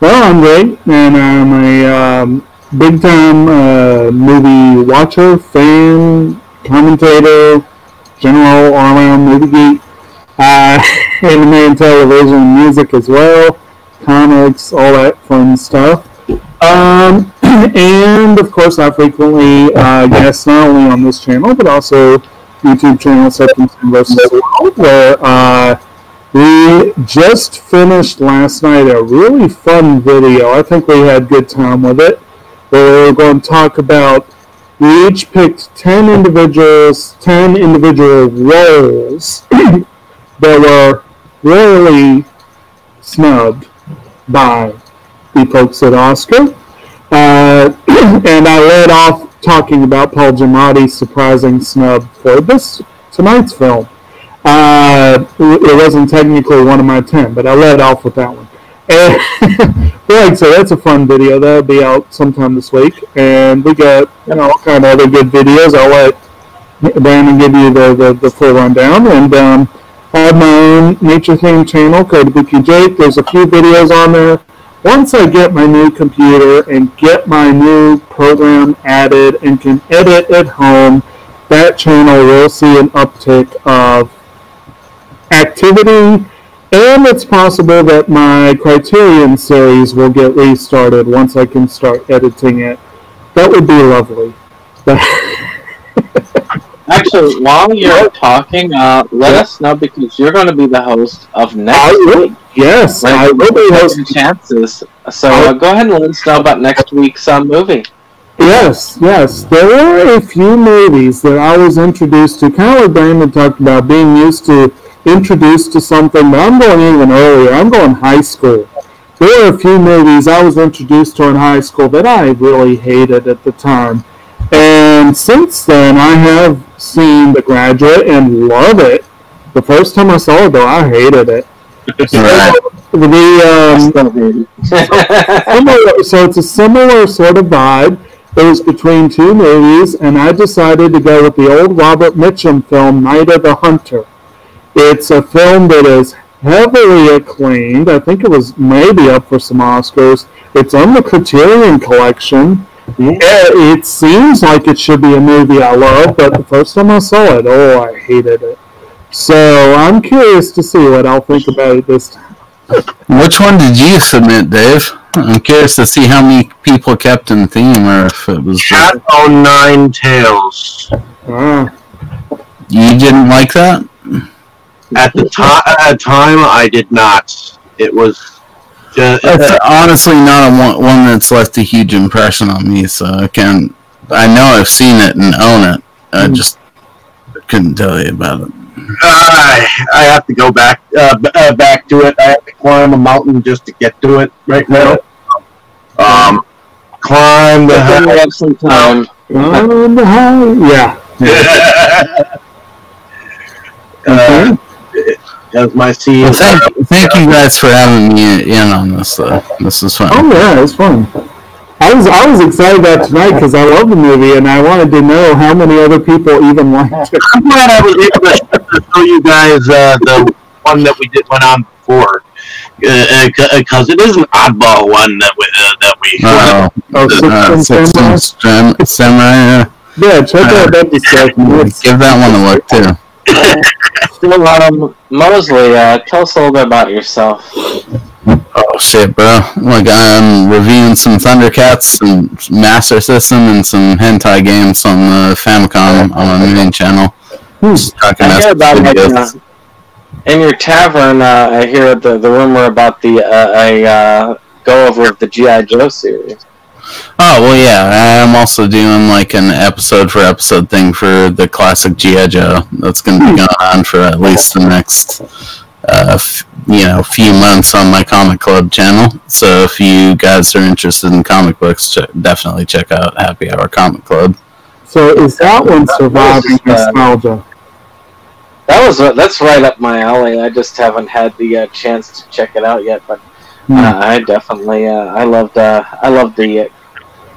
Well, I'm great, and I'm a um, big time uh, movie watcher, fan, commentator, general around movie geek. Uh, anime and television, music as well, comics, all that fun stuff. Um, and of course, I frequently uh, guest not only on this channel but also YouTube channel September versus World, where uh, we just finished last night a really fun video. I think we had good time with it. Where we're going to talk about. We each picked ten individuals, ten individual roles that were rarely snubbed by the folks at Oscar. Uh, and I led off talking about Paul Giamatti's surprising snub for this tonight's film. Uh, it wasn't technically one of my ten, but I led off with that one. And like that's a fun video. That'll be out sometime this week. And we got you know all kind of other good videos. I'll let Brandon give you the, the, the full rundown. And um, I have my own nature theme channel called Buki Jake. There's a few videos on there. Once I get my new computer and get my new program added and can edit at home, that channel will see an uptick of activity, and it's possible that my Criterion series will get restarted once I can start editing it. That would be lovely. actually, while you're talking, uh, let us know because you're going to be the host of next I week. yes, I will be hosting. chances. So uh, go ahead and let us know about next week's uh, movie. Yes, yes. There were a few movies that I was introduced to, kind of like Brandon talked about, being used to introduced to something, I'm going even earlier. I'm going high school. There were a few movies I was introduced to in high school that I really hated at the time. And since then, I have seen The Graduate and love it. The first time I saw it, though, I hated it. So, Right. The um, similar, so it's a similar sort of vibe. It was between two movies, and I decided to go with the old Robert Mitchum film, Night of the Hunter. It's a film that is heavily acclaimed. I think it was maybe up for some Oscars. It's on the Criterion Collection. Yeah, it seems like it should be a movie I love, but the first time I saw it, oh, I hated it. So I'm curious to see what I'll think about it this time. Which one did you submit, Dave? I'm curious to see how many people kept in theme, or if it was. Cat o' Nine Tails. Ah. You didn't like that? At the time, at time, I did not. It was just, It's honestly not a one, one that's left a huge impression on me, so I can. I know I've seen it and own it. I just couldn't tell you about it. I I have to go back uh, b- uh, back to it. I have to climb a mountain just to get to it right now. Um, climb the Then we hill. have some time. On the high, yeah. uh, as my scene. Well, thank, thank you guys for having me in on this. Though. This is fun. Oh yeah, it's fun. I was I was excited about tonight because I love the movie and I wanted to know how many other people even liked it. I'm glad I was able to to show you guys uh, the one that we did went on before, because it is an oddball one that we uh, that we. Uh, Oh, uh, Six Samurai? Six Sam- Samurai. yeah. Yeah, check out that discussion. Give that one a look too. Still, um, Mosley, uh, tell us a little bit about yourself. Oh shit, bro! Like I'm reviewing some Thundercats, some Master System, and some hentai games on the Famicom on my main channel. Talking I hear about about it uh, in your tavern. Uh, I hear the the rumor about the uh, a uh, go over of the GI Joe series. Oh well, yeah. I'm also doing like an episode for episode thing for the classic GI Joe. That's going to be going on for at least the next, uh, f- you know, few months on my comic club channel. So if you guys are interested in comic books, ch- definitely check out Happy Hour Comic Club. So is that one surviving uh, nostalgia? That was uh, that's right up my alley. I just haven't had the uh, chance to check it out yet, but Hmm. uh, I definitely uh, I loved uh, I loved the.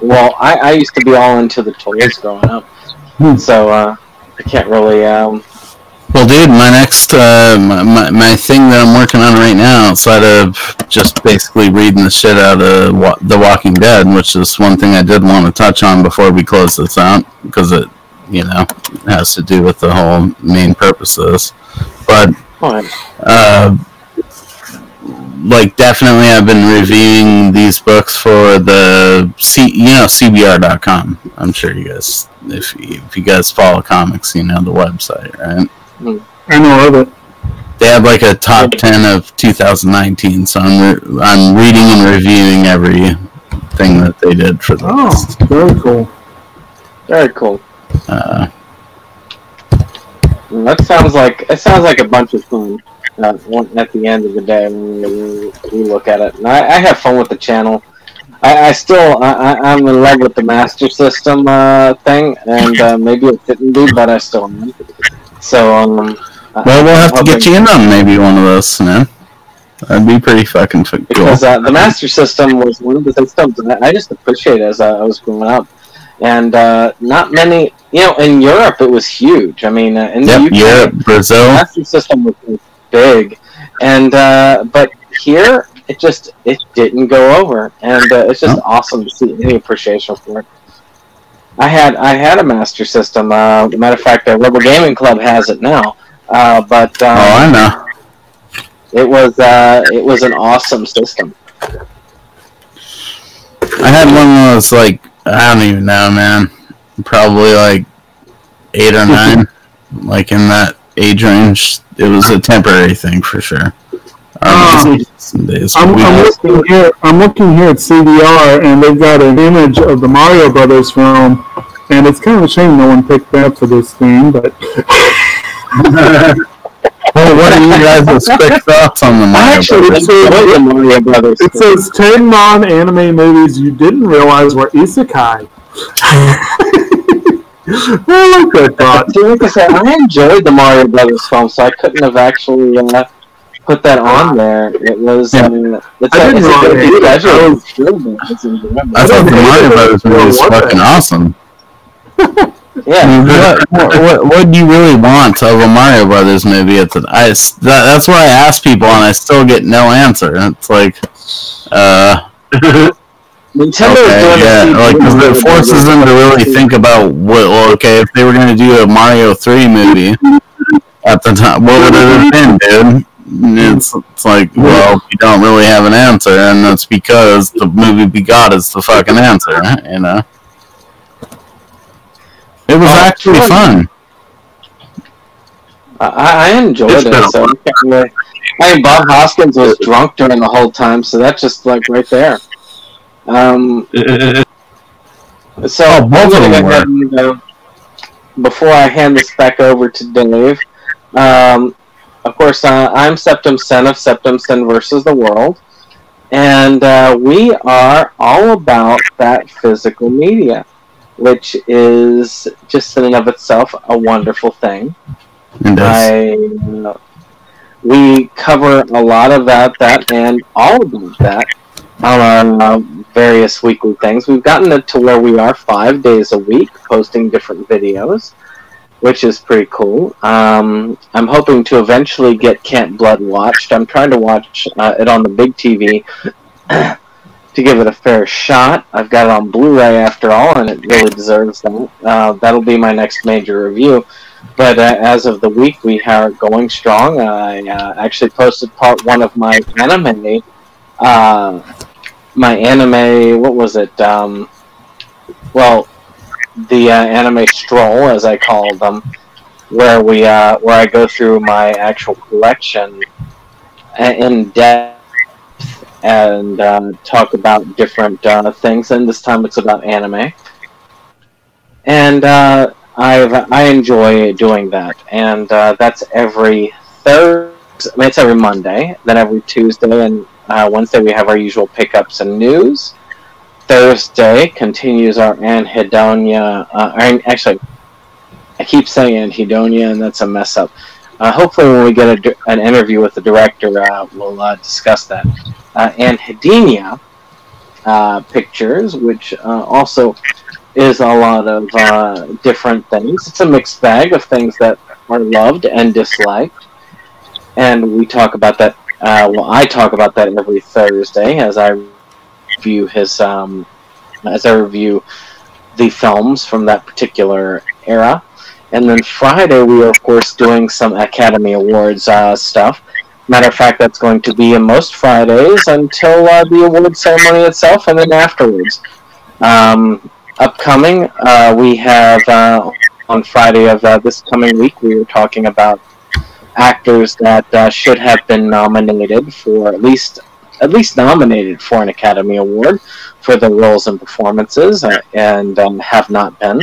Well, I, I used to be all into the toys growing up, Hmm. so uh, I can't really. Um, Well, dude, my next uh, my, my thing that I'm working on right now, outside of just basically reading the shit out of wa- The Walking Dead, which is one thing I did want to touch on before we close this out, because it, you know, has to do with the whole main purpose of this. But uh, like definitely I've been reviewing these books for the C, you know CBR.com. I'm sure you guys, if you, if you guys follow comics, you know the website, right? I know of it. They have like a top ten of 2019, so I'm re- I'm reading and reviewing every thing that they did for the Oh, list. very cool. very cool. Uh, That sounds like it sounds like a bunch of fun. Uh, at the end of the day, we, we look at it, and I, I have fun with the channel. I, I still I, I'm in love with the Master System uh, thing, and uh, maybe it didn't be, but I still am. So um, well, we'll have to get you in on maybe one of those, man. That'd be pretty fucking cool. because uh, the Master System was one of the systems that I just appreciated as I was growing up, and uh, not many. You know, in Europe it was huge. I mean, uh, in the Yep, UK, Europe, Brazil. the Master System was was big, and uh, but here it just it didn't go over, and uh, it's just awesome to see any appreciation for it. I had I had a Master System. Uh, matter of fact, the Rebel Gaming Club has it now. Uh, but um, Oh, I know. it was uh, it was an awesome system. I had one that was like I don't even know, man. Probably like eight or nine, like in that age range. It was a temporary thing for sure. Um, some days I'm, I'm looking here. I'm looking here at CBR, and they've got an image of the Mario Brothers film, and it's kind of a shame no one picked that for this theme. But well, what are you guys' quick thoughts on the Mario Actually, Brothers? it says, the Mario Brothers. it says ten non-anime movies you didn't realize were isekai. I like that thought. See, like I said, I enjoyed the Mario Brothers film, so I couldn't have actually uh, put that on there. It was. Yeah. Um, it's I a, it's a good pleasure. I was- It's enjoyable. I thought the Mario Brothers movie was fucking awesome. Yeah. mean, what, what, what, do you really want of a Mario Brothers movie? It's the, I, that, that's what I ask people, and I still get no answer. It's like, uh, Nintendo is okay, doing yeah, like 'cause it forces them to really think about what. Well, okay, if they were going to do a Mario Three movie at the time, what would it have been, dude? It's, it's like, well, you don't really have an answer, and that's because the movie we got is the fucking answer, you know. It was Oh, actually fun. I, I enjoyed It's it. So I can't really- I mean, Bob Hoskins was drunk during the whole time, so that's just like right there. Um, so Oh, both of them go ahead and, uh, before I hand this back over to Dave, um, of course, uh, I'm Septum Sen of Septum Sen versus the World, and uh, we are all about that physical media, which is just in and of itself a wonderful thing. It. I, uh, we cover a lot of that, that, and all about that on our uh, various weekly things. We've gotten it to where we are five days a week posting different videos, which is pretty cool. Um, I'm hoping to eventually get Can't Blood watched. I'm trying to watch uh, it on the big TV to give it a fair shot. I've got it on Blu-ray after all, and it really deserves that. Uh, that'll be my next major review. But uh, as of the week, we are going strong. I uh, actually posted part one of my anime. My anime, what was it? Um, well, the uh, anime stroll, as I call them, where we uh, where I go through my actual collection in depth and uh, talk about different uh, things. And this time, it's about anime. And uh, I've I enjoy doing that, and uh, that's every Thursday. I mean, it's every Monday. Then every Tuesday and uh, Wednesday we have our usual pickups and news. Thursday continues our anhedonia. Uh, actually, I keep saying anhedonia, and that's a mess up. Uh, hopefully, when we get a, an interview with the director, uh, we'll uh, discuss that. Uh, anhedonia uh, pictures, which also is a lot of different things. It's a mixed bag of things that are loved and disliked, and we talk about that. Uh, well, I talk about that every Thursday as I review his um, as I review the films from that particular era. And then Friday, we are of course doing some Academy Awards uh, stuff. Matter of fact, that's going to be in most Fridays until uh, the award ceremony itself, and then afterwards. Um, upcoming, uh, we have uh, on Friday of uh, this coming week, we are talking about actors that uh, should have been nominated for at least at least nominated for an Academy Award for their roles and performances, uh, and um, have not been,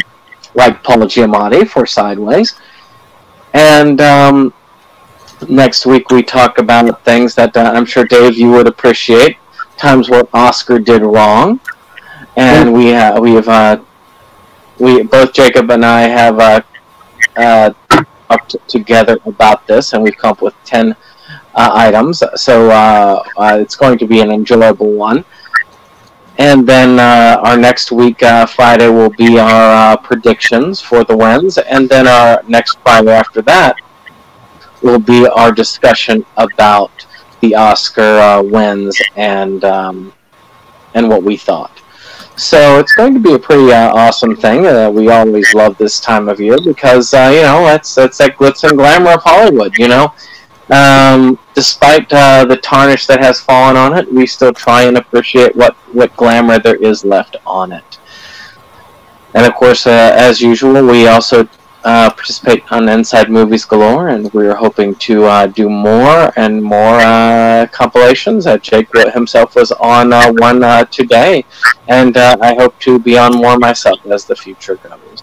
like Paul Giamatti for Sideways. And um, next week we talk about things that uh, I'm sure Dave you would appreciate, times where Oscar did wrong, and we we have uh, we both Jacob and I have uh, uh, talked together about this, and we've come up with ten uh, items. So uh, uh, it's going to be an enjoyable one. And then uh, our next week, uh, Friday, will be our uh, predictions for the wins. And then our next Friday after that will be our discussion about the Oscar wins and um, and what we thought. So it's going to be a pretty uh, awesome thing. Uh, we always love this time of year because uh, you know that's that's that glitz and glamour of Hollywood. You know, um, despite uh, the tarnish that has fallen on it, we still try and appreciate what what glamour there is left on it. And of course, uh, as usual, we also uh, participate on Inside Movies Galore, and we're hoping to uh, do more and more uh, compilations. Uh, Jake himself was on uh, one uh, today, and I hope to be on more myself as the future goes.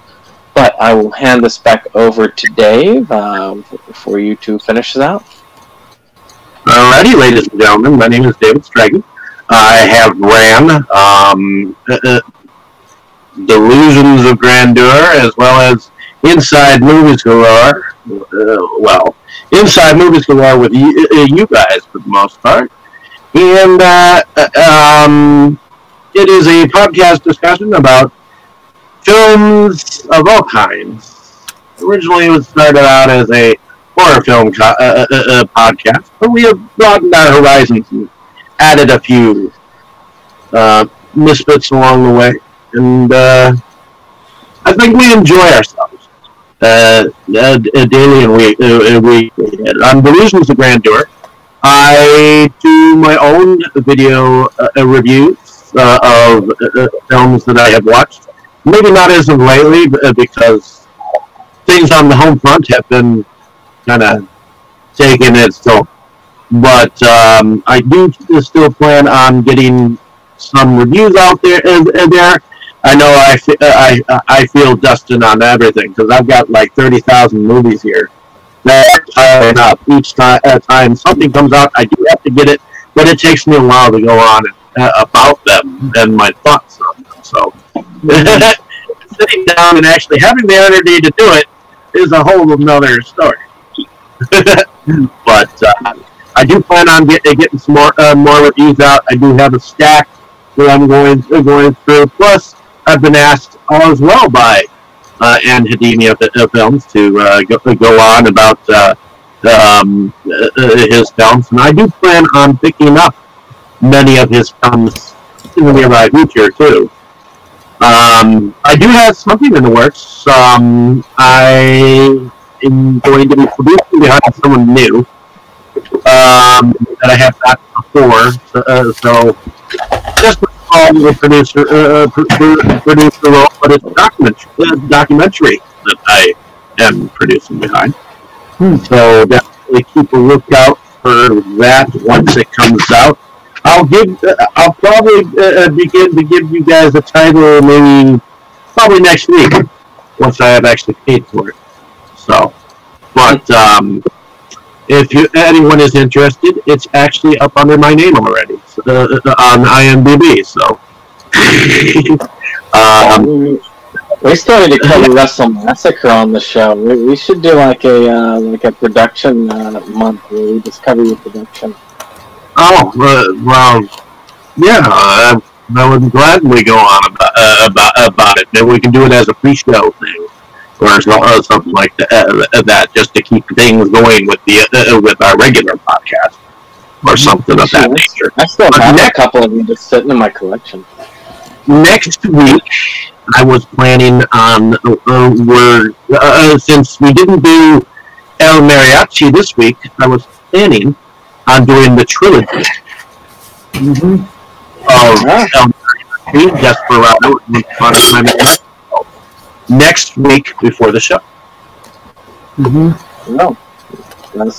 But I will hand this back over to Dave for you to finish this out. Alrighty, ladies and gentlemen, my name is David Straggy. I have ran um, Delusions of Grandeur as well as Inside Movies Galore. Uh, well, Inside Movies Galore with you, uh, you guys for the most part. And uh, uh, um, it is a podcast discussion about films of all kinds. Originally, it was started out as a horror film co- uh, uh, uh, podcast, but we have broadened our horizons and added a few uh, misfits along the way. And uh, I think we enjoy ourselves uh, uh, daily and week, uh, weekly. On Delusions of Grandeur, I do my own video uh, reviews uh, of uh, films that I have watched. Maybe not as of lately, uh, because things on the home front have been kind of taking its toll. But um, I do still plan on getting some reviews out there. Uh, uh, there, I know I, uh, I I feel Dustin on everything because I've got like thirty thousand movies here. That piling up each time, uh, time something comes out, I do have to get it, but it takes me a while to go on uh, about them and my thoughts on them. So sitting down and actually having the energy to do it is a whole another story. but uh, I do plan on get, getting some more uh, more reviews out. I do have a stack that I'm going going through. Plus, I've been asked as well by uh, of, of Films to uh, go, go on about uh, um, uh, his films, and I do plan on picking up many of his films in the nearby future too. Um, I do have something in the works. Um, I am going to be producing behind someone new um, that I have not before. So, uh, so just call the producer, uh, pr- producer role, but it's a documentary, uh, documentary that I am producing behind. So definitely keep a lookout for that once it comes out. I'll give. Uh, I'll probably uh, begin to give you guys a title maybe probably next week once I have actually paid for it. So, but um, if you, anyone is interested, it's actually up under my name already uh, on IMDb. So, um, We still need to cover Wrestle Massacre on the show. We, we should do like a uh, like a production uh, month where we just cover your production. oh uh, well, yeah, uh, I would gladly go on about uh, about about it. Maybe we can do it as a pre-show thing. Or or something like that, uh, that, just to keep things going with the uh, with our regular podcast, or something of that nature. I still have next- a couple of them just sitting in my collection. next week I was planning on uh, uh, we're uh, since we didn't do El Mariachi this week, I was planning on doing the trilogy of El Mariachi, Desperado, and Montana Man next week before the show. Mm-hmm. No.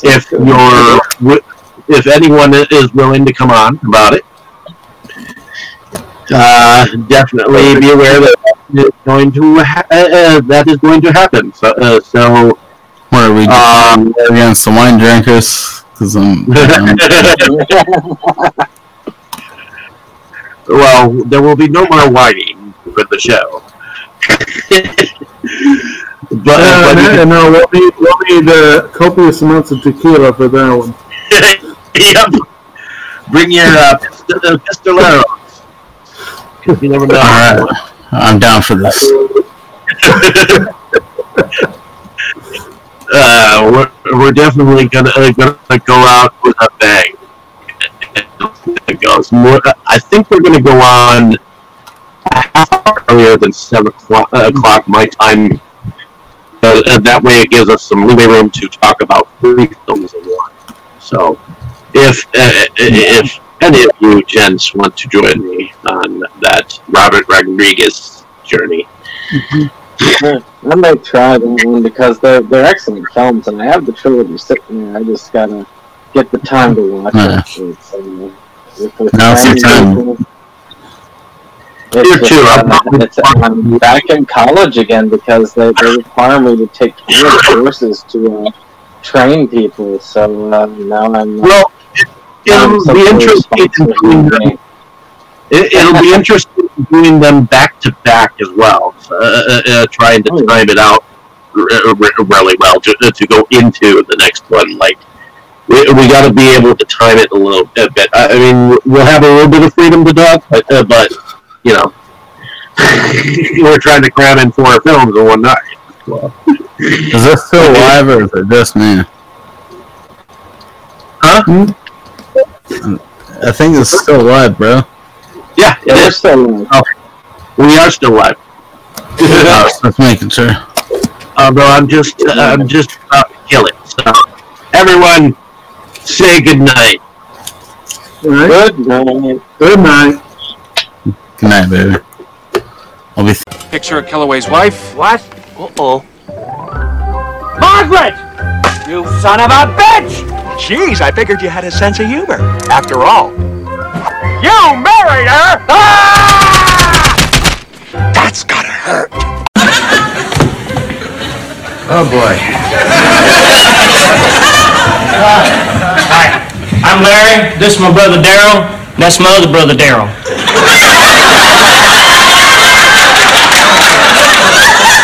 If you're wi- if anyone is willing to come on about it, uh, definitely be aware that that is going to ha- uh, uh, that is going to happen. So, uh, so Where are we Um, against the wine drinkers? Because I'm, I'm well, there will be no more whining for the show. but, Uh, but no, no, we'll need, we'll need uh, copious amounts of tequila for that one. yep. Bring your uh, pist- pistoleros. 'Cause You never know. all right. I'm down for this. uh, we're, we're definitely gonna uh, gonna go out with a bang. It goes more. I think we're gonna go on a half hour earlier than seven o'clock, uh, o'clock my time. Uh, that way, it gives us some leeway room to talk about three films in one. So, if uh, if any of you gents want to join me on that Robert Rodriguez journey, I might try that one because they're they're excellent films, and I have the trilogy sitting there. I just gotta get the time to watch Yeah. it. It's, uh, with- with Now's your family, time. It's Here just, too, I'm- uh, it's, I'm back in college again because they, they require me to take courses to uh, train people. So uh, now I'm. Uh, well, I'm it'll be interesting in responsible doing them. It, it'll be interesting doing them back to back as well, uh, uh, uh, trying to time it out r- r- really well to, to go into the next one. Like we, we got to be able to time it a little bit. I, I mean, we'll have a little bit of freedom to talk, but, uh, but you know, we're trying to cram in four films in one night. Well, Is this still live or is it just me? Huh? I think it's still live, bro. Yeah, it We're is. still Oh, we are still live. I was just making sure. Uh, bro, I'm just, uh, I'm just about to kill it. So, everyone, say good night. Good night. Good night. Good night, baby. I'll be. Picture of Kellaway's wife. What? Uh-oh. Margaret! You son of a bitch! Jeez, I figured you had a sense of humor. After all. You married her! Ah! That's gotta hurt. Oh boy. Hi, I'm Larry. This is my brother Darryl. That's my other brother Darryl.